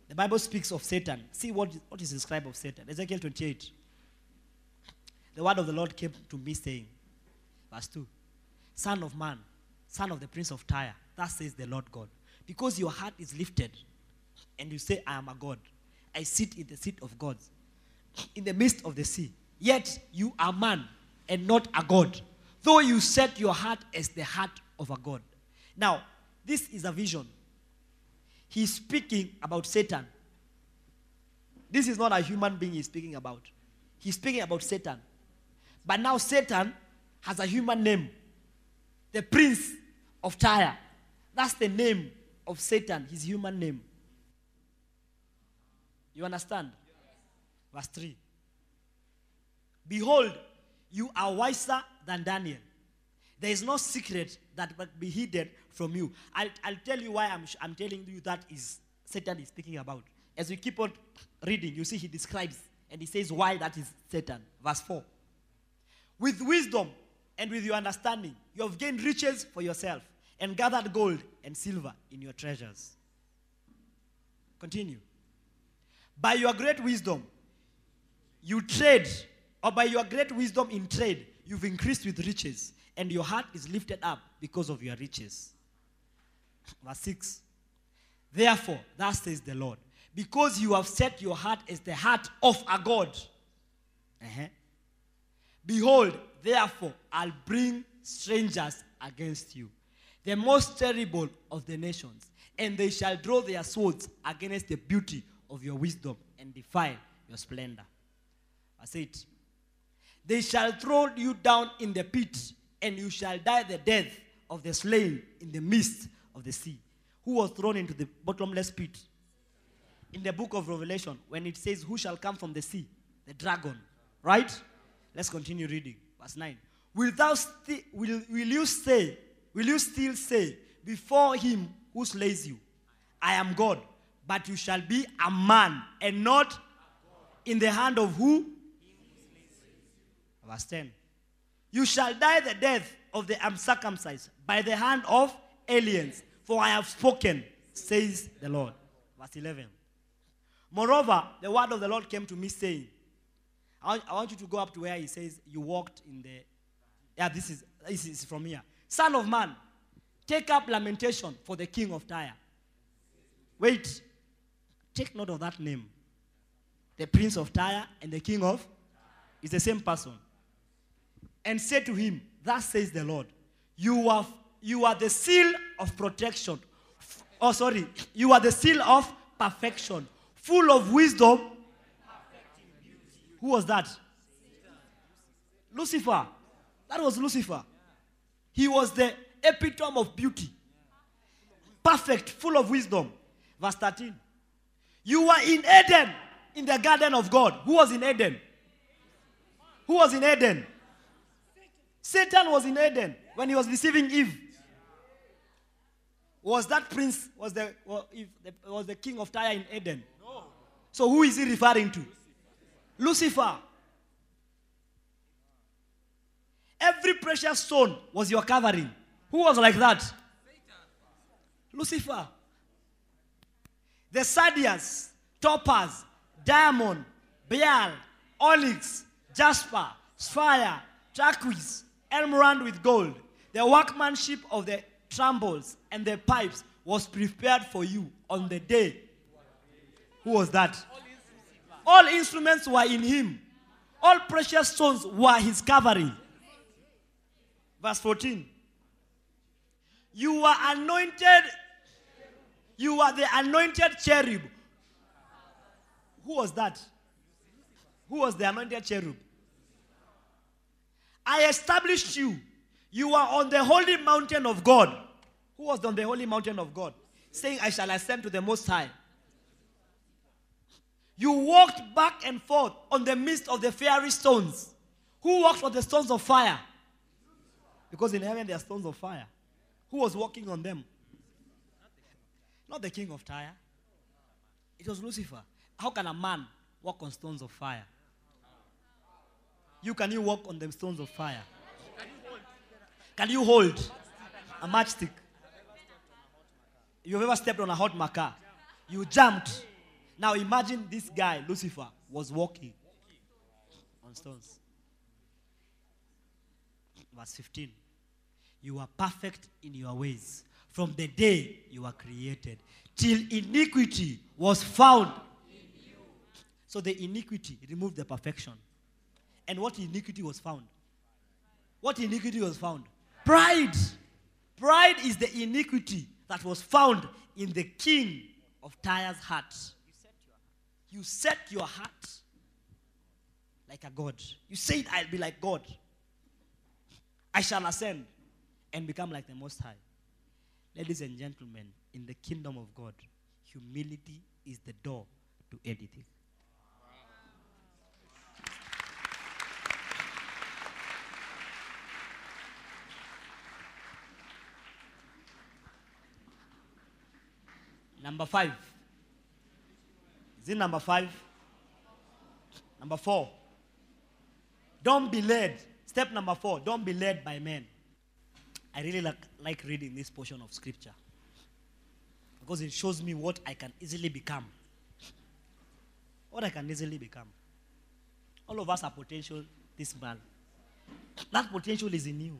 The Bible speaks of Satan. See what, what is described of Satan. Ezekiel 28. The word of the Lord came to me saying, verse 2 Son of man, son of the prince of Tyre, thus says the Lord God. Because your heart is lifted, and you say, I am a God. I sit in the seat of gods, in the midst of the sea. Yet you are man and not a God, though you set your heart as the heart of a God. Now, this is a vision. He's speaking about Satan. This is not a human being he's speaking about. He's speaking about Satan. But now Satan has a human name. The prince of Tyre. That's the name of Satan, his human name. You understand? Verse 3. Behold, you are wiser than Daniel. There is no secret that will be hidden from you. I'll, I'll tell you why I'm, I'm telling you that is Satan is speaking about. As we keep on reading, you see he describes and he says why that is Satan. Verse 4. With wisdom and with your understanding, you have gained riches for yourself and gathered gold and silver in your treasures. Continue. By your great wisdom, you trade, or by your great wisdom in trade, you've increased with riches, and your heart is lifted up because of your riches. Verse 6. Therefore, thus says the Lord, because you have set your heart as the heart of a God. Uh-huh. Behold, therefore, I'll bring strangers against you, the most terrible of the nations, and they shall draw their swords against the beauty of your wisdom and defile your splendor. Verse 8. They shall throw you down in the pit, and you shall die the death of the slain in the midst of the sea. Who was thrown into the bottomless pit? In the book of Revelation, when it says, Who shall come from the sea? The dragon. Right? Let's continue reading. Verse 9. Will, thou sti- will, will you say, will you still say before him who slays you, I am God, but you shall be a man and not in the hand of who? Verse 10. You shall die the death of the uncircumcised by the hand of aliens, for I have spoken, says the Lord. Verse 11. Moreover, the word of the Lord came to me saying, I want, you to go up to where he says, You walked in the. Yeah, this is, this is from here. Son of man, take up lamentation for the king of Tyre. Wait, take note of that name. The prince of Tyre and the king of is the same person. And say to him, Thus says the Lord, you are, you are the seal of protection. Oh, sorry, you are the seal of perfection, full of wisdom. Who was that? Lucifer. That was Lucifer. He was the epitome of beauty. Perfect, full of wisdom. Verse 13. You were in Eden, in the garden of God. Who was in Eden? Who was in Eden? Satan was in Eden when he was deceiving Eve. Was that prince, was the, was the, was the king of Tyre in Eden? No. So who is he referring to? Lucifer. Every precious stone was your covering. Who was like that? Lucifer. The sardius, topaz, diamond, beryl, onyx, jasper, sapphire, turquoise, emerald with gold. The workmanship of the timbrels and the pipes was prepared for you on the day. Who was that? All instruments were in him. All precious stones were his covering. Verse 14. You were anointed. You were the anointed cherub. Who was that? Who was the anointed cherub? I established you. You are on the holy mountain of God. Who was on the holy mountain of God? Saying, I shall ascend to the Most High. You walked back and forth on the midst of the fiery stones. Who walked on the stones of fire? Because in heaven there are stones of fire. Who was walking on them? Not the king of Tyre. It was Lucifer. How can a man walk on stones of fire? You can you walk on the stones of fire? Can you hold a matchstick? You've ever stepped on a hot maca? You jumped. Now imagine this guy, Lucifer, was walking on stones. Verse 15. You are perfect in your ways from the day you were created till iniquity was found. So the iniquity removed the perfection. And what iniquity was found? What iniquity was found? Pride. Pride is the iniquity that was found in the king of Tyre's heart. You set your heart like a God. You said, I'll be like God. I shall ascend and become like the Most High. Ladies and gentlemen, in the kingdom of God, humility is the door to anything. Number five. Is it number five? Number four. Don't be led. Step number four. Don't be led by men. I really like, like reading this portion of scripture because it shows me what I can easily become. What I can easily become. All of us are potential this man. That potential is in you.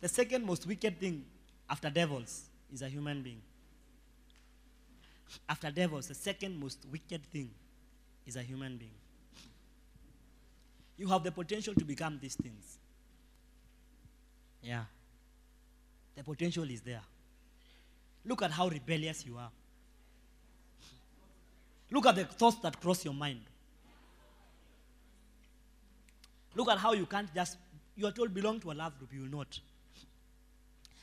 The second most wicked thing after devils is a human being. After devils, the second most wicked thing is a human being. You have the potential to become these things. Yeah. The potential is there. Look at how rebellious you are. Look at the thoughts that cross your mind. Look at how you can't just, you are told belong to a love group, you will not.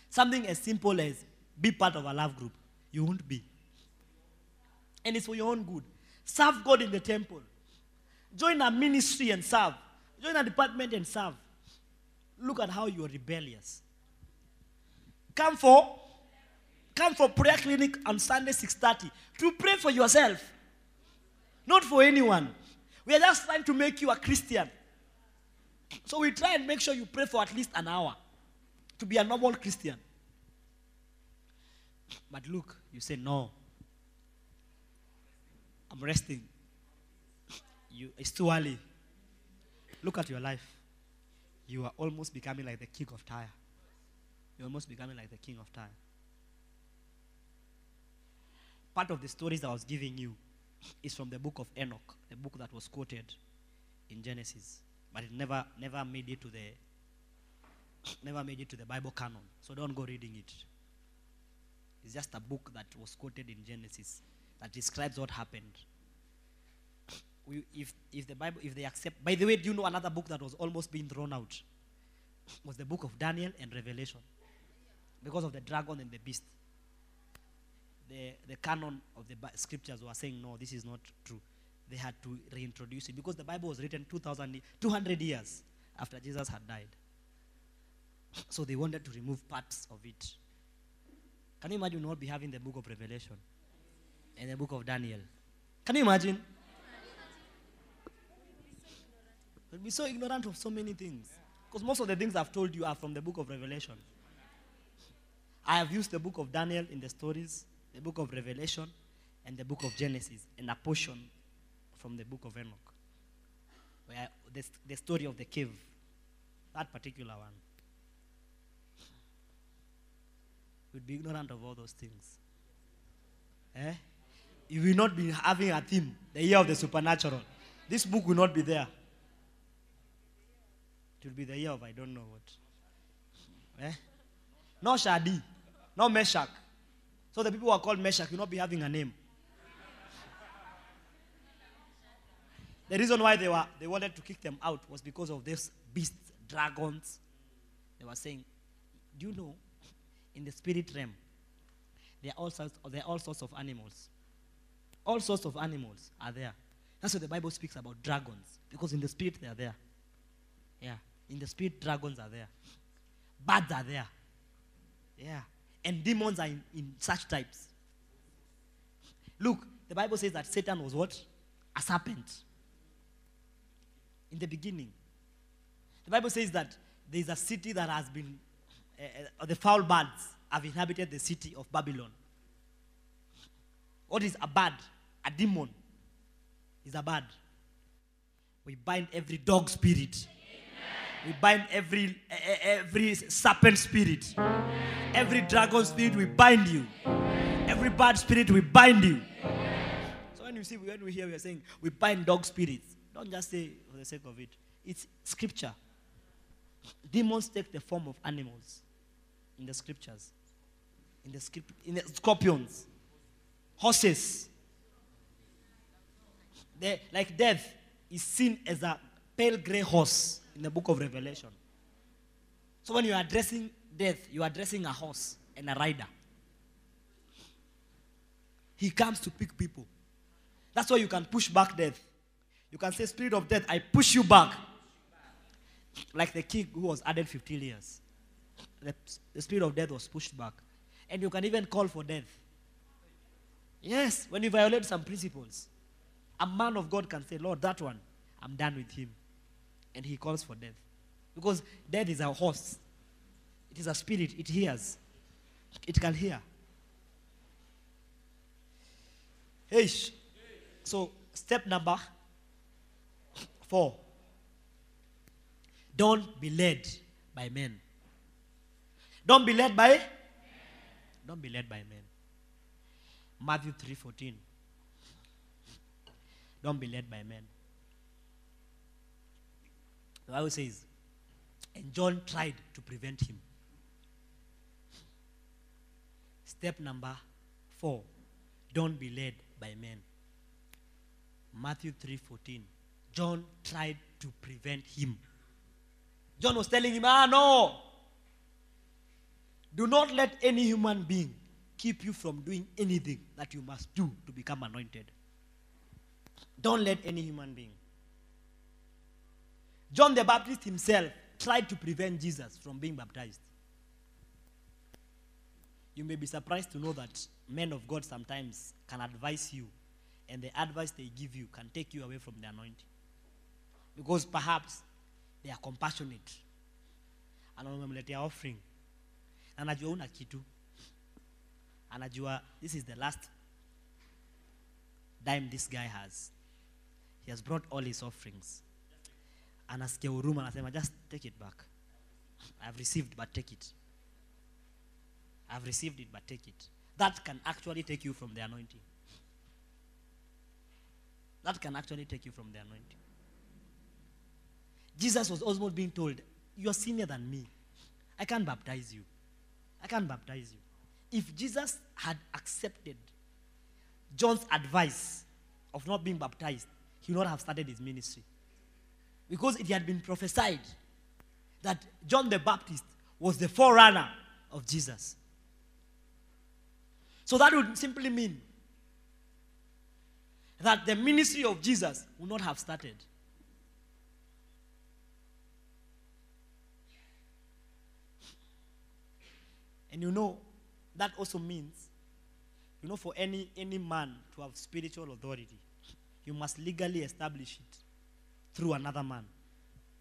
Something as simple as be part of a love group, you won't be. And it's for your own good. Serve God in the temple. Join a ministry and serve. Join a department and serve. Look at how you are rebellious. Come for come for prayer clinic on Sunday 6:30 to pray for yourself. Not for anyone. We are just trying to make you a Christian. So we try and make sure you pray for at least an hour to be a normal Christian. But look, you say no. I'm resting. You, it's too early. Look at your life. You are almost becoming like the king of Tyre. You're almost becoming like the king of Tyre. Part of the stories I was giving you is from the book of Enoch, the book that was quoted in Genesis, but it never never made it to the never made it to the Bible canon. So don't go reading it. It's just a book that was quoted in Genesis that describes what happened. We, if, if the Bible, if they accept, by the way, do you know another book that was almost being thrown out? Was the book of Daniel and Revelation. Because of the dragon and the beast. The, the canon of the scriptures were saying, no, this is not true. They had to reintroduce it because the Bible was written 2,000, 200 years after Jesus had died. So they wanted to remove parts of it. Can you imagine not be having the book of Revelation and the book of Daniel? Can you imagine? We'll be so ignorant of so many things. Because most of the things I've told you are from the book of Revelation. I have used the book of Daniel in the stories, the book of Revelation, and the book of Genesis, and a portion from the book of Enoch. Where the, the story of the cave, that particular one. We'd be ignorant of all those things. Eh? You will not be having a theme, the year of the supernatural. This book will not be there. It will be the year of I don't know what. Eh? No Shadrach, no Meshach. So the people who are called Meshach will not be having a name. The reason why they were they wanted to kick them out was because of these beasts, dragons. They were saying, Do you know, in the spirit realm, there are all sorts, there are all sorts of animals. All sorts of animals are there. That's why the Bible speaks about dragons. Because in the spirit they are there. Yeah. In the spirit, dragons are there. Birds are there. Yeah. And demons are in, in such types. Look, the Bible says that Satan was what? A serpent. In the beginning. The Bible says that there is a city that has been, uh, the foul birds have inhabited the city of Babylon. What is a bird? A demon is a bird. We bind every dog spirit. We bind every every serpent spirit. Every dragon spirit, we bind you. Every bad spirit, we bind you. So when you see, when we hear, we are saying we bind dog spirits. Don't just say for the sake of it. It's scripture. Demons take the form of animals in the scriptures. In the script, in the scorpions, horses. They, like death is seen as a pale gray horse in the book of Revelation. So when you are addressing death, you are addressing a horse and a rider. He comes to pick people. That's why you can push back death. You can say, Spirit of death, I push you back. Like the king who was added 15 years. The, the spirit of death was pushed back. And you can even call for death. Yes, when you violate some principles, a man of God can say, Lord, that one, I'm done with him. And he calls for death. Because death is a horse, it is a spirit, it hears, it can hear. Hey, so step number four don't be led by men. Don't be led by don't be led by men. Matthew 3:14. Don't be led by men. The Bible says, and John tried to prevent him. Step number four, don't be led by men. Matthew 3:14. John tried to prevent him. John was telling him, ah, no. Do not let any human being keep you from doing anything that you must do to become anointed. Don't let any human being. John the Baptist himself tried to prevent Jesus from being baptized. You may be surprised to know that men of God sometimes can advise you, and the advice they give you can take you away from the anointing. Because perhaps they are compassionate. Ana umemletea offering. Anajua una kitu. Anajua this is the last dime this guy has. He has brought all his offerings. Anasikia huruma anasema just take it back. I've received but take it. I've received it but take it. That can actually take you from the anointing. That can actually take you from the anointing. Jesus was almost being told, You are senior than me. I can't baptize you. I can't baptize you. If Jesus had accepted John's advice of not being baptized, he would not have started his ministry. Because it had been prophesied that John the Baptist was the forerunner of Jesus. So that would simply mean that the ministry of Jesus would not have started. And you know, that also means, you know, for any, any man to have spiritual authority, you must legally establish it through another man.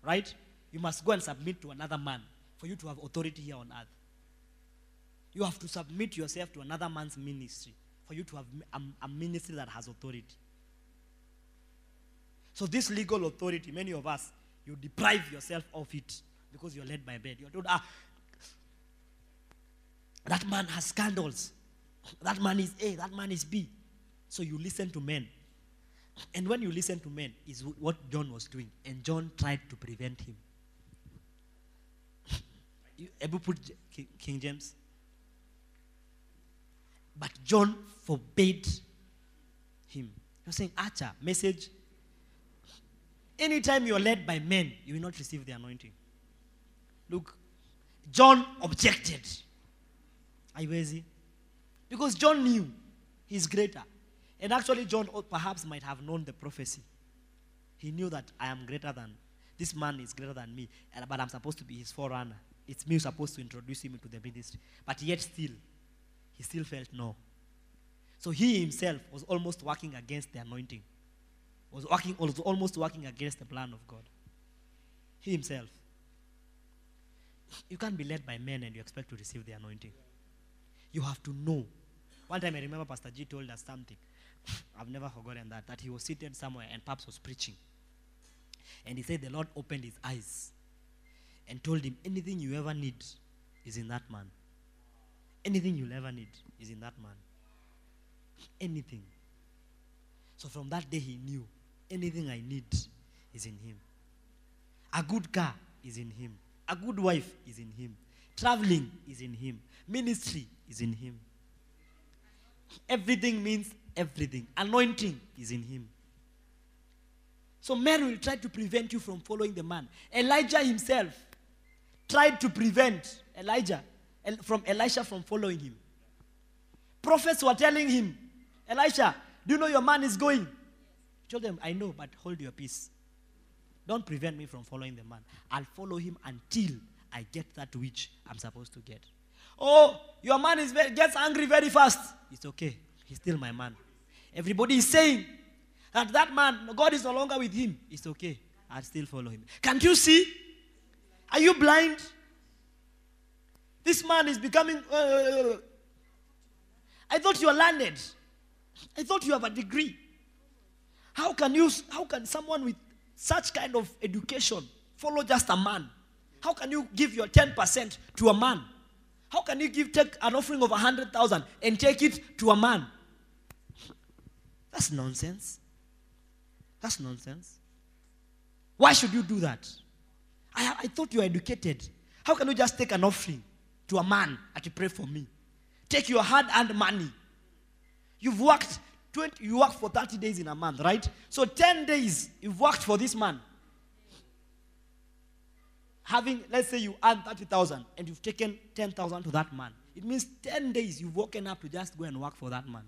Right? You must go and submit to another man for you to have authority here on earth. You have to submit yourself to another man's ministry for you to have a, a ministry that has authority. So, this legal authority, many of us, you deprive yourself of it because you're led by bed. You're told, ah, that man has scandals. That man is A, that man is B. So you listen to men. And when you listen to men, is what John was doing. And John tried to prevent him. you able put King, James? But John forbade him. He was saying, Archer, message. Anytime you're led by men, you will not receive the anointing. Look, John objected. Haiwezi. Because John knew he's greater. And actually, John perhaps might have known the prophecy. He knew that I am greater than, this man is greater than me, but I'm supposed to be his forerunner. It's me who's supposed to introduce him into the ministry. But yet, still, he still felt no. So he himself was almost working against the anointing, was, working, was almost working against the plan of God. He himself. You can't be led by men and you expect to receive the anointing. You have to know. One time I remember Pastor G told us something. I've never forgotten that. That he was seated somewhere and Paps was preaching. And he said the Lord opened his eyes and told him, anything you ever need is in that man. Anything you'll ever need is in that man. Anything. So from that day he knew anything I need is in him. A good car is in him. A good wife is in him. Traveling is in him. Ministry is in him. Everything means everything. Anointing is in him. So men will try to prevent you from following the man. Elijah himself tried to prevent Elijah from Elisha from following him. Prophets were telling him, Elisha, do you know your man is going? He told them, I know, but hold your peace. Don't prevent me from following the man. I'll follow him until I get that which I'm supposed to get. Oh, your man is very, gets angry very fast. It's okay. He's still my man. Everybody is saying that that man, God is no longer with him. It's okay. I'll still follow him. Can't you see? Are you blind? This man is becoming. uh, I thought you were learned. I thought you have a degree. How can you? How can someone with such kind of education follow just a man? How can you give your ten percent to a man? How can you give take an offering of a hundred thousand and take it to a man? That's nonsense. That's nonsense. Why should you do that? I, I thought you were educated. How can you just take an offering to a man and pray for me? Take your hard-earned money. You've worked 20, you work for 30 days in a month, right? So 10 days you've worked for this man. Having, let's say you earn 30,000 and you've taken 10,000 to that man. It means 10 days you've woken up to just go and work for that man.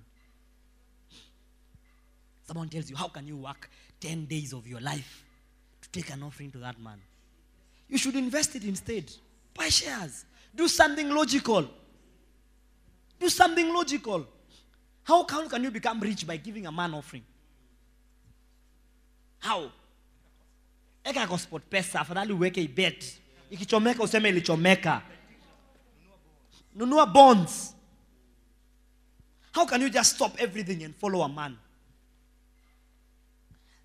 Someone tells you, how can you work 10 days of your life to take an offering to that man? You should invest it instead. Buy shares. Do something logical. Do something logical. How can, can you become rich by giving a man offering? How? Eka kwa SportPesa, afadhali uweke ibet. Ikichomeka useme ilichomeka. Nunua bonds. How can you just stop everything and follow a man?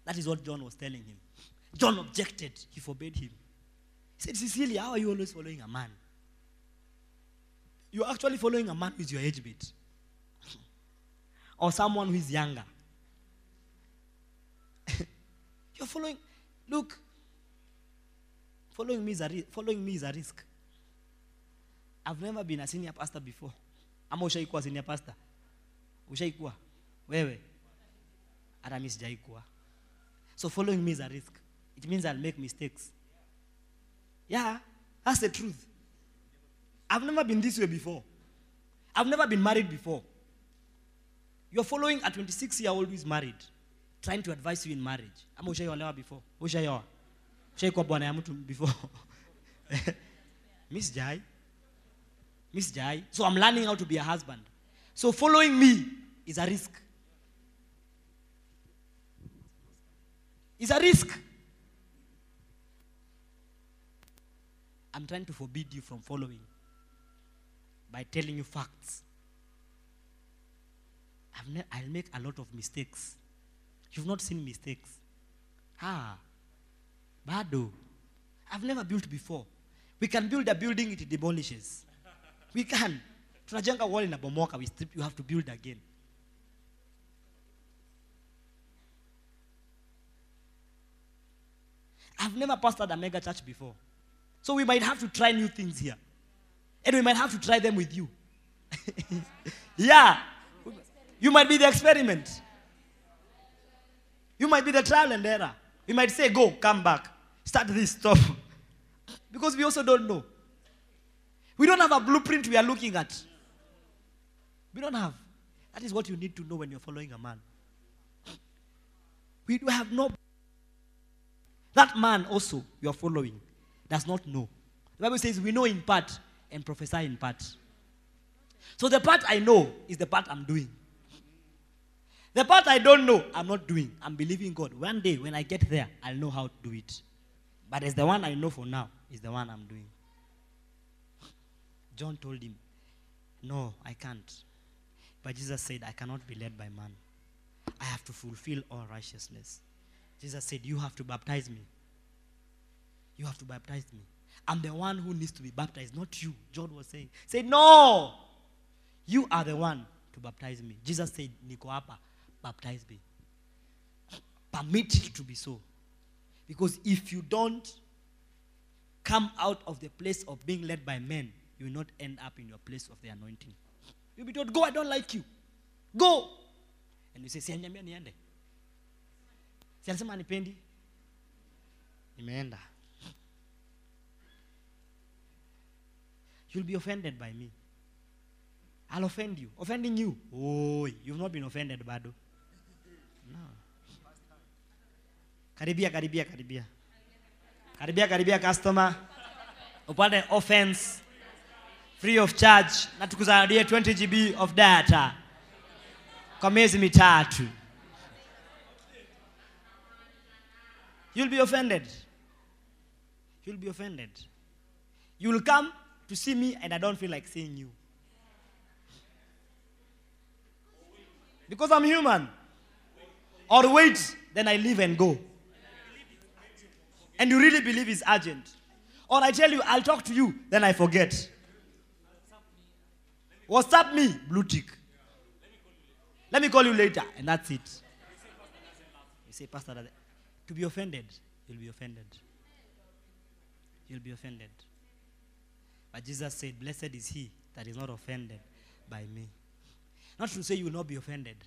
That is what John was telling him. John objected. He forbade him. He said, Cecilia, how are you always following a man? You're actually following a man who's your age mate. [laughs] or someone who is younger. [laughs] You're following, look, following me, is a following me is a risk. I've never been a senior pastor before. Ama ushaikuwa senior pastor? Ushaikuwa? Wewe? Hata mimi sijaikuwa. So following me is a risk. It means I'll make mistakes. Yeah, that's the truth. I've never been this way before. I've never been married before. You're following a 26 year old who is married, trying to advise you in marriage. Ama ushaiolewa before? Ushaioa? Ushaikuwa bwana ya mtu before? [laughs] Miss Jai. Miss Jai. So I'm learning how to be a husband. So following me is a risk. It's a risk. I'm trying to forbid you from following by telling you facts. I've ne- I'll make a lot of mistakes. You've not seen mistakes. Ah, bado. I've never built before. We can build a building, it demolishes. We can. tunajenga wall inabomoka we strip, you have to build again i've never pastored a mega church before so we might have to try new things here and we might have to try them with you [laughs] yeah you might be the experiment you might be the trial and error we might say go come back start this stop. [laughs] Because we also don't know. We don't have a blueprint we are looking at. We don't have. That is what you need to know when you're following a man. We do have no that man also you are following does not know. The bible says we know in part and prophesy in part. So the part i know is the part i'm doing. The part i don't know i'm not doing. I'm believing god. One day when i get there i'll know how to do it but as the one i know for now is the one i'm doing. John told him no i can't. But jesus said i cannot be led by man. I have to fulfill all righteousness. Jesus said you have to baptize me. You have to baptize me. I'm the one who needs to be baptized not you john was saying. Say no! You are the one to baptize me. Jesus said niko hapa baptize me. Permit it to be so because if you don't come out of the place of being led by men you will not end up in your place of the anointing. You'll be told go i don't like you. Go. And you say niende. You'll be offended by me. I'll offend you. Offending you. Oh you've not been offended bado karibia karibia karibia. Karibia karibia customer. Upate offense. Free of charge. Na tukuzalie 20 gb of data. Kwa miezi mitatu. You'll be offended. You'll be offended. You'll come to see me and i don't feel like seeing you. Because i'm human. Or wait then i leave and go and you really believe it's urgent? Or i tell you i'll talk to you then i forget. Whatsapp me blue tick. Let me call you later and that's it. You say pastor to be offended you'll be offended. You'll be offended. But jesus said blessed is he that is not offended by me. Not to say you will not be offended.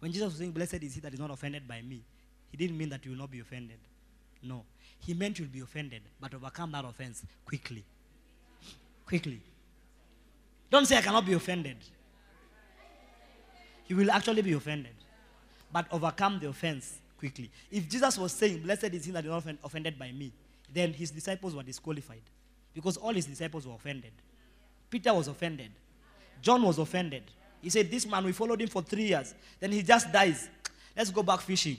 When jesus was saying blessed is he that is not offended by me he didn't mean that you will not be offended. No he meant you'll be offended but overcome that offense quickly quickly don't say i cannot be offended you will actually be offended but overcome the offense quickly. If Jesus was saying, Blessed is he that is not offended by me, then his disciples were disqualified because all his disciples were offended. Peter was offended, John was offended. He said, This man, we followed him for three years, then he just dies. Let's go back fishing.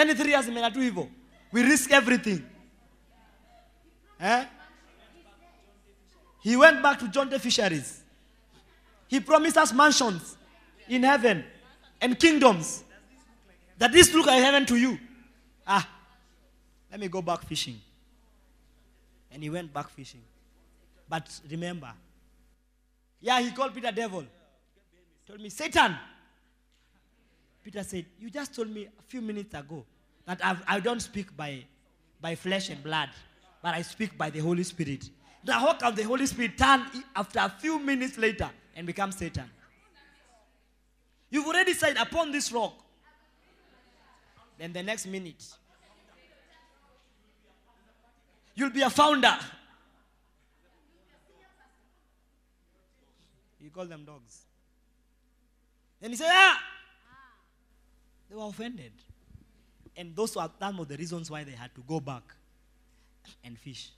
Yani three years imeenda tu hivyo. We risk everything. Eh? He went back to John the fisheries. He promised us mansions in heaven and kingdoms. That this look like heaven to you. Ah, let me go back fishing. And he went back fishing. But remember, yeah, he called Peter devil. Told me, Satan. Peter said, You just told me a few minutes ago that I've, I don't speak by, by flesh and blood, but I speak by the Holy Spirit. Now, how can the Holy Spirit turn after a few minutes later and become Satan? You've already said, Upon this rock. Then the next minute, you'll be a founder. You call them dogs. And he said, Ah! They were offended. And those were some of the reasons why they had to go back and fish.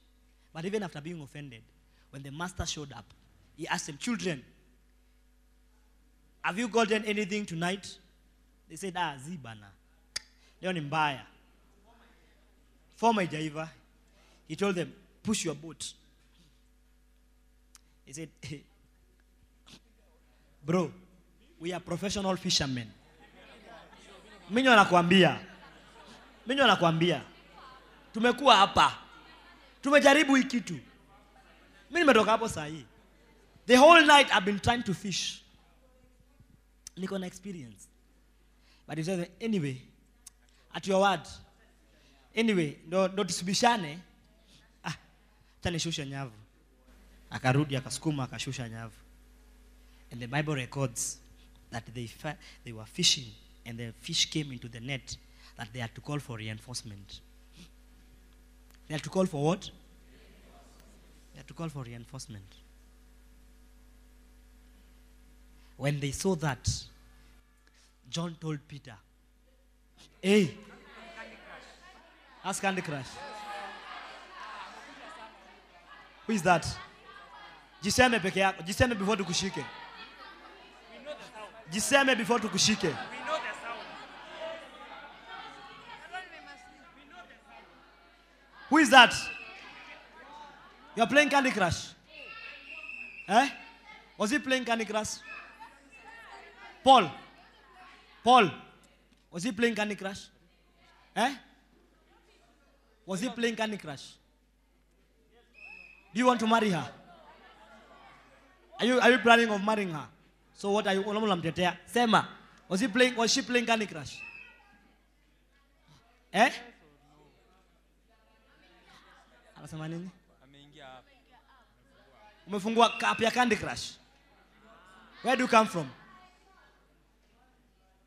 But even after being offended, when the master showed up, he asked them, Children, have you gotten anything tonight? They said, Ah, zibana. Leo ni mbaya. Former Jaiva. He told them, Push your boat. He said, [laughs] Bro, we are professional fishermen. Minyo anakuambia. Minyo anakuambia. Tumekuwa hapa. Tumejaribu hii kitu. mi nimetoka hapo saa hii the whole night i've been trying to fish niko na experience but it says anyway at your word anyway ndo, ndo tusibishane ah, nyavu akarudi akasukuma akashusha nyavu and the bible records that they, they were fishing and the fish came into the net that they had to call for reinforcement. They had to call for what? They had to call for reinforcement. When they saw that john told peter hey ask candy crush. Who is that? Jiseme before tukushike. Jiseme before tukushike We know the sound. Who is that? You are playing candy crush. Eh? Was he playing candy crush? Paul. Paul. Was he playing candy crush? Eh? Was he playing candy crush? Do you want to marry her? Are you, are you planning of marrying her? So what are you sema. Was he playing was she playing candy crush? Eh anasema nini? Umefungua cup ya candy crush. Where do you come from?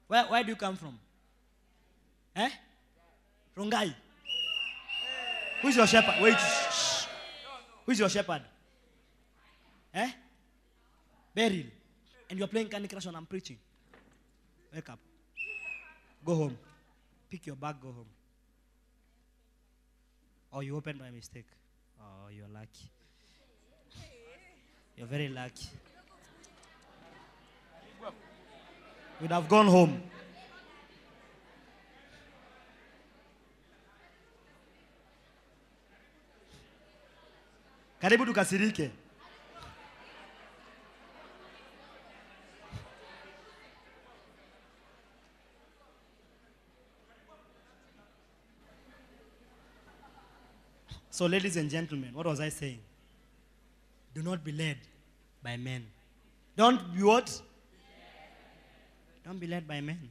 Where, where do you come from? Eh? Rongai who is your shepherd? Wait shh. who is your shepherd? Eh? Beryl. And you're playing candy crush when i'm preaching. Wake up. Go home. Pick your bag go home or you opened by mistake. Oh you're lucky. You're very lucky. You'd have gone home. Karibu tukasirike So, ladies and gentlemen, what was I saying? Do not be led by men. Don't be what? Don't be led by men.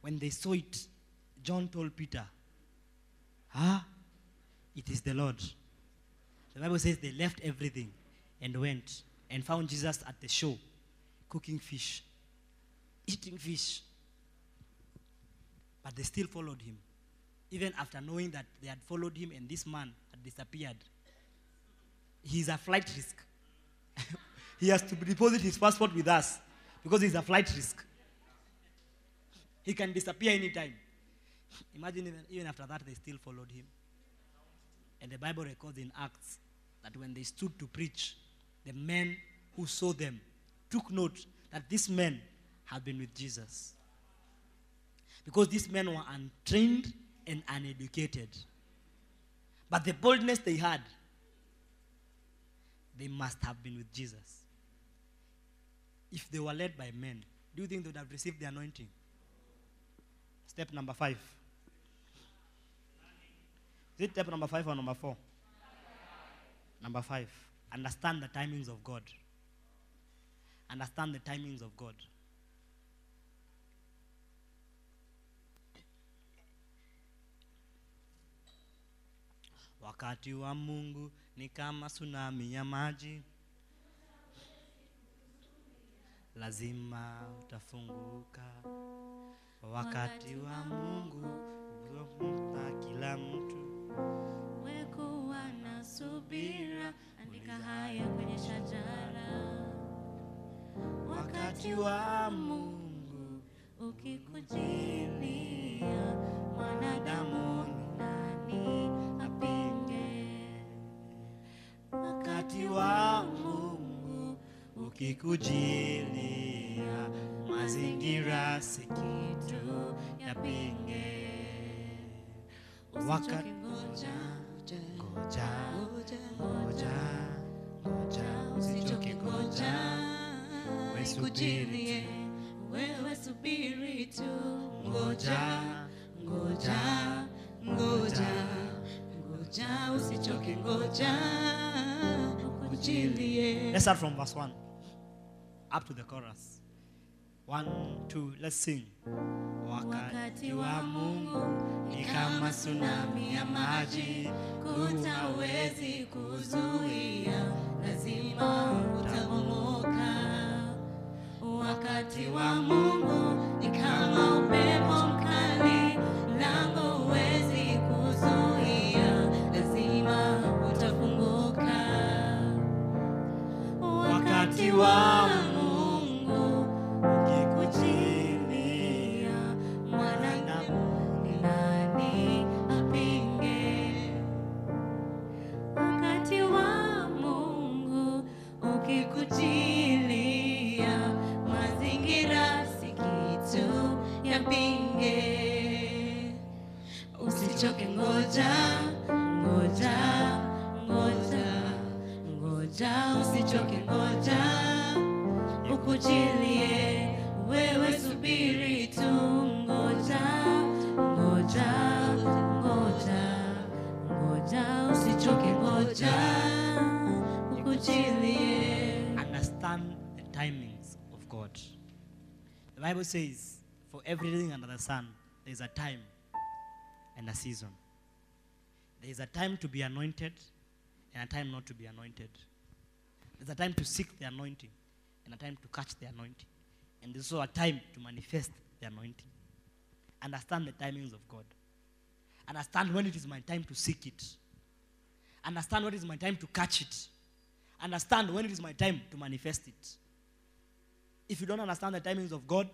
When they saw it, John told Peter, Ah, it is the Lord. The Bible says they left everything and went and found Jesus at the shore, cooking fish, eating fish. But they still followed him even after knowing that they had followed him and this man had disappeared. He's a flight risk. [laughs] he has to deposit his passport with us because he's a flight risk. He can disappear anytime. Imagine even, even after that, they still followed him. And the Bible records in Acts that when they stood to preach, the men who saw them took note that these men have been with Jesus. Because these men were untrained and uneducated. But the boldness they had, they must have been with Jesus. If they were led by men, do you think they would have received the anointing? Step number five. Is it step number five or number four? Number five. Understand the timings of God. Understand the timings of God. Wakati wa Mungu ni kama tsunami ya maji, lazima utafunguka. Wakati wa Mungu uliompa kila mtu. Wekuwa na subira, andika haya kwenye shajara. Wakati wa Mungu ukikujilia, mwanadamu wa Mungu ukikujilia, mazingira si kitu yapinge. Wakati ngoja, ngoja, ngoja, ngoja, usichoke ngoja, we subiri wewe subiri tu, ngoja, ngoja, ngoja, ngoja usichoke ngoja Let's start from verse 1 up to the chorus. One, two, let's sing. wakati wa mungu ni kama tsunami ya maji kuzuia lazima wakati wa mungu ni kama upepo wakati wa Bible says, for everything under the sun, there is a time and a season. There is a time to be anointed and a time not to be anointed. There's a time to seek the anointing and a time to catch the anointing. And there's also a time to manifest the anointing. Understand the timings of God. Understand when it is my time to seek it. Understand when it is my time to catch it. Understand when it is my time to manifest it. If you don't understand the timings of God,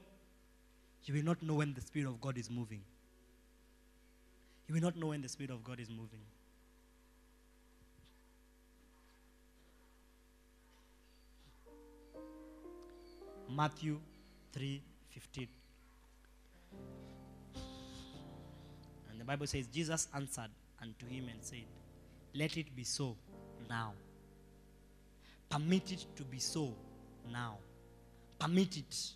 you will not know when the Spirit of God is moving. You will not know when the Spirit of God is moving. Matthew 3:15. And the Bible says Jesus answered unto him and said, "Let it be so now. Permit it to be so now. Permit it."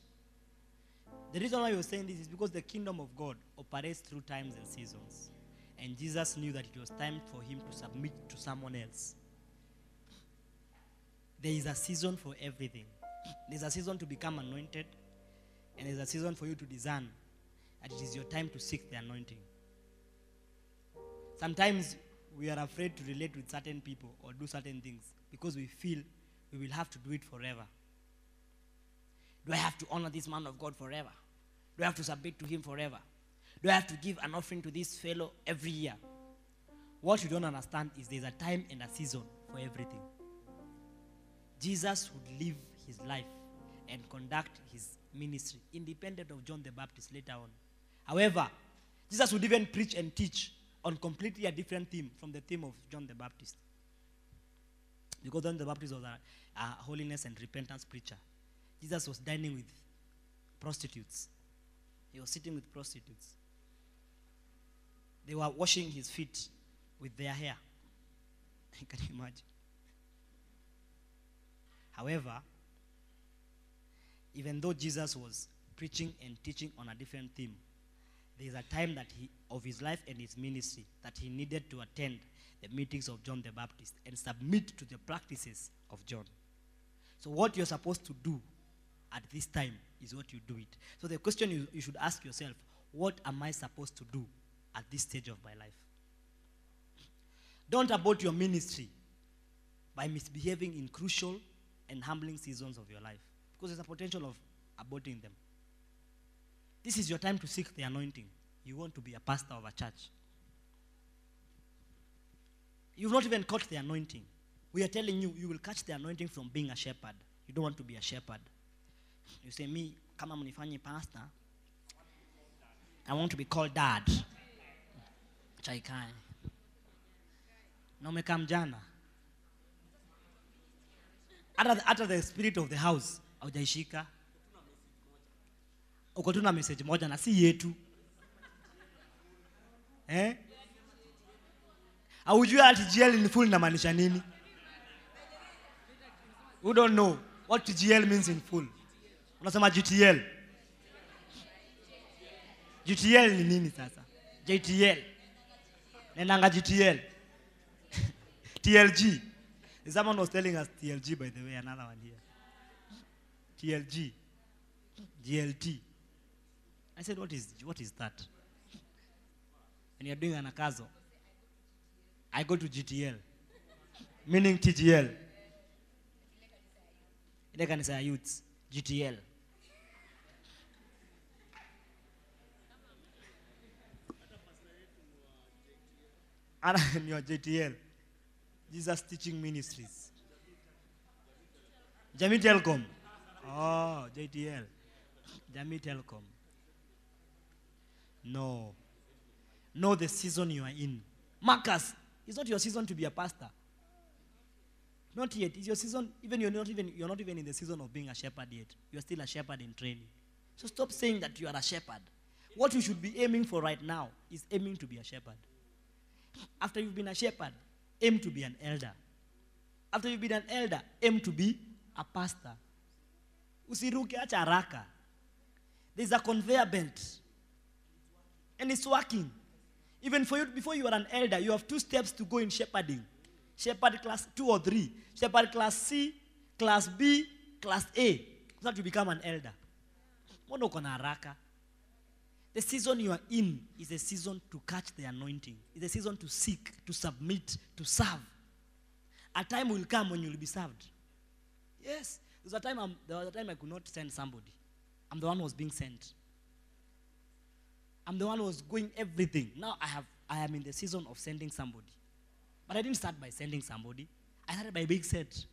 The reason why you're saying this is because the kingdom of God operates through times and seasons. And Jesus knew that it was time for him to submit to someone else. There is a season for everything. There's a season to become anointed, and there's a season for you to discern that it is your time to seek the anointing. Sometimes we are afraid to relate with certain people or do certain things because we feel we will have to do it forever. Do I have to honor this man of God forever? Do I have to submit to him forever? Do I have to give an offering to this fellow every year? What you don't understand is there's a time and a season for everything. Jesus would live his life and conduct his ministry independent of John the Baptist later on. However, Jesus would even preach and teach on completely a different theme from the theme of John the Baptist. Because John the Baptist was a, a holiness and repentance preacher. Jesus was dining with prostitutes. He was sitting with prostitutes. They were washing his feet with their hair. [laughs] Can you imagine? However, even though Jesus was preaching and teaching on a different theme, there is a time that he, of his life and his ministry that he needed to attend the meetings of John the Baptist and submit to the practices of John. So, what you're supposed to do at this time is what you do it. So, the question you, you should ask yourself what am I supposed to do at this stage of my life? Don't abort your ministry by misbehaving in crucial and humbling seasons of your life because there's a potential of aborting them. This is your time to seek the anointing. You want to be a pastor of a church. You've not even caught the anointing. We are telling you, you will catch the anointing from being a shepherd. You don't want to be a shepherd. You say, me, kama mnifanye pastor, I want to be called dad. Chaikae. Na umekaa mjana. Hata the spirit of the house haujaishika. Uko tu na message moja na si yetu. Eh? Aujue ati in full inamaanisha nini? Who don't know what TGL means in full? Unasema GTL. GTL ni nini sasa? JTL. Nenanga GTL. [laughs] TLG. Someone was telling us TLG, by the way, another one here. TLG. GLT. I said, what is, what is that? And you're doing an akazo. I go to GTL, meaning TGL. Ile kanisa ya youths, GTL. Ana [laughs] ni wa JTL. Jesus Teaching Ministries. Jamii Telcom. Oh, JTL. Jamii Telcom. No. Know the season you are in. Marcus, it's not your season to be a pastor. Not yet. It's your season. Even you're not even you're not even in the season of being a shepherd yet. You're still a shepherd in training. So stop saying that you are a shepherd. What you should be aiming for right now is aiming to be a shepherd. After you've been a shepherd, aim to be an elder. After you've been an elder, aim to be a pastor. Usiruke acha haraka. There's a conveyor belt. And it's working. Even for you, before you are an elder, you have two steps to go in shepherding. Shepherd class two or three. Shepherd class C, class B, class A. So that you become an elder. Mbona uko na? The season you are in is a season to catch the anointing. It's a season to seek, to submit, to serve. A time will come when you will be served. Yes. There was a time, I'm, there was a time I could not send somebody. I'm the one who was being sent. I'm the one who was going everything. Now I have I am in the season of sending somebody. But I didn't start by sending somebody. I started by being sent.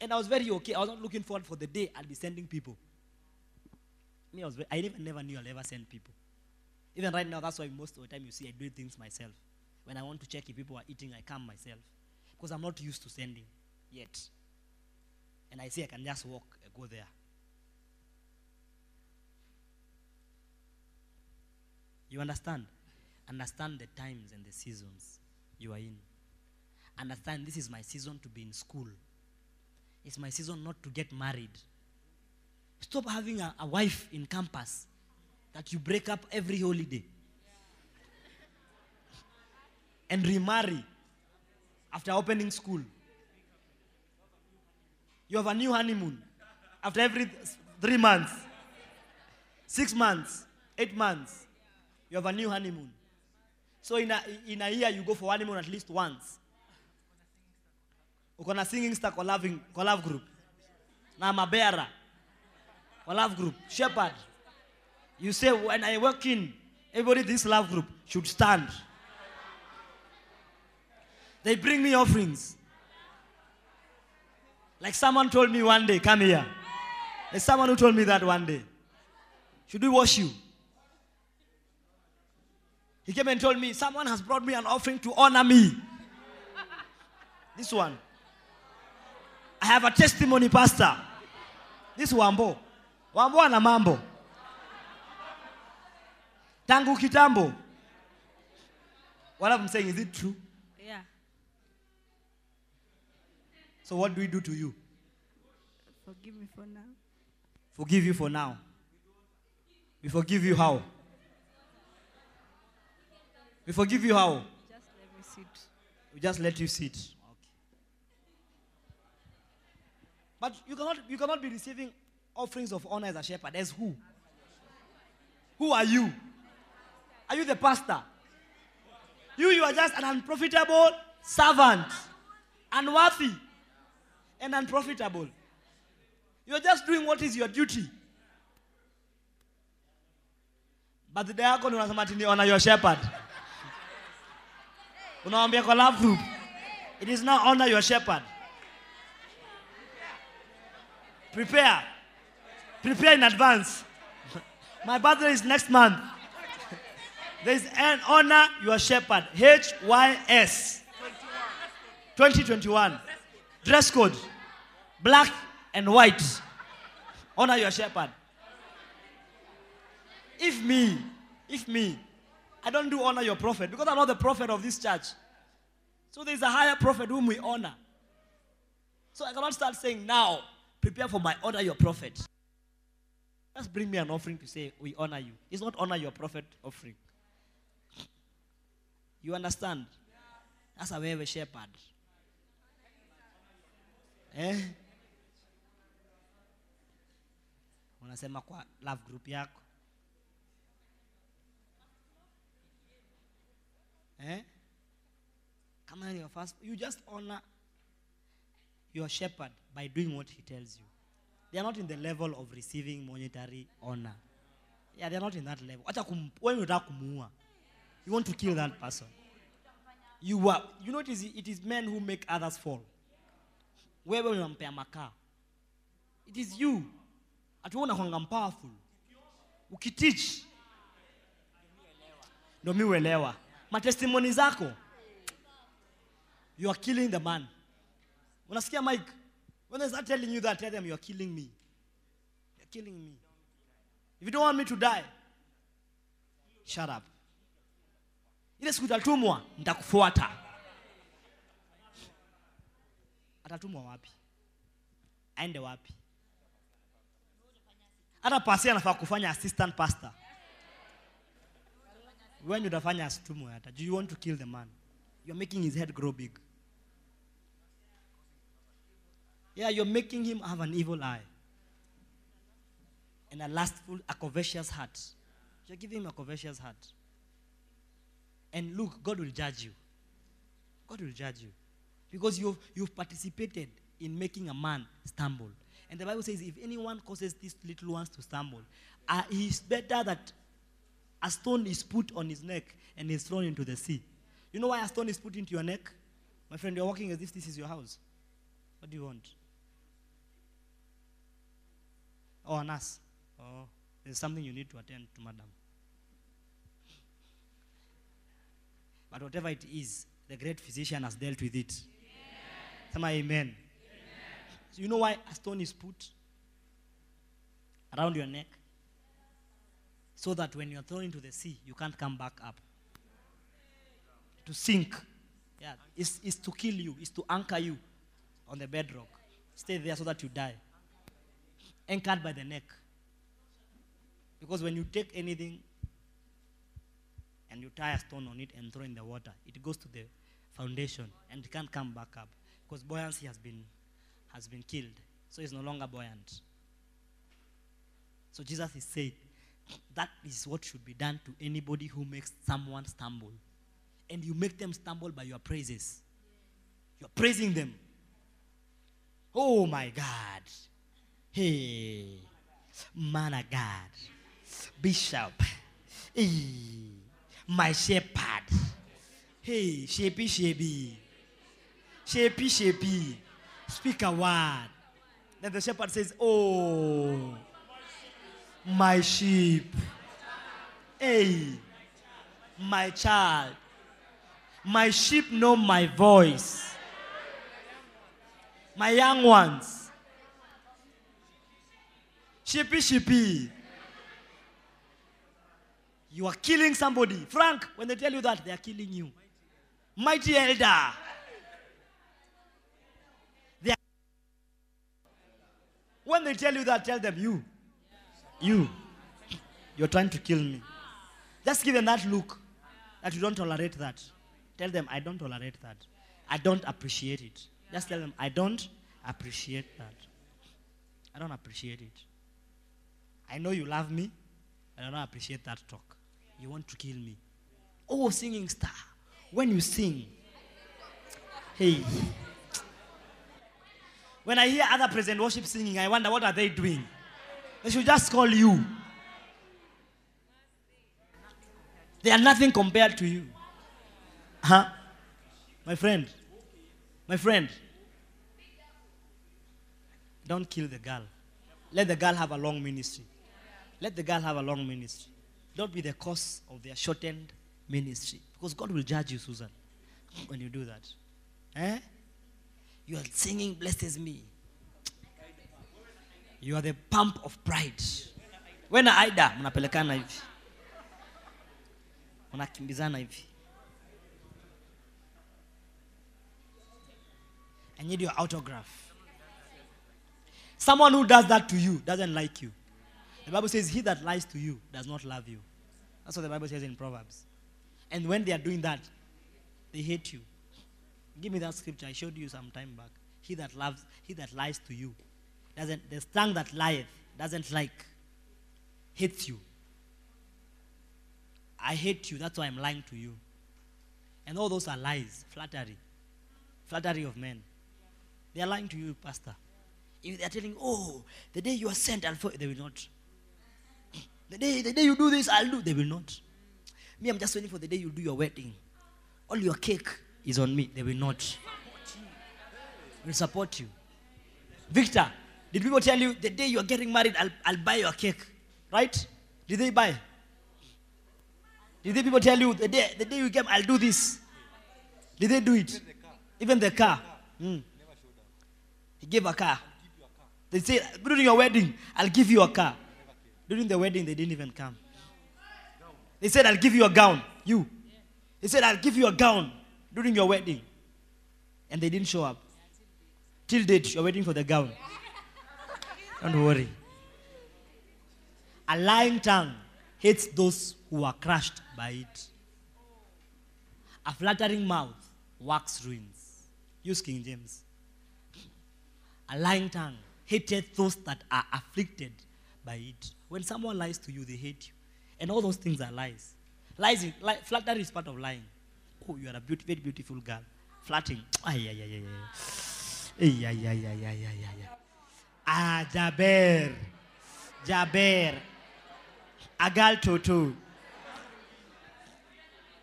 And I was very okay. I was not looking forward for the day I'll be sending people. Me, I, was I even never knew I'll ever send people. Even right now, that's why most of the time you see I do things myself. When I want to check if people are eating, I come myself. Because I'm not used to sending yet. And I see I can just walk and go there. You understand? Understand the times and the seasons you are in. Understand this is my season to be in school. It's my season not to get married. Stop having a, a wife in campus that you break up every holiday and remarry after opening school. You have a new honeymoon after every three months, six months, eight months. You have a new honeymoon. So in a, in a year, you go for honeymoon at least once. Uko na singing star kwa love group. Na mabera. Love group. Shepherd. You say, when I walk in, everybody this love group should stand. They bring me offerings. Like someone told me one day, come here. There's someone who told me that one day. Should we wash you? He came and told me, someone has brought me an offering to honor me. [laughs] This one. I have a testimony, Pastor. This Wambo. Wambo ana mambo. Tangu kitambo. What I'm saying, is it true? Yeah. So what do we do to you? Forgive me for now. Forgive you for now. We forgive you how? We forgive you how? Just let me sit. We just let you sit. Okay. But you cannot, you cannot be receiving offerings of honor as a shepherd. As who? Who are you? Are you the pastor? You, you are just an unprofitable servant, unworthy and unprofitable. You are just doing what is your duty. But the diakon unasema ati honor your shepherd. [laughs] Unawambia kwa. It is now honor your shepherd. Prepare. Prepare in advance. [laughs] My birthday is next month. There is an honor your shepherd. H Y S. 2021. Dress code. Black and white. Honor your shepherd. If me, if me, I don't do honor your prophet because I'm not the prophet of this church. So there's a higher prophet whom we honor. So I cannot start saying now, prepare for my honor your prophet. Just bring me an offering to say we honor you. It's not honor your prophet offering. You understand? That's a way of a shepherd. eh? unasema kwa love group yako eh? kama ni your first you just honor your shepherd by doing what he tells you they are not in the level of receiving monetary honor yeah they are not in that level acha kum, wewe unataka kumuua you want to kill that person. You are you know it is, men who make others fall. Wewe unampea makaa. It is you. Atuona kwanga powerful. Ukiteach ndo mi uelewa. Matestimoni zako. You are killing the man. Unasikia mike? When they start telling you that tell them you are killing me. You're killing me. If you don't want me to die shut up ile siku utatumwa nitakufuata. Atatumwa wapi? Aende wapi? Hata pasi anafaa kufanya assistant pastor. When utafanya asitumwe hata do you want to kill the man? You're making his head grow big. Yeah you're making him have an evil eye and a lustful a covetous heart. You're giving him a covetous heart and look god will judge you. God will judge you. Because you've, you've participated in making a man stumble. And the bible says if anyone causes these little ones to stumble uh, it is better that a stone is put on his neck and is thrown into the sea. You know why a stone is put into your neck? My friend you're walking as if this is your house. What do you want? Oh a nurse. Oh there's something you need to attend to madam but whatever it is the great physician has dealt with it Sema amen. So you know why a stone is put around your neck? So that when you're thrown into the sea, you can't come back up. To sink. Yeah. It's, it's to kill you, it's to anchor you on the bedrock. Stay there so that you die. Anchored by the neck. Because when you take anything and you tie a stone on it and throw in the water, it goes to the foundation and it can't come back up because buoyancy has been has been killed. So it's no longer buoyant so jesus is saying that is what should be done to anybody who makes someone stumble. And you make them stumble by your praises. You're praising them. Oh my god. Hey. Man of god. Bishop. Hey, my shepherd. Hey shapey shapey shapey shapey speak a word. Then the shepherd says oh my sheep. Hey my child. My sheep know my voice. My young ones. Sheepy sheepy you are killing somebody. Frank when they tell you that they are killing you. Mighty elder. They are when they tell you that tell them you you you're trying to kill me. Just give them that look that you don't tolerate that. Tell them i don't tolerate that. I don't appreciate it. Just tell them i don't appreciate that. I don't appreciate it. I know you love me i don't appreciate that talk you want to kill me. Oh singing star. When you sing hey. When i hear other present worship singing i wonder what are they doing? They should just call you. They are nothing compared to you. Huh? My friend. My friend. Don't kill the girl. Let the girl have a long ministry. Let the girl have a long ministry don't be the cause of their shortened ministry. Because god will judge you susan when you do that. Eh? You are singing blesses me. You are the pump of pride. We na aida hivi. I need your autograph. Someone who does that to you doesn't like you the bible says he that lies to you does not love you that's what the bible says in proverbs and when they are doing that they hate you give me that scripture i showed you some time back he that loves, he that lies to you, doesn't the tongue that lieth doesn't like, hates you. I hate you, that's why I'm lying to you. And all those are lies, flattery. Flattery of men. They are lying to you, Pastor. If they are telling, oh, the day you are sent, I'll for-" they will not. The day, the day you do this, I'll do. They will not. Me, I'm just waiting for the day you do your wedding. All your cake is on me. They will not. Will support you. Victor, did people tell you the day you are getting married, I'll, I'll buy your cake? Right? Did they buy? Did they people tell you the day, the day you came, I'll do this? Did they do it? Even the car. Mm. He gave a car. They say, during your wedding, I'll give you a car. During the wedding, they didn't even come. They said, I'll give you a gown. You. They said, I'll give you a gown during your wedding. And they didn't show up. Till date, you're waiting for the gown. Don't worry. A lying tongue hates those who are crushed by it. A flattering mouth works ruins. Use King James. A lying tongue hateth those that are afflicted by it. When someone lies to you, they hate you. And all those things are lies. Lies, li- flattery is part of lying. Oh, you are a beauty, very beautiful girl. Flatting. Ay, ay, ay, ay, ay. Ay, ay, ay, ay, ay, ay, ay, ay. Ah, Jaber. Jaber. Agal Toto.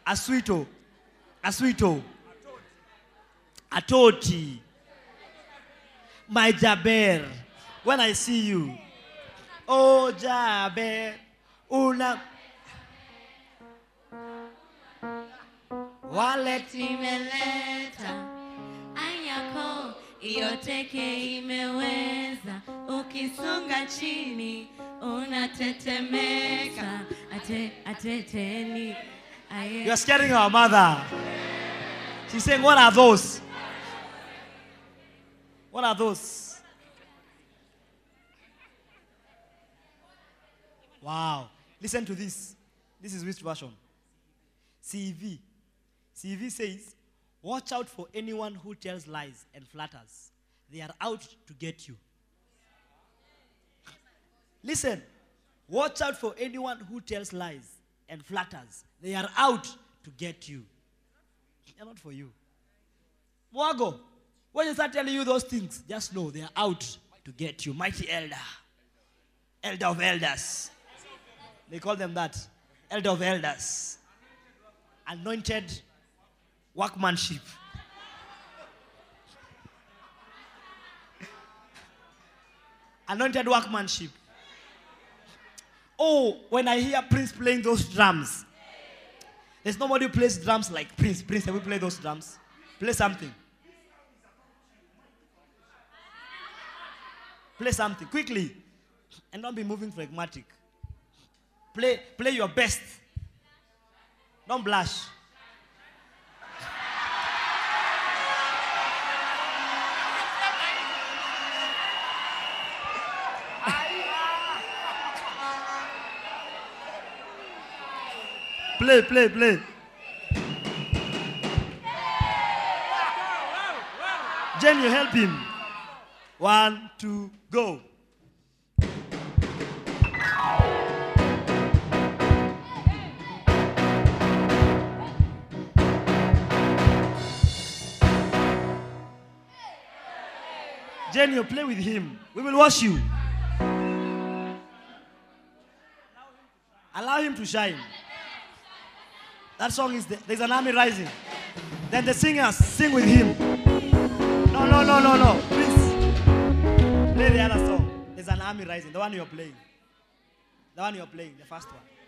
Aswito. Aswito. Atoti. My Jaber. When I see you. Oh, Jaber. Una. Wallet. imeleta anyako iyo teke imeweza ukisonga chini unatetemeka ate ateteni aye You're scaring our mother. She's saying, What are those? What are those? Wow. Listen to this. This is which version? CEV. CEV says, Watch out for anyone who tells lies and flatters. They are out to get you. Listen, watch out for anyone who tells lies and flatters. They are out to get you. They're not for you. Mwago, when you start telling you those things, just know they are out to get you. Mighty elder, elder of elders. They call them that. Elder of elders. Anointed workmanship. Anointed workmanship. Oh, when I hear Prince playing those drums, there's nobody who plays drums like Prince. Prince, have you played those drums? Play something. Play something quickly, and don't be moving phlegmatic. Play, play your best. Don't blush. Play, play, play. Jen, you help him. One, two, go. Jen, you play with him. We will wash you. Allow him to shine. That song is the, there's an army rising. Then the singers sing with him. No, no, no, no, no. Please play the other song. There's an army rising. The one you're playing. The one you're playing, the first one.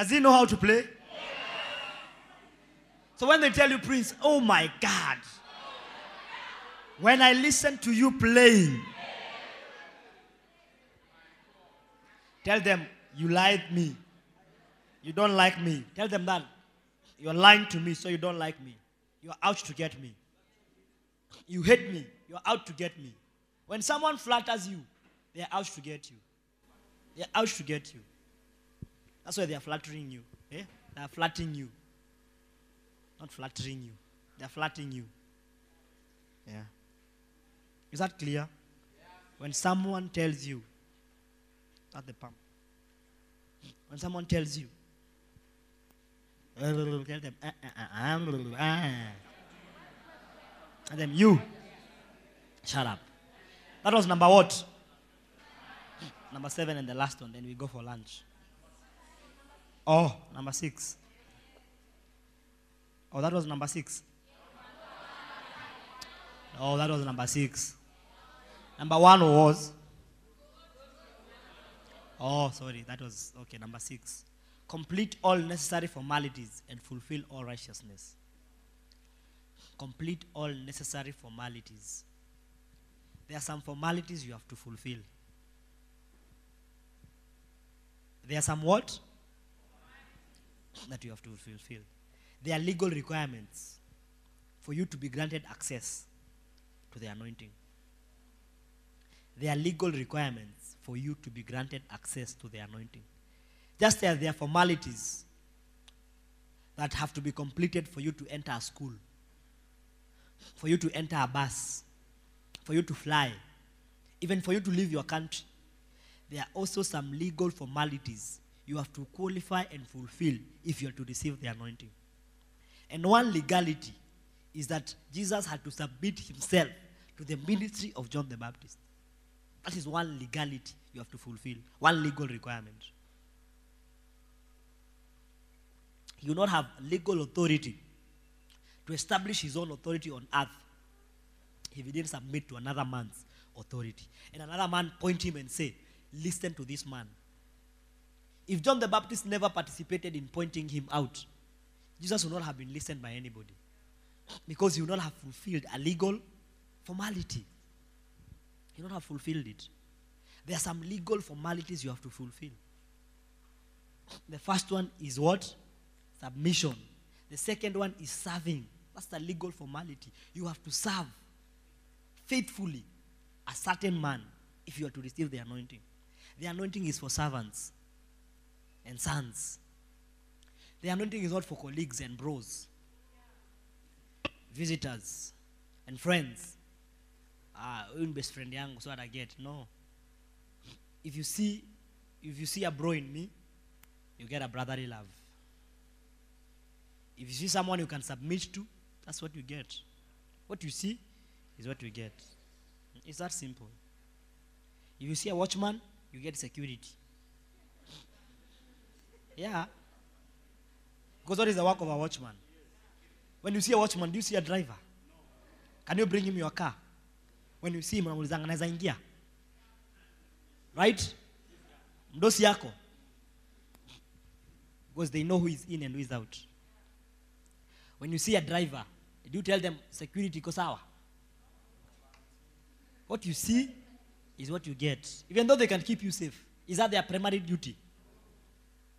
Does he know how to play? So when they tell you, Prince, oh my God, when I listen to you playing, tell them, you lied me. You don't like me. Tell them that you're lying to me, so you don't like me. You're out to get me. You hate me. You're out to get me. When someone flatters you, they're out to get you. They're out to get you. That's why they're flattering you. Eh? They're flattering you. Not flattering you. They're flattering you. Yeah. Is that clear? When someone tells you, at the pump. When someone tells you, tell them, "Uh, uh, uh, um, uh." Tell them, you, shut up. That was number what? Number seven and the last one. Then we go for lunch. Oh, number six. Oh, that was number six. Oh, that was number six. Number one was. Oh, sorry, that was okay. Number six. Complete all necessary formalities and fulfill all righteousness. Complete all necessary formalities. There are some formalities you have to fulfill. There are some what? That you have to fulfill. There are legal requirements for you to be granted access to the anointing. There are legal requirements for you to be granted access to the anointing. Just as there are formalities that have to be completed for you to enter a school, for you to enter a bus, for you to fly, even for you to leave your country. There are also some legal formalities you have to qualify and fulfill if you are to receive the anointing. And one legality is that Jesus had to submit himself to the ministry of John the Baptist. That is one legality you have to fulfill, one legal requirement. He will not have legal authority to establish his own authority on earth if he didn't submit to another man's authority. And another man point him and say, Listen to this man. If John the Baptist never participated in pointing him out, Jesus would not have been listened by anybody. Because he would not have fulfilled a legal formality. He would not have fulfilled it. There are some legal formalities you have to fulfill. The first one is what? Submission. The second one is serving. That's the legal formality. You have to serve faithfully a certain man if you are to receive the anointing. The anointing is for servants and sons. The anointing is not for colleagues and bros, visitors and friends. Ah, ni best friend yangu, so what I get. No. If you see, if you see a bro in me, you get a brotherly love. If you see someone you can submit to, that's what you get. What you see is what you get. It's that simple. If you see a watchman, you get security. Yeah. Because what is the work of a watchman? When you see a watchman, do you see a driver? Can you bring him your car? When you see him, unamuulizanga anaweza ingia. Right? Yako. Because they know who is in and who is out. When you see a driver, do you tell them security iko? What you see is what you get. Even though they can keep you safe. Is that their primary duty?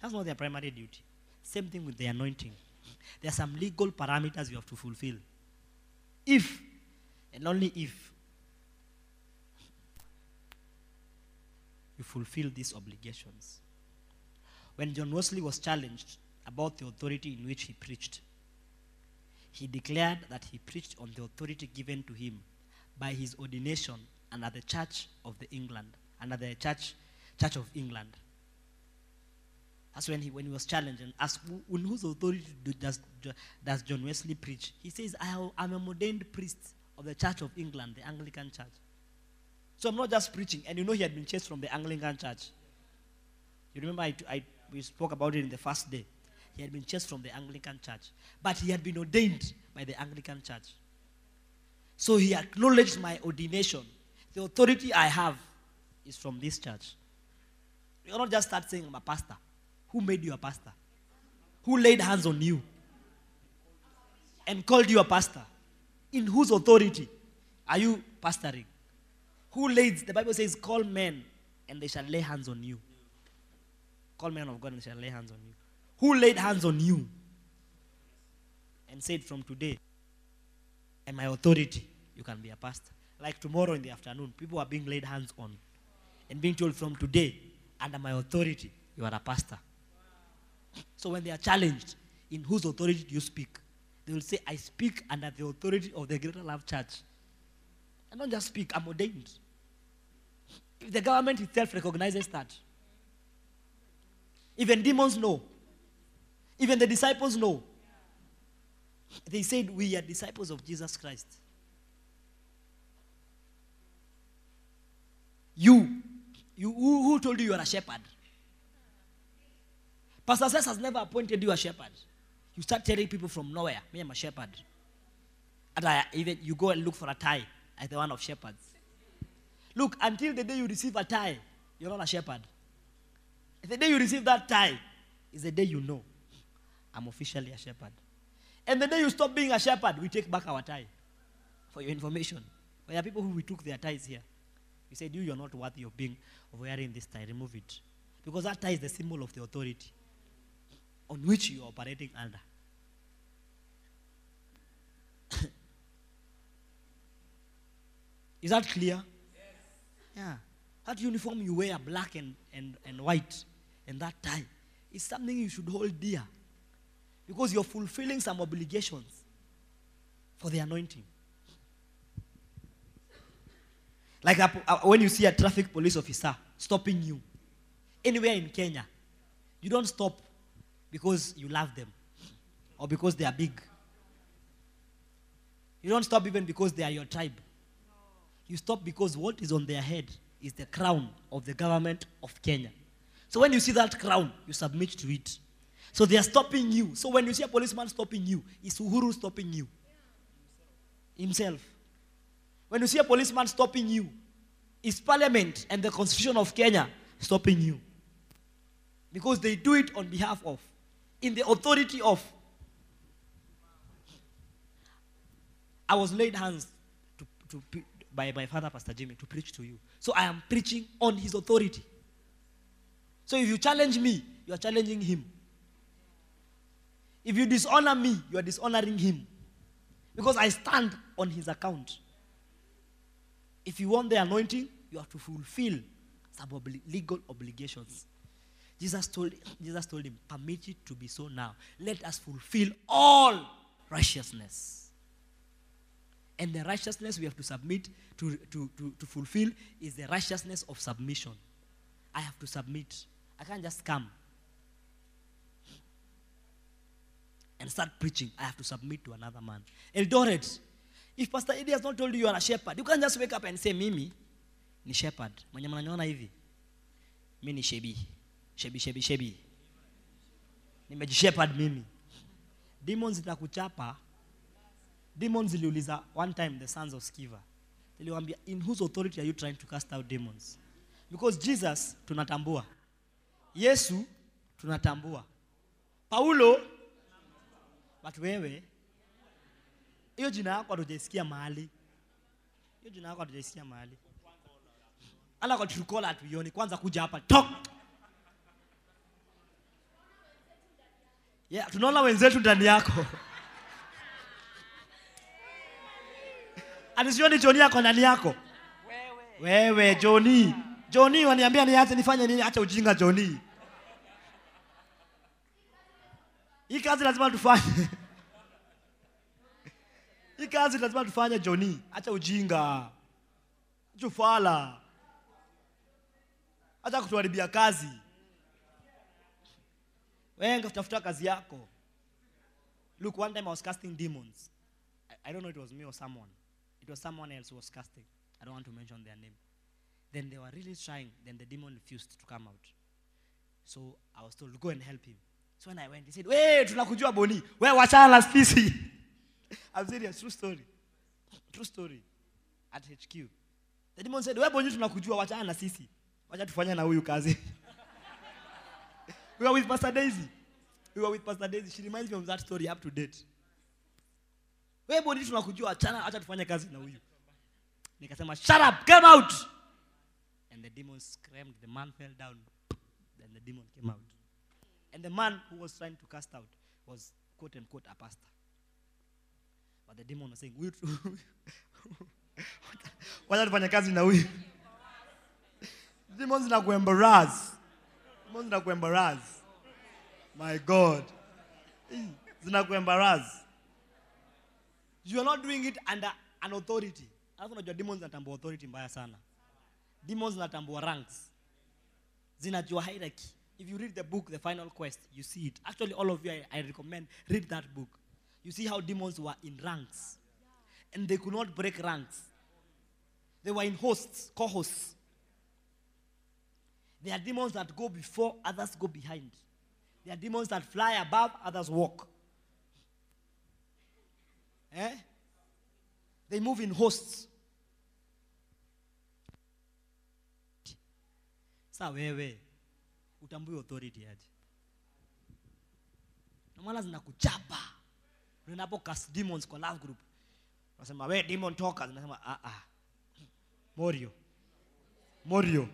That's not their primary duty. Same thing with the anointing. There are some legal parameters you have to fulfill. If, and only if, you fulfill these obligations. When John Wesley was challenged about the authority in which he preached, he declared that he preached on the authority given to him by his ordination under the Church of the England, under the Church, Church of England. That's when he, when he was challenged and asked, "Who- on whose authority does, does John Wesley preach? He says, I am a ordained priest of the Church of England, the Anglican Church. So I'm not just preaching. And you know he had been chased from the Anglican Church. You remember I, I, we spoke about it in the first day. He had been chased from the Anglican Church. But he had been ordained by the Anglican Church. So he acknowledged my ordination. The authority I have is from this church. You cannot just start saying I'm a pastor Who made you a pastor? Who laid hands on you and called you a pastor? In whose authority are you pastoring? Who laid, the Bible says, call men and they shall lay hands on you. Call men of God and they shall lay hands on you. Who laid hands on you and said, from today, and my authority, you can be a pastor. Like tomorrow in the afternoon, people are being laid hands on and being told, from today, under my authority, you are a pastor. So when they are challenged, in whose authority do you speak? They will say, I speak under the authority of the Greater Love Church. I don't just speak, I'm ordained. If the government itself recognizes that, even demons know, even the disciples know. They said, We are disciples of Jesus Christ. You, you who, who told you you are a shepherd? Pastor has never appointed you a shepherd. You start telling people from nowhere, me, I'm a shepherd. And I, even you go and look for a tie as the one of shepherds. Look, until the day you receive a tie, you're not a shepherd. The day you receive that tie is the day you know I'm officially a shepherd. And the day you stop being a shepherd, we take back our tie. For your information. There are people who we took their ties here. We said, You, you're not worthy of being of wearing this tie. Remove it. Because that tie is the symbol of the authority on which you are operating under. [coughs] is that clear? Yeah. That uniform you wear, black and, and, and white, and that tie, is something you should hold dear. Because you're fulfilling some obligations for the anointing. Like a, a- when you see a traffic police officer stopping you anywhere in Kenya, you don't stop because you love them or because they are big. You don't stop even because they are your tribe. You stop because what is on their head is the crown of the government of Kenya. So when you see that crown, you submit to it. So they are stopping you. So when you see a policeman stopping you, it's Uhuru stopping you. Himself. When you see a policeman stopping you, it's Parliament and the Constitution of Kenya stopping you. Because they do it on behalf of, in the authority of. I was laid hands to, to, by my father, Pastor Jimmy, to preach to you. So I am preaching on his authority. So if you challenge me, you are challenging him. If you dishonor me, you are dishonoring him. Because I stand on his account. If you want the anointing, you have to fulfill some obli- legal obligations. Jesus told, Jesus told him, Permit it to be so now. Let us fulfill all righteousness. And the righteousness we have to submit to, to, to, to fulfill is the righteousness of submission. I have to submit. I can't just come and start preaching. I have to submit to another man. Eldoret, if Pastor Eddie has not told you you are a shepherd, you can't just wake up and say, Mimi ni shepherd. Mwenye mnaniona hivi, mi ni shebi, shebi, shebi, shebi. Nimejishepherd mimi. Demons zitakuchapa. Demons ziliuliza one time the sons of Sceva. Niliwaambia, in whose authority are you trying to cast out demons? Because Jesus tunatambua. Yesu tunatambua. Paulo but wewe hiyo jina yako hatujaisikia mahali. Hiyo jina yako hatujaisikia mahali. Ala kwa tukola hatuioni. Kwanza kuja hapa tok. Yeah, tunaona wenzetu ndani yako. Anisioni Joni yako ndani yako. Wewe Joni. Joni waniambia niache nifanye nini? Acha ujinga Joni. Hii kazi lazima tufanye. Hii kazi lazima tufanye Joni. Acha ujinga. Acha ufala. Acha kutuharibia kazi. Wewe kazi yako. Look, one time I was casting demons. I, I don't know it was me or someone. It was someone else who was casting. I don't want to mention their name. Then they were really trying. Then the demon refused to come out. So I was told, go and help him. So when I went, he said, Wait, tunakujua Boni. Wewe wachana na sisi. [laughs] I'm serious, true story. True story. At HQ. The demon said, Wewe Boni tunakujua wachana na sisi. Wacha tufanye na huyu kazi. [laughs] we were with Pastor Daisy. We were with Pastor Daisy. She reminds me of that story up to date. Wewe bodi tunakujua achana acha tufanye kazi na huyu. Nikasema shut up, come out. And the demon screamed, the man fell down. Then the demon came out. And the man who was trying to cast out was quote unquote a pastor. But the demon was saying, "Huyu wacha tufanye kazi na huyu. Demons zinakuembarrass. Demons zinakuembarrass. My God. Zinakuembarrass. You are not doing it under an authority. Alafu unajua demons that zinatambua authority mbaya sana. Demons zinatambua ranks. Zinajua hierarchy. If you read the book, The Final Quest, you see it. Actually, all of you, I, I recommend, read that book. You see how demons were in ranks. And they could not break ranks. They were in hosts, co-hosts. There are demons that go before, others go behind. There are demons that fly above, others walk. Eh? They move in hosts. Sa wewe utambui authority aje? Na maana zinakuchapa. Unapo cast demons kwa love group. Unasema we demon toka, zinasema ah ah. Morio. Morio.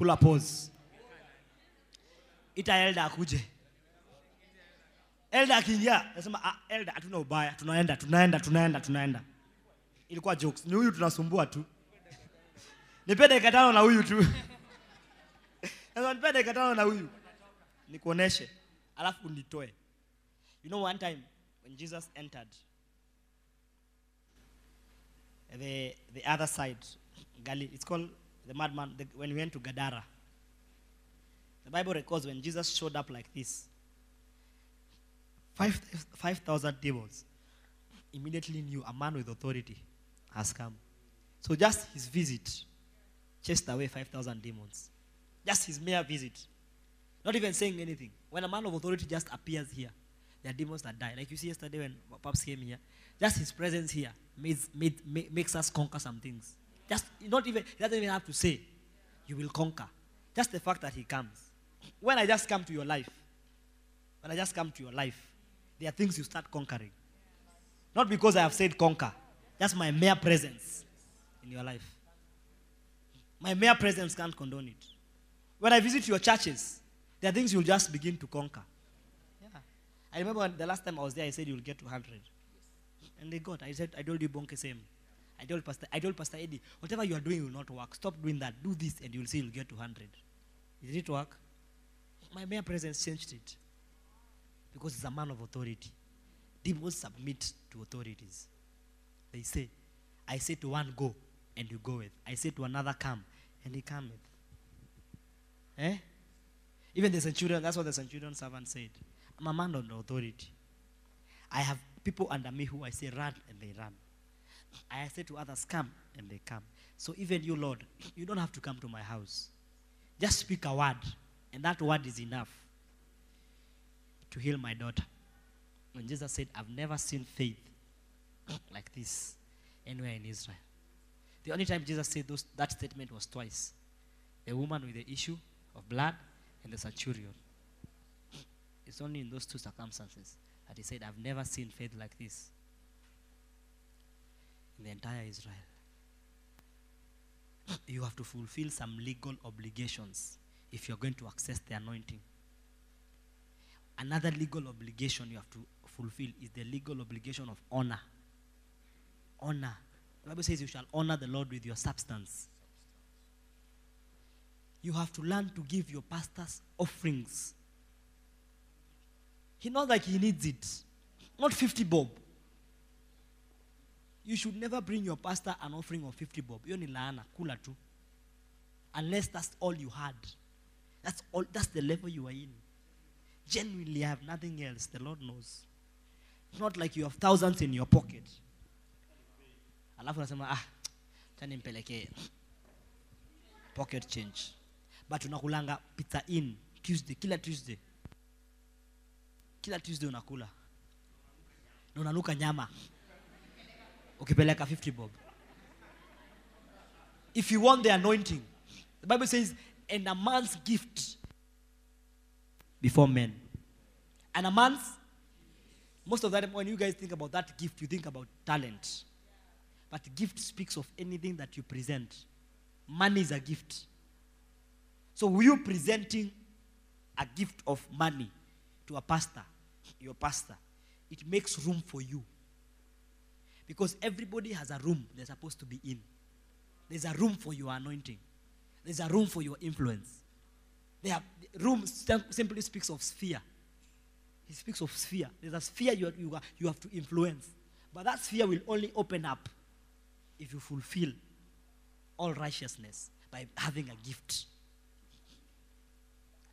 Kula pause. Ita elda akuje. elda akiingia, nasema ah, elder hatuna ubaya, tunaenda, tunaenda, tunaenda, tunaenda. Ilikuwa jokes. Ni huyu tunasumbua tu. [laughs] Nipe dakika tano na huyu tu. [laughs] Nipe dakika tano na huyu. Nikuoneshe. Alafu nitoe. You know one time when Jesus entered the the other side, Gali, it's called the madman the, when we went to Gadara. The Bible records when Jesus showed up like this. Five five thousand demons immediately knew a man with authority has come. So just his visit chased away 5,000 demons. Just his mere visit. Not even saying anything. When a man of authority just appears here, there are demons that die. Like you see yesterday when Pops came here, just his presence here made, made, ma- makes us conquer some things. Just not even, he doesn't even have to say, you will conquer. Just the fact that he comes. When I just come to your life, when I just come to your life, there are things you start conquering. Not because I have said conquer, just my mere presence in your life. My mere presence can't condone it. When I visit your churches, there are things you'll just begin to conquer. Yeah. I remember the last time I was there, I said you'll get to 100. And they got. I said, I told you bonke same. I told Pastor, I told Pastor Eddie, whatever you are doing will not work. Stop doing that. Do this and you'll see you'll get to 100. Did it work? My mere presence changed it. Because he's a man of authority. Demons submit to authorities. They say, I say to one, go, and you go with. I say to another, come, and he cometh. Eh? Even the centurion, that's what the centurion servant said. I'm a man under authority. I have people under me who I say run, and they run. I say to others, come, and they come. So even you, Lord, you don't have to come to my house. Just speak a word, and that word is enough to heal my daughter. When Jesus said, I've never seen faith [clears throat] like this anywhere in Israel. The only time Jesus said those, that statement was twice the woman with the issue of blood and the centurion. It's only in those two circumstances that he said, I've never seen faith like this the entire Israel. You have to fulfill some legal obligations if you're going to access the anointing. Another legal obligation you have to fulfill is the legal obligation of honor. Honor. The Bible says you shall honor the Lord with your substance. You have to learn to give your pastors offerings. He knows like he needs it. Not 50 bob. You should never bring your pastor an offering of 50 bob. Hiyo ni laana, kula tu. Unless that's all you had. That's all that's the level you are in. Genuinely, I have nothing else. The Lord knows. It's not like you have thousands in your pocket. Alafu nasema ah, acha nimpelekee pocket change. But unakulanga pizza in Tuesday, kila Tuesday. Kila Tuesday unakula. Na unanuka nyama. Ukipeleka 50 bob. If you want the anointing, the Bible says, and a man's gift before men. And a man's, most of the time when you guys think about that gift, you think about talent. But gift speaks of anything that you present. Money is a gift. So you presenting a gift of money to a pastor, your pastor, it makes room for you. Because everybody has a room they're supposed to be in. There's a room for your anointing. There's a room for your influence. There are, room sim- simply speaks of sphere. He speaks of sphere. There's a sphere you, you, you have to influence. But that sphere will only open up if you fulfill all righteousness by having a gift.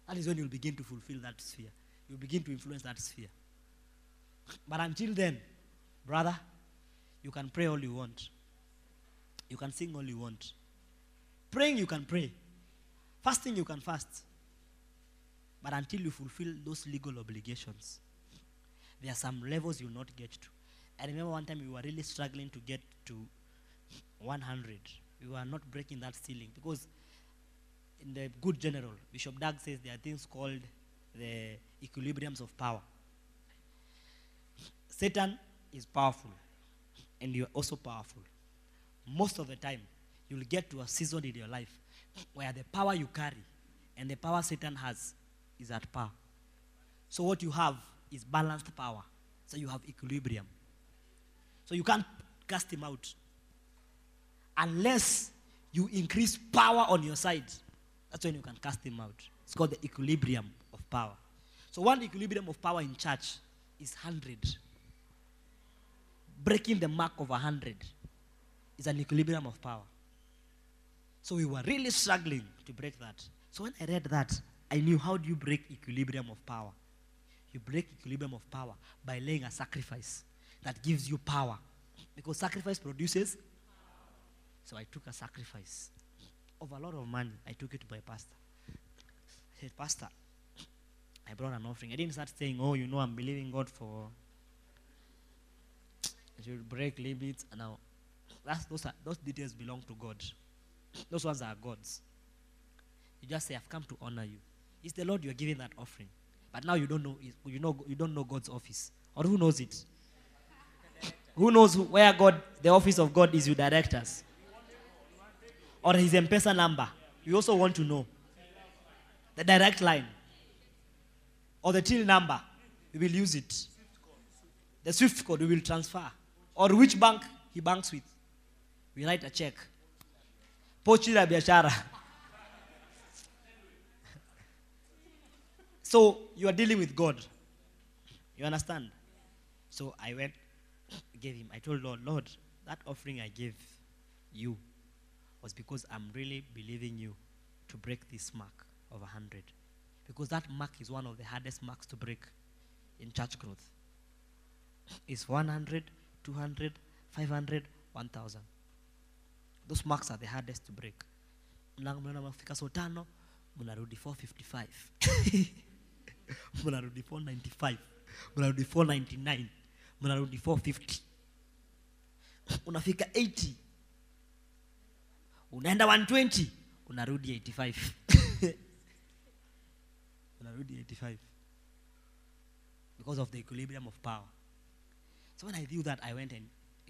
That is when you'll begin to fulfill that sphere. You'll begin to influence that sphere. But until then, brother, you can pray all you want. You can sing all you want. Praying, you can pray. Fasting, you can fast. But until you fulfill those legal obligations, there are some levels you'll not get to. I remember one time we were really struggling to get to 100. We were not breaking that ceiling because in the good general, Bishop Doug says there are things called the equilibriums of power. Satan is powerful, and you're also powerful. Most of the time, you'll get to a season in your life where the power you carry and the power Satan has is at par. So, what you have is balanced power. So, you have equilibrium. So, you can't cast him out unless you increase power on your side. That's when you can cast him out. It's called the equilibrium of power. So, one equilibrium of power in church is 100. Breaking the mark of 100 is an equilibrium of power. So, we were really struggling to break that. So, when I read that, I knew how do you break equilibrium of power? You break equilibrium of power by laying a sacrifice that gives you power. Because sacrifice produces so I took a sacrifice of a lot of money. I took it to my pastor. I said, Pastor, I brought an offering. I didn't start saying, Oh, you know, I'm believing God for. I will break limits. And now, that's, those, are, those details belong to God. Those ones are God's. You just say, I've come to honor you. It's the Lord you're giving that offering. But now you don't know, you know, you don't know God's office. Or who knows it? [laughs] who knows who, where God, the office of God is, you directors? or his M-Pesa number. You also want to know the direct line or the till number. We will use it. The SWIFT code we will transfer. Or which bank he banks with. We write a check. Pochi la biashara. [laughs] So you are dealing with God. You understand? So I went, [coughs] gave him. I told Lord, Lord, that offering I gave you was because I'm really believing you to break this mark of 100. Because that mark is one of the hardest marks to break in church growth. It's 100, 200, 500, 1000. Those marks are the hardest to break. Mlango mnaona mnafika so tano, mnarudi 455. [laughs] mnarudi 495. Mnarudi 499. Mnarudi 450. Unafika 80 unaenda 120 unarudi 85 [laughs] unarudi 85 because of the equilibrium of power so when i knew that i went and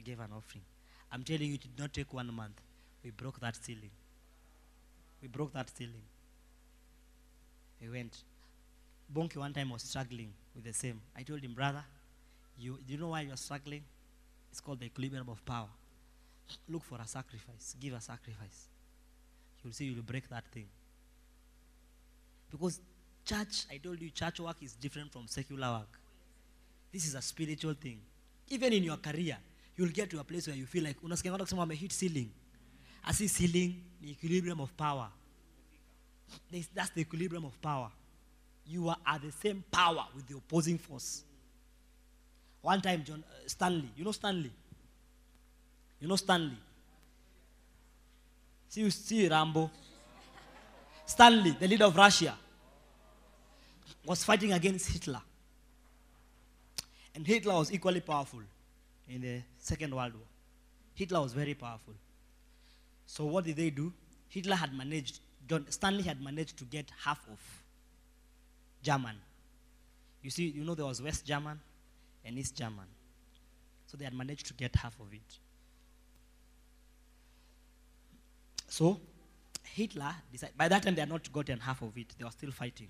gave an offering. I'm telling you it did not take one month. We broke that ceiling. We broke that ceiling. We went. Bonke one time was struggling with the same. I told him brother you, do you know why you're struggling? It's called the equilibrium of power. Look for a sacrifice. Give a sacrifice. You'll see you'll break that thing. Because church i told you church work is different from secular work. This is a spiritual thing even in your career you'll get to a place where you feel like unasikia watu kusema hit ceiling asi ceiling ni equilibrium of power that's the equilibrium of power you are at the same power with the opposing force one time john uh, stanley you know stanley you know Stanley? See, you see Rambo. Stanley, the leader of Russia, was fighting against Hitler. And Hitler was equally powerful in the Second World War. Hitler was very powerful. So what did they do? Hitler had managed, John Stanley had managed to get half of German You see, you know there was West German and East German. So they had managed to get half of it. So Hitler decided, by that time they had not gotten half of it. They were still fighting.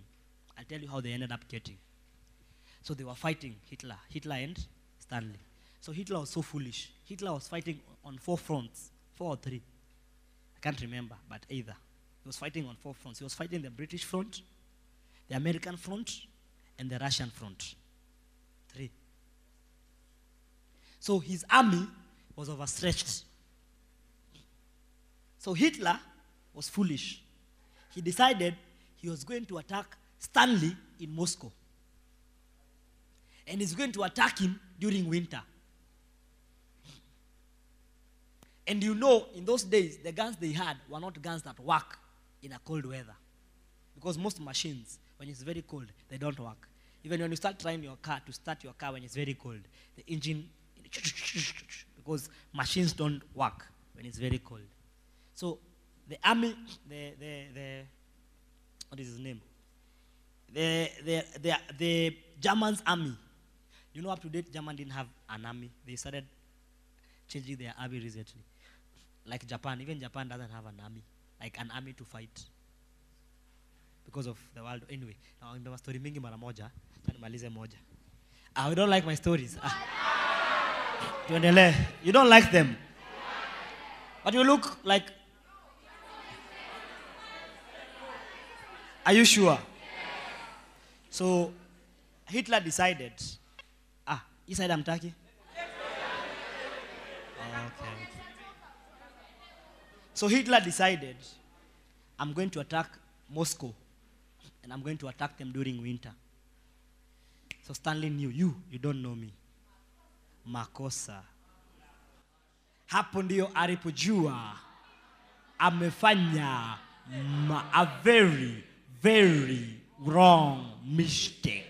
I'll tell you how they ended up getting. So they were fighting Hitler, Hitler and Stanley. So Hitler was so foolish. Hitler was fighting on four fronts, four or three. I can't remember, but either. He was fighting on four fronts. He was fighting the British front, the American front, and the Russian front. Three. So his army was overstretched. So Hitler was foolish. He decided he was going to attack Stanley in Moscow. And he's going to attack him during winter. And you know, in those days, the guns they had were not guns that work in a cold weather. Because most machines, when it's very cold, they don't work. Even when you start trying your car to start your car when it's very cold, the engine, because machines don't work when it's very cold. So the army, the, the, the what is his name? The, the, the, the Germans army, you know, up to date, Germany didn't have an army. They started changing their army recently. Like Japan, even Japan doesn't have an army, like an army to fight because of the world. Anyway, now nimeba story mingi mara moja, nimalize moja. Ah, we don't like my stories. Ah. [laughs] You don't like them. But you look like Are you sure? So Hitler decided, hii side amtaki? Okay. So Hitler decided, I'm going to attack Moscow and I'm going to attack them during winter. So Stanley knew, you, you don't know me. Makosa. Hapo ndio alipojua amefanya a very, very wrong mistake.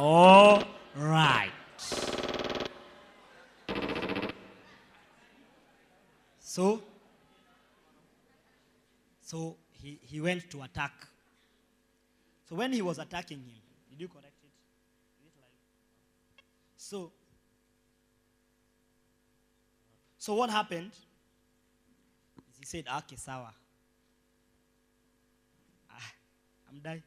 All right. So, so he, he went to attack. So when he was attacking him, did you correct it? So, so what happened? He said, okay, sawa. Ah, I'm dying.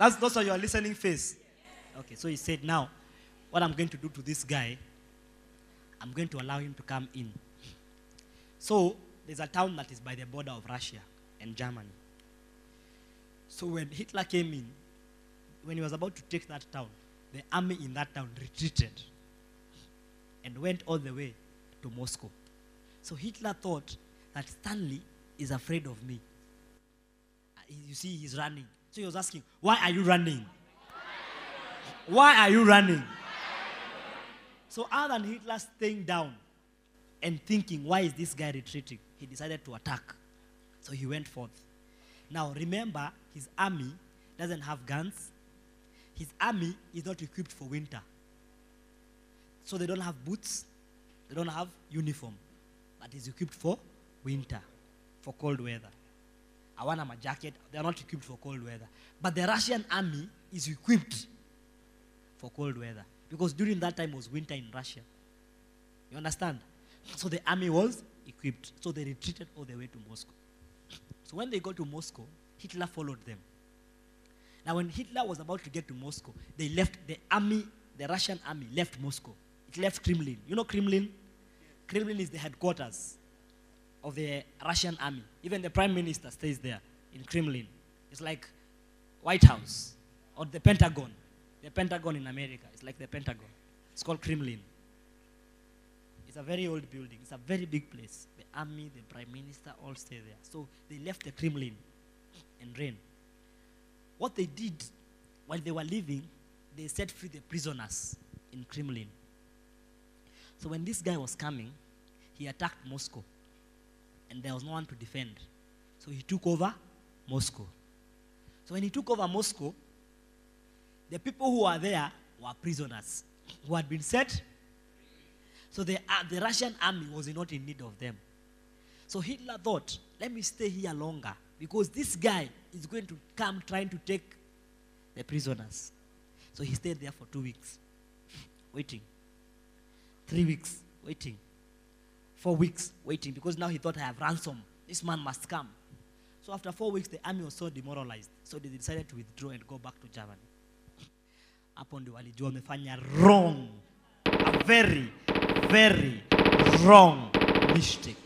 That's, that's what your listening face. Okay, so he said, now, what I'm going to do to this guy, I'm going to allow him to come in. So, there's a town that is by the border of Russia and Germany. So, when Hitler came in, when he was about to take that town, the army in that town retreated and went all the way to Moscow. So, Hitler thought that Stanley is afraid of me. Uh, You see, he's running. So, he was asking, Why are you running? Why are you running? So, other than Hitler staying down and thinking, why is this guy retreating? He decided to attack. So, he went forth. Now, remember, his army doesn't have guns, his army is not equipped for winter. So, they don't have boots, they don't have uniform, but is equipped for winter, for cold weather. I want a jacket, they're not equipped for cold weather. But the Russian army is equipped for cold weather. Because during that time was winter in Russia. You understand? So the army was equipped. So they retreated all the way to Moscow. So when they got to Moscow, Hitler followed them. Now when Hitler was about to get to Moscow, they left the army, the Russian army left Moscow. It left Kremlin. You know Kremlin? Kremlin is the headquarters of the Russian army. Even the prime minister stays there in Kremlin. It's like White House or the Pentagon. The Pentagon in America. It's like the Pentagon. It's called Kremlin. It's a very old building. It's a very big place. The army, the prime minister all stay there. So they left the Kremlin and ran. What they did while they were leaving, they set free the prisoners in Kremlin. So when this guy was coming, he attacked Moscow. And there was no one to defend. So he took over Moscow. So when he took over Moscow, the people who were there were prisoners who had been set. So the, uh, the Russian army was not in need of them. So Hitler thought, let me stay here longer because this guy is going to come trying to take the prisoners. So he stayed there for two weeks, [laughs] waiting. Three weeks, waiting. Four weeks, waiting because now he thought I have ransom. This man must come. So after four weeks, the army was so demoralized. So they decided to withdraw and go back to Germany. Hapo ndio walijua wamefanya wrong. A very, very wrong mistake.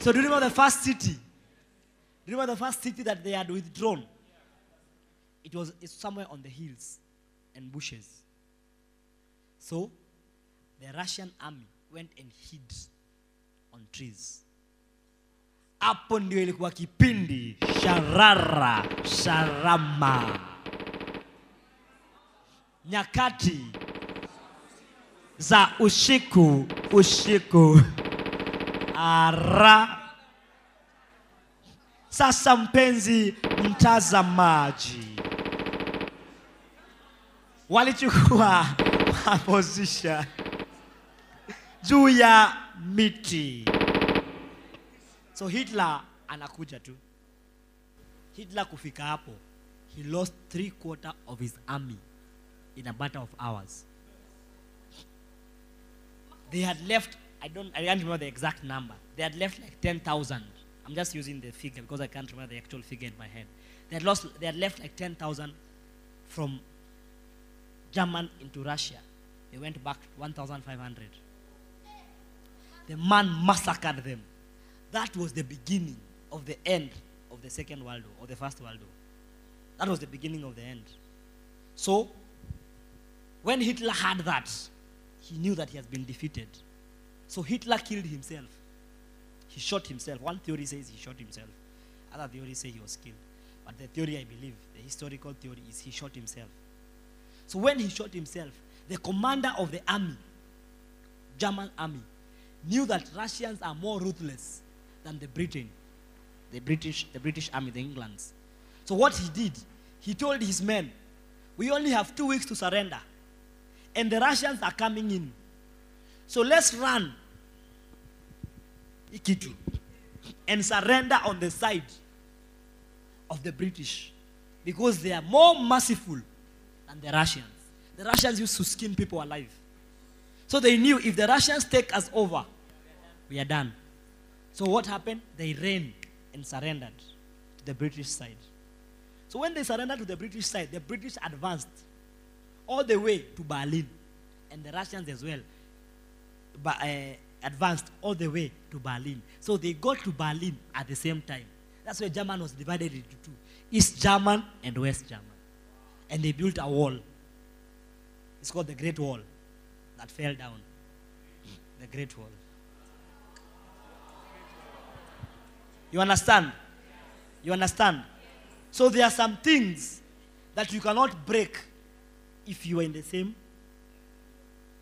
So do you remember the first city? Do you remember the first city that they had withdrawn? It was somewhere on the hills and bushes. So the Russian army went and hid on trees. Hapo ndio ilikuwa kipindi sharara sharama, nyakati za usiku usiku ara. Sasa mpenzi mtazamaji, walichukua [laughs] position juu ya miti. So Hitler anakuja tu. Hitler kufika hapo, he lost three quarter of his army in a matter of hours. They had left, I don't, I can't remember the exact number. They had left like 10,000. I'm just using the figure because I can't remember the actual figure in my head. They had lost, they had left like 10,000 from German into Russia. They went back 1,500. The man massacred them. That was the beginning of the end of the Second World War or the First World War. That was the beginning of the end. So, when Hitler had that, he knew that he has been defeated. So Hitler killed himself. He shot himself. One theory says he shot himself. Other theories say he was killed. But the theory I believe, the historical theory, is he shot himself. So when he shot himself, the commander of the army, German army, knew that Russians are more ruthless than the Britain, the British, the British army, the Englands. So what he did, he told his men, we only have two weeks to surrender. And the Russians are coming in. So let's run Ikitu and surrender on the side of the British because they are more merciful than the Russians. The Russians used to skin people alive. So they knew if the Russians take us over, we are done. So what happened? They ran and surrendered to the British side. So when they surrendered to the British side, the British advanced all the way to Berlin, and the Russians as well but, uh, advanced all the way to Berlin. So they got to Berlin at the same time. That's why German was divided into two East German and West German. And they built a wall. It's called the Great Wall that fell down. The Great Wall. You understand? You understand? So there are some things that you cannot break if you are in the same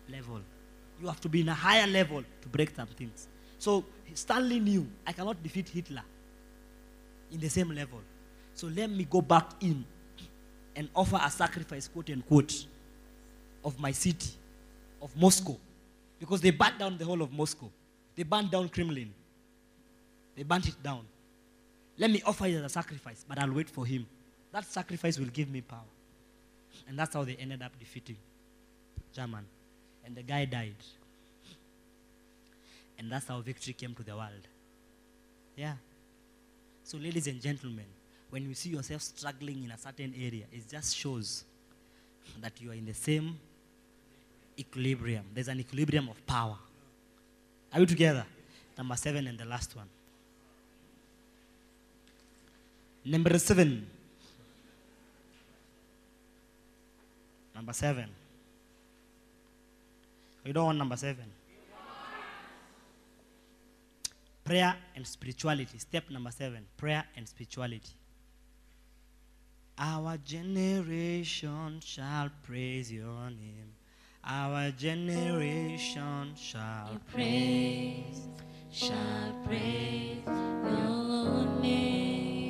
level. You have to be in a higher level to break some things. So Stanley knew I cannot defeat Hitler in the same level. So let me go back in and offer a sacrifice, quote unquote, of my city, of Moscow. Because they burnt down the whole of Moscow. They burnt down Kremlin. They burnt it down. Let me offer as a sacrifice, but I'll wait for him. That sacrifice will give me power. And that's how they ended up defeating German. And the guy died. And that's how victory came to the world. Yeah. So, ladies and gentlemen, when you see yourself struggling in a certain area, it just shows that you are in the same equilibrium. There's an equilibrium of power. Are we together? Number seven and the last one. Number seven. Number seven. You don't want number seven. Prayer and spirituality. Step number seven prayer and spirituality. Our generation shall praise your name. Our generation shall praise, shall praise your name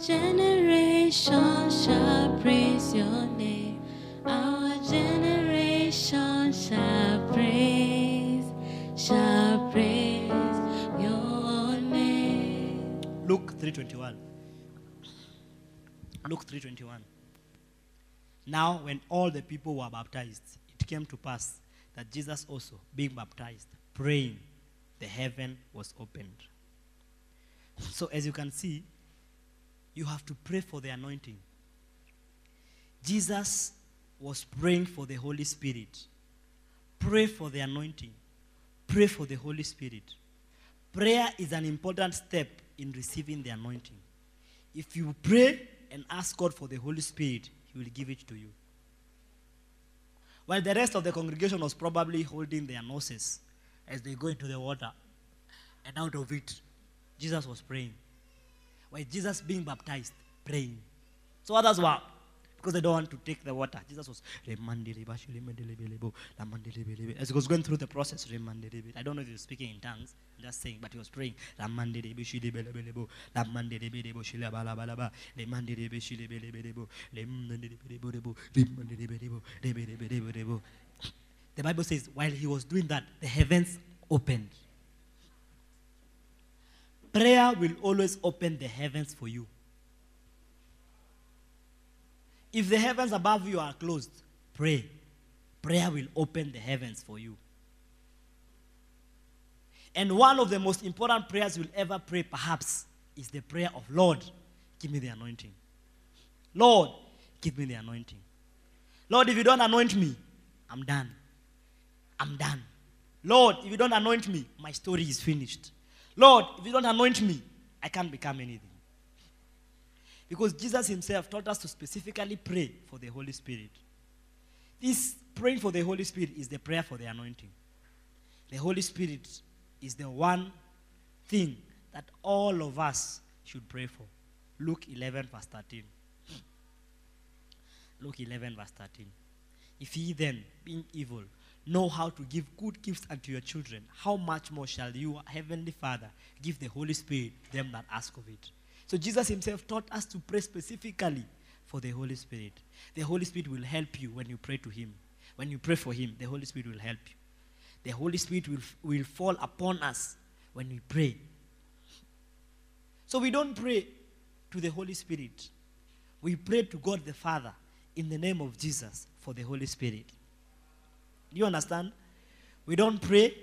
generation shall praise your name. Our generation shall praise, shall praise your name. Luke 3:21. Luke 3:21. Now when all the people were baptized, it came to pass that Jesus also, being baptized, praying, the heaven was opened. So as you can see, you have to pray for the anointing. Jesus was praying for the Holy Spirit. Pray for the anointing. Pray for the Holy Spirit. Prayer is an important step in receiving the anointing. If you pray and ask God for the Holy Spirit, He will give it to you. While the rest of the congregation was probably holding their noses as they go into the water, and out of it, Jesus was praying. While Jesus being baptized, praying. So others were, because they don't want to take the water. Jesus was, as he was going through the process, I don't know if he was speaking in tongues, I'm just saying, but he was praying. The Bible says, while he was doing that, the heavens opened. Prayer will always open the heavens for you. If the heavens above you are closed, pray. Prayer will open the heavens for you. And one of the most important prayers you'll ever pray, perhaps, is the prayer of Lord, give me the anointing. Lord, give me the anointing. Lord, if you don't anoint me, I'm done. I'm done. Lord, if you don't anoint me, my story is finished. Lord, if you don't anoint me, I can't become anything. Because Jesus himself taught us to specifically pray for the Holy Spirit. This praying for the Holy Spirit is the prayer for the anointing. The Holy Spirit is the one thing that all of us should pray for. Luke 11, verse 13. Luke 11, verse 13. If ye then, being evil, know how to give good gifts unto your children, how much more shall you, Heavenly Father, give the Holy Spirit them that ask of it? So Jesus himself taught us to pray specifically for the Holy Spirit. The Holy Spirit will help you when you pray to him. When you pray for him, the Holy Spirit will help you. The Holy Spirit will, will fall upon us when we pray. So we don't pray to the Holy Spirit. We pray to God the Father in the name of Jesus for the Holy Spirit. Do you understand? We don't pray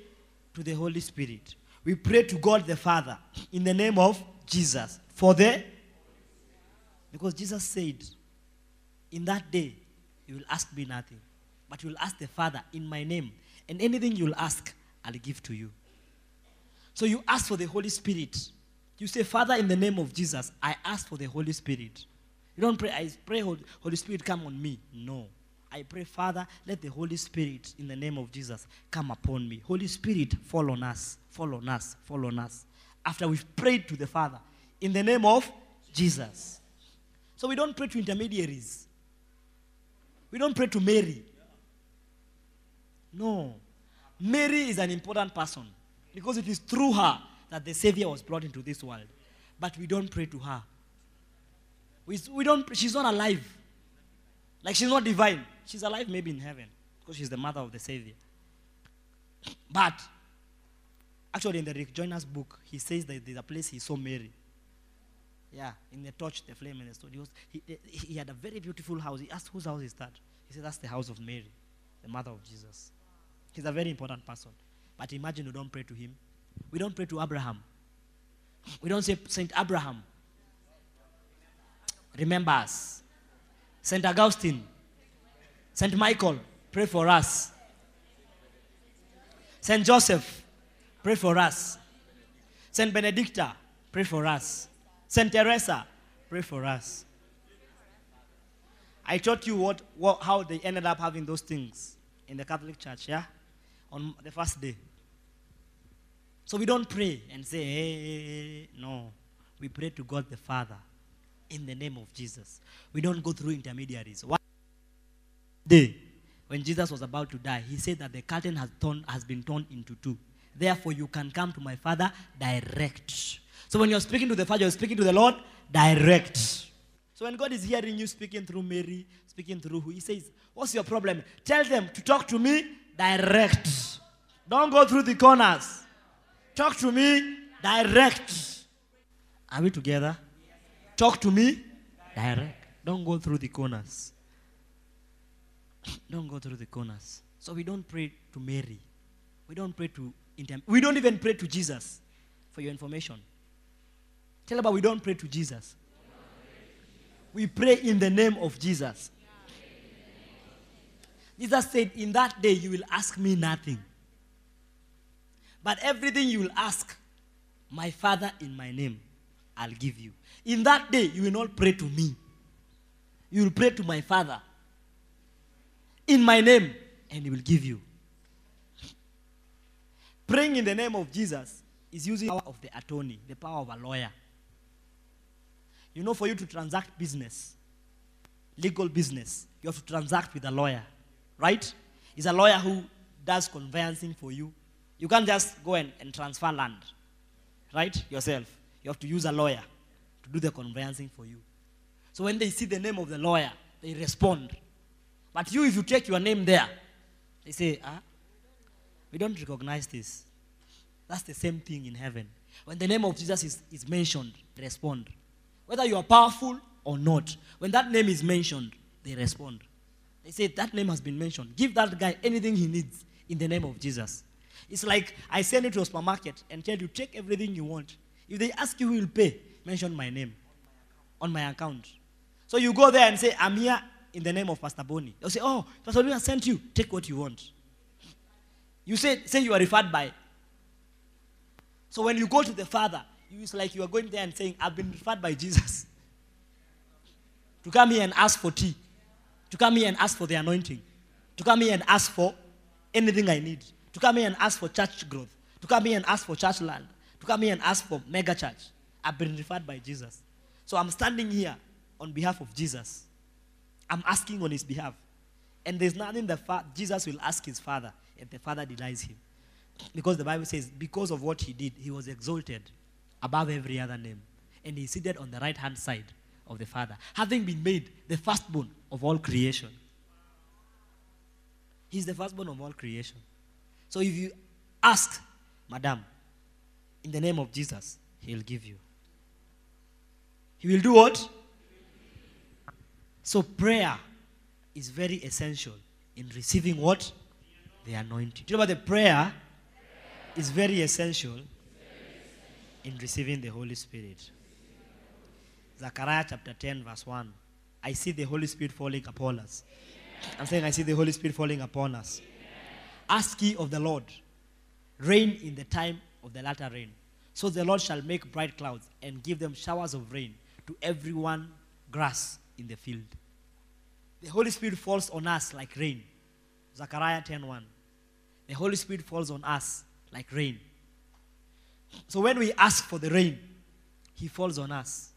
to the Holy Spirit. We pray to God the Father in the name of Jesus for the because Jesus said, In that day you will ask me nothing, but you will ask the Father in my name, and anything you will ask, I'll give to you. So you ask for the Holy Spirit. You say, Father, in the name of Jesus, I ask for the Holy Spirit. You don't pray, I pray, Holy Spirit, come on me. No. I pray, Father, let the Holy Spirit, in the name of Jesus, come upon me. Holy Spirit, fall on us, fall on us, fall on us. After we've prayed to the Father, in the name of Jesus. So we don't pray to intermediaries. We don't pray to Mary. No. Mary is an important person because it is through her that the Savior was brought into this world. But we don't pray to her. We, we don't, she's not alive. Like she's not divine. She's alive maybe in heaven because she's the mother of the Savior. But actually, in the Rick Joyner's book, he says that there's a place he saw Mary. Yeah, in the torch, the flame, and the stone. He, was, he, he had a very beautiful house. He asked, whose house is that? He said, that's the house of Mary, the mother of Jesus. He's a very important person. But imagine we don't pray to him. We don't pray to Abraham. We don't say Saint Abraham. Remember us. Saint Augustine. Saint Michael, pray for us. Saint Joseph, pray for us. Saint Benedicta, pray for us. Saint Teresa, pray for us. I taught you what, what, how they ended up having those things in the Catholic Church, yeah? On the first day. So we don't pray and say, hey, no. We pray to God the Father in the name of Jesus. We don't go through intermediaries. One day, when Jesus was about to die, he said that the curtain has, torn, has been torn into two. Therefore, you can come to my Father direct. So when you're speaking to the Father, you're speaking to the Lord direct. So when God is hearing you speaking through Mary, speaking through who, He says, What's your problem? Tell them to talk to me direct. Don't go through the corners. Talk to me direct. Are we together? Talk to me direct. Don't go through the corners. Don't go through the corners. So we don't pray to Mary. We don't pray to we don't even pray to Jesus. For your information. Tell about we don't pray to Jesus. We pray in the name of Jesus. Jesus said, In that day you will ask me nothing. But everything you will ask my Father in my name, I'll give you. In that day you will not pray to me. You will pray to my Father in my name, and he will give you. Praying in the name of Jesus is using the power of the attorney, the power of a lawyer. You know, for you to transact business, legal business, you have to transact with a lawyer, right? It's a lawyer who does conveyancing for you. You can't just go and, and transfer land, right? Yourself. You have to use a lawyer to do the conveyancing for you. So when they see the name of the lawyer, they respond. But you, if you take your name there, they say, ah, we don't recognize this. That's the same thing in heaven. When the name of Jesus is, is mentioned, respond. Whether you are powerful or not, when that name is mentioned, they respond. They say, That name has been mentioned. Give that guy anything he needs in the name of Jesus. It's like I send you to a supermarket and tell you, Take everything you want. If they ask you who will pay, mention my name on my account. So you go there and say, I'm here in the name of Pastor Boni. They'll say, Oh, Pastor Boni sent you. Take what you want. You say, say you are referred by. So when you go to the Father, it's like you are going there and saying, I've been referred by Jesus. to come here and ask for tea. To come here and ask for the anointing. To come here and ask for anything I need. To come here and ask for church growth. To come here and ask for church land. To come here and ask for mega church. I've been referred by Jesus. So I'm standing here on behalf of Jesus. I'm asking on his behalf. And there's nothing that fa- Jesus will ask his father, and the father denies him. Because the Bible says, because of what he did, he was exalted above every other name. And he seated on the right hand side of the Father, having been made the firstborn of all creation. He's the firstborn of all creation. So if you ask, Madam, in the name of Jesus, he'll give you. He will do what? So prayer is very essential in receiving what? The anointing. Do you know about the prayer is very essential in receiving the Holy Spirit. Zechariah chapter 10, verse 1. I see the Holy Spirit falling upon us. I'm saying I see the Holy Spirit falling upon us. Ask ye of the Lord, rain in the time of the latter rain. So the Lord shall make bright clouds and give them showers of rain to everyone grass in the field. The Holy Spirit falls on us like rain. Zechariah 10:1. The Holy Spirit falls on us like rain. So when we ask for the rain, he falls on us.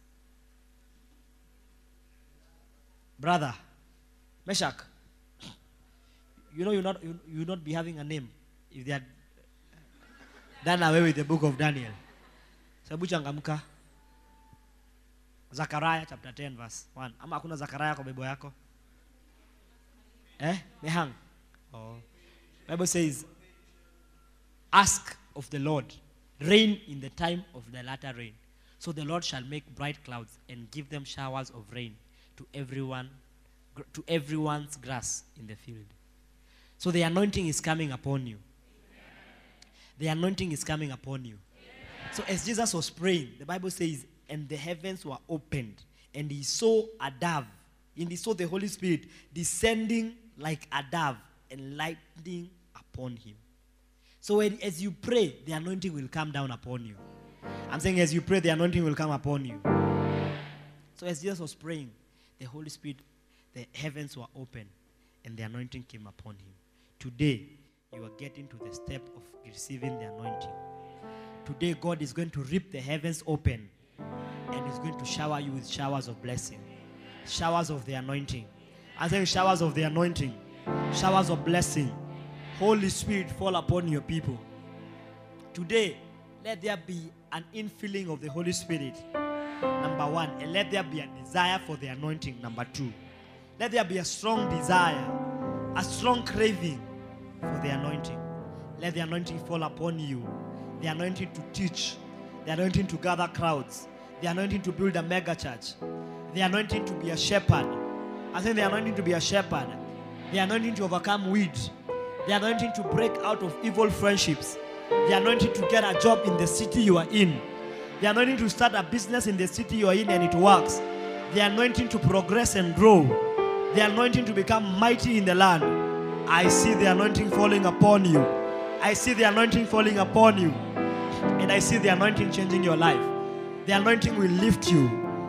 Brother, Meshach, you know you're not you, you'll not be having a name if they had done away with the book of Daniel. Sababu changamka. Zechariah chapter 10 verse 1. Ama hakuna Zechariah kwa Bible yako? Eh? Mehang. Oh. Bible says ask of the Lord rain in the time of the latter rain. So the Lord shall make bright clouds and give them showers of rain to everyone to everyone's grass in the field. So the anointing is coming upon you. The anointing is coming upon you. So as Jesus was praying, the Bible says, and the heavens were opened, and he saw a dove, and he saw the Holy Spirit descending like a dove and lighting upon him. So when, as you pray, the anointing will come down upon you. I'm saying as you pray, the anointing will come upon you. So as Jesus was praying, the Holy Spirit, the heavens were open, and the anointing came upon him. Today, you are getting to the step of receiving the anointing. Today, God is going to rip the heavens open and is going to shower you with showers of blessing, showers of the anointing. I'm saying showers of the anointing, showers of blessing. Holy Spirit, fall upon your people. Today, let there be an infilling of the Holy Spirit. Number one, and let there be a desire for the anointing. Number two, let there be a strong desire, a strong craving for the anointing. Let the anointing fall upon you. The anointing to teach, the anointing to gather crowds, The anointing to build a mega church. The anointing to be a shepherd. I think the anointing to be a shepherd. The anointing to overcome weeds. The anointing to break out of evil friendships. The anointing to get a job in the city you are in. The anointing to start a business in the city you are in and it works. The anointing to progress and grow. The anointing to become mighty in the land. I see the anointing falling upon you. I see the anointing falling upon you. And I see the anointing changing your life. The anointing will lift you.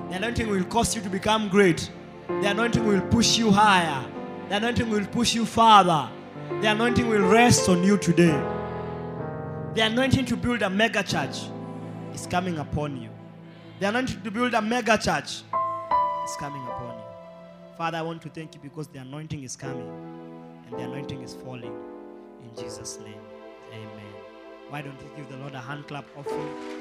The anointing will cause you to become great. The anointing will push you higher. The anointing will push you farther. The anointing will rest on you today. The anointing to build a mega church is coming upon you. The anointing to build a mega church is coming upon you. Father, I want to thank you because the anointing is coming and the anointing is falling. In Jesus' name. Why don't you give the Lord a hand clap offering?